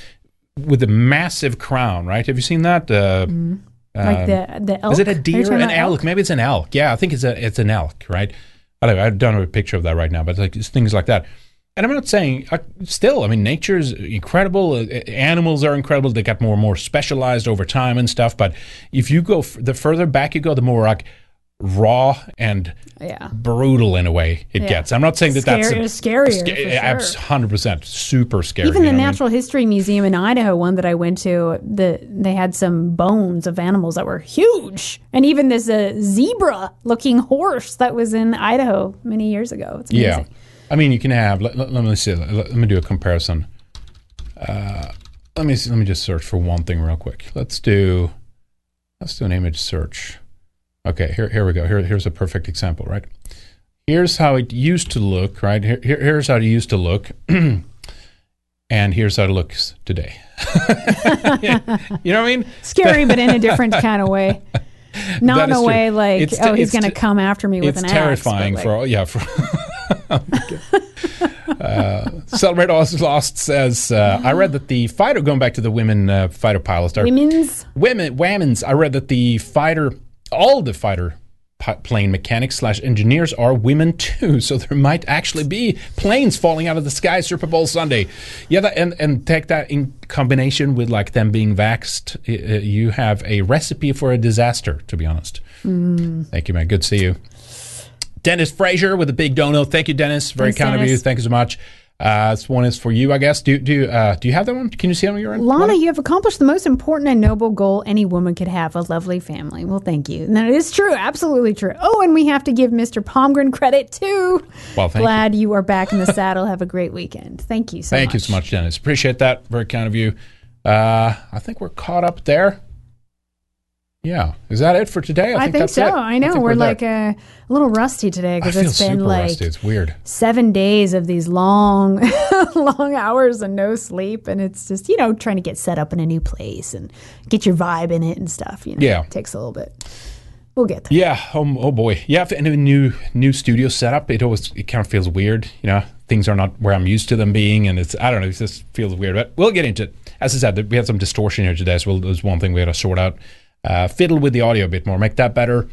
[SPEAKER 1] with a massive crown right? Have you seen that? Uh
[SPEAKER 2] Like
[SPEAKER 1] um,
[SPEAKER 2] the the elk.
[SPEAKER 1] is it a deer? an
[SPEAKER 2] about
[SPEAKER 1] elk? maybe it's an elk. Yeah i think it's a it's an elk right? I don't know i don't have a picture of that right now but like it's things like that. And i'm not saying uh, still i mean nature is incredible. Uh, animals are incredible. They got more and more specialized over time and stuff but if you go f- the further back you go the more like raw and
[SPEAKER 2] Yeah.
[SPEAKER 1] brutal in a way it
[SPEAKER 2] Yeah.
[SPEAKER 1] gets i'm not saying that that's a,
[SPEAKER 2] scarier,
[SPEAKER 1] sca-
[SPEAKER 2] for sure.
[SPEAKER 1] 100% super scary
[SPEAKER 2] Even the
[SPEAKER 1] what I mean?
[SPEAKER 2] Natural History Museum in Idaho, one that I went to, the they had some bones of animals that were huge, and even this uh, zebra-looking horse that was in Idaho many years ago. It's amazing.
[SPEAKER 1] Yeah, I mean, you can have. Let, let- let me see. Let, let me do a comparison. Uh, let me see, let me just search for one thing real quick. Let's do let's do an image search. Okay, here here we go. Here here's a perfect example. Right. Here's how it used to look. Right. Here, here here's how it used to look. And here's how it looks today. you know what I mean?
[SPEAKER 2] Scary, but in a different kind of way. Not in a
[SPEAKER 1] true.
[SPEAKER 2] way like,
[SPEAKER 1] It's
[SPEAKER 2] oh, he's going to come after me with
[SPEAKER 1] it's
[SPEAKER 2] an
[SPEAKER 1] terrifying
[SPEAKER 2] axe.
[SPEAKER 1] for all, yeah. For uh, Celebrate All Lost says, uh, I read that the fighter, going back to the women uh, fighter pilots,
[SPEAKER 2] Women's?
[SPEAKER 1] women, women's. I read that the fighter, all the fighter plane mechanics slash engineers are women too. So there might actually be planes falling out of the sky Super Bowl Sunday. Yeah, that, and and take that in combination with like them being vaxxed, uh, you have a recipe for a disaster. To be honest.
[SPEAKER 2] Mm.
[SPEAKER 1] Thank you, man. Good to see you. Dennis Frazier with a big dono. Thank you, Dennis. Very
[SPEAKER 2] Thanks,
[SPEAKER 1] kind of you. Thank you so much. Uh, this one is for you, I guess. Do do you, uh, do you have that one? Can you see it on your end?
[SPEAKER 2] Lana, you have accomplished the most important and noble goal any woman could have a lovely family. Well, thank you. And that is true. Absolutely true. Oh, and we have to give Mr. Palmgren credit too.
[SPEAKER 1] Well, thank
[SPEAKER 2] Glad you. are back in the saddle. Have a great weekend. Thank you so much.
[SPEAKER 1] Thank
[SPEAKER 2] much.
[SPEAKER 1] you so much, Dennis. Appreciate that. Very kind of you. Uh, I think we're caught up there. Yeah. Is that it for today?
[SPEAKER 2] I, think,
[SPEAKER 1] that's
[SPEAKER 2] so.
[SPEAKER 1] it.
[SPEAKER 2] I know.
[SPEAKER 1] think
[SPEAKER 2] we're,
[SPEAKER 1] there.
[SPEAKER 2] like uh, a little rusty today because it's been like
[SPEAKER 1] rusty. It's weird.
[SPEAKER 2] seven days of these long, long hours and no sleep, and it's just you know trying to get set up in a new place and get your vibe in it and stuff. You know,
[SPEAKER 1] Yeah.
[SPEAKER 2] it takes a little bit. We'll get there.
[SPEAKER 1] Yeah. Oh, oh boy. Yeah. And a new new studio setup. It always it kind of feels weird. You know, things are not where I'm used to them being, and it's I don't know. It just feels weird. But we'll get into it. As I said, we had some distortion here today, so there's one thing we had to sort out. Uh, fiddle with the audio a bit more, make that better.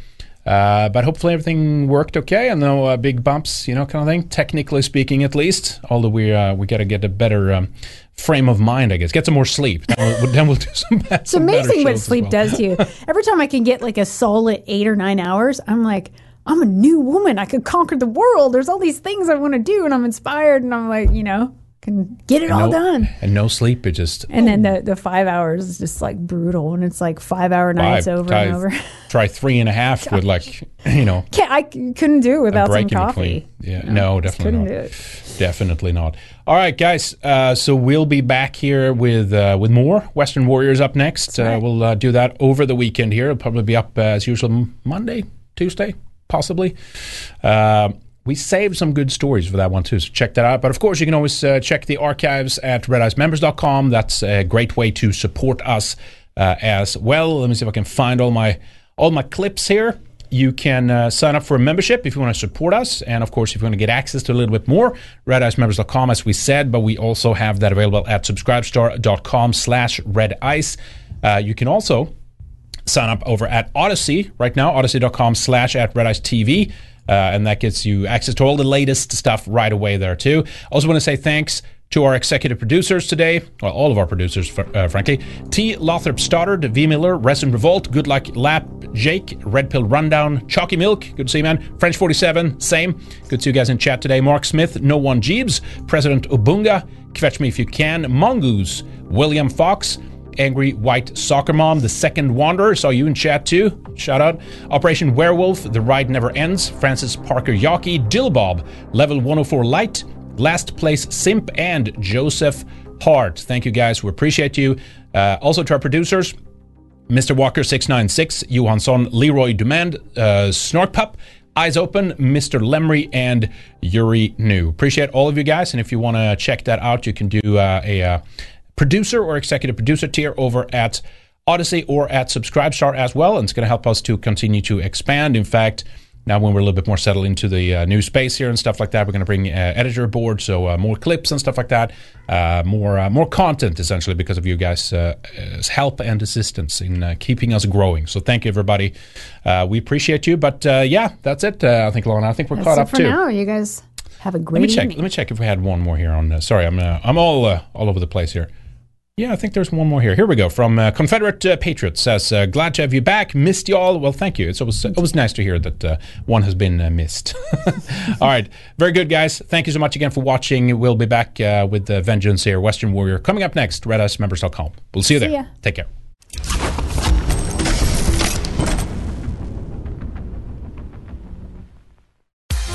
[SPEAKER 1] Uh, but hopefully everything worked okay, and no uh, big bumps, you know, kind of thing. Technically speaking, at least. Although we uh, we got to get a better um, frame of mind, I guess. Get some more sleep. Then we'll, then we'll do some.
[SPEAKER 2] It's amazing what sleep does to you. Every time I can get like a solid eight or nine hours, I'm like, I'm a new woman. I could conquer the world. There's all these things I want to do, and I'm inspired, and I'm like, you know, can get it all
[SPEAKER 1] no,
[SPEAKER 2] done.
[SPEAKER 1] And no sleep. It just
[SPEAKER 2] And then the, the five hours is just like brutal, and it's like five hour nights
[SPEAKER 1] Five,
[SPEAKER 2] over
[SPEAKER 1] try,
[SPEAKER 2] and over.
[SPEAKER 1] Try three and a half with like you know
[SPEAKER 2] Can't, I couldn't do it without some coffee.
[SPEAKER 1] Yeah, no,
[SPEAKER 2] just
[SPEAKER 1] definitely not. Definitely not. All right, guys. Uh, so we'll be back here with uh, with more Western Warriors up next. Uh, we'll uh, do that over the weekend here. It'll probably be up uh, as usual Monday, Tuesday, possibly. We saved some good stories for that one too, so check that out. But of course, you can always uh, check the archives at redicemembers.com. That's a great way to support us uh, as well. Let me see if I can find all my all my clips here. you can uh, sign up for a membership if you want to support us. And of course, if you want to get access to a little bit more, redicemembers.com, as we said, but we also have that available at subscribestar.com slash redice. Uh, you can also sign up over at Odysee right now, odysee.com slash at redice TV. Uh, and that gets you access to all the latest stuff right away there too. I Also want to say thanks to our executive producers today, well, all of our producers, fr- uh, frankly. T. Lothrop Stoddard, V. Miller, Resin Revolt, Good Luck Lap, Jake, Red Pill Rundown, Chalky Milk, good to see you, man. French 47, same. Good to see you guys in chat today. Mark Smith, No One Jeeves, President Ubunga, Kvetch Me If You Can, Mongoose, William Fox, Angry White Soccer Mom, The Second Wanderer, saw you in chat too. Shout out. Operation Werewolf, The Ride Never Ends, Francis Parker Yockey, Dillbob, Level 104 Light, Last Place Simp, and Joseph Hart. Thank you guys. We appreciate you. Uh, also to our producers, Mr. Walker696, Johansson, Leroy Demand, uh, Snorkpup, Eyes Open, Mr. Lemry, and Yuri New. Appreciate all of you guys. And if you want to check that out, you can do uh, a uh, producer or executive producer tier over at Odysee or at Subscribestar as well. And it's going to help us to continue to expand. In fact, now when we're a little bit more settled into the uh, new space here and stuff like that, we're going to bring uh, editor aboard, so uh, more clips and stuff like that, uh, more uh, more content essentially because of you guys' uh, help and assistance in uh, keeping us growing. So thank you everybody. Uh, we appreciate you. But uh, yeah, that's it. Uh, I think Lana. I think we're
[SPEAKER 2] That's
[SPEAKER 1] caught
[SPEAKER 2] it
[SPEAKER 1] up
[SPEAKER 2] for
[SPEAKER 1] too.
[SPEAKER 2] now. You guys have a great
[SPEAKER 1] Let me check.
[SPEAKER 2] evening.
[SPEAKER 1] Let me check if we had one more here on. Uh, sorry, I'm uh, I'm all uh, all over the place here. Yeah, I think there's one more here. Here we go from uh, Confederate uh, Patriot says, uh, "Glad to have you back. Missed y'all. Well, thank you. It's always always nice to hear that uh, one has been uh, missed. all right, very good, guys. Thank you so much again for watching. We'll be back uh, with Vengeance here, Western Warrior, coming up next. RedIceMembers.com. We'll see you there. Take care.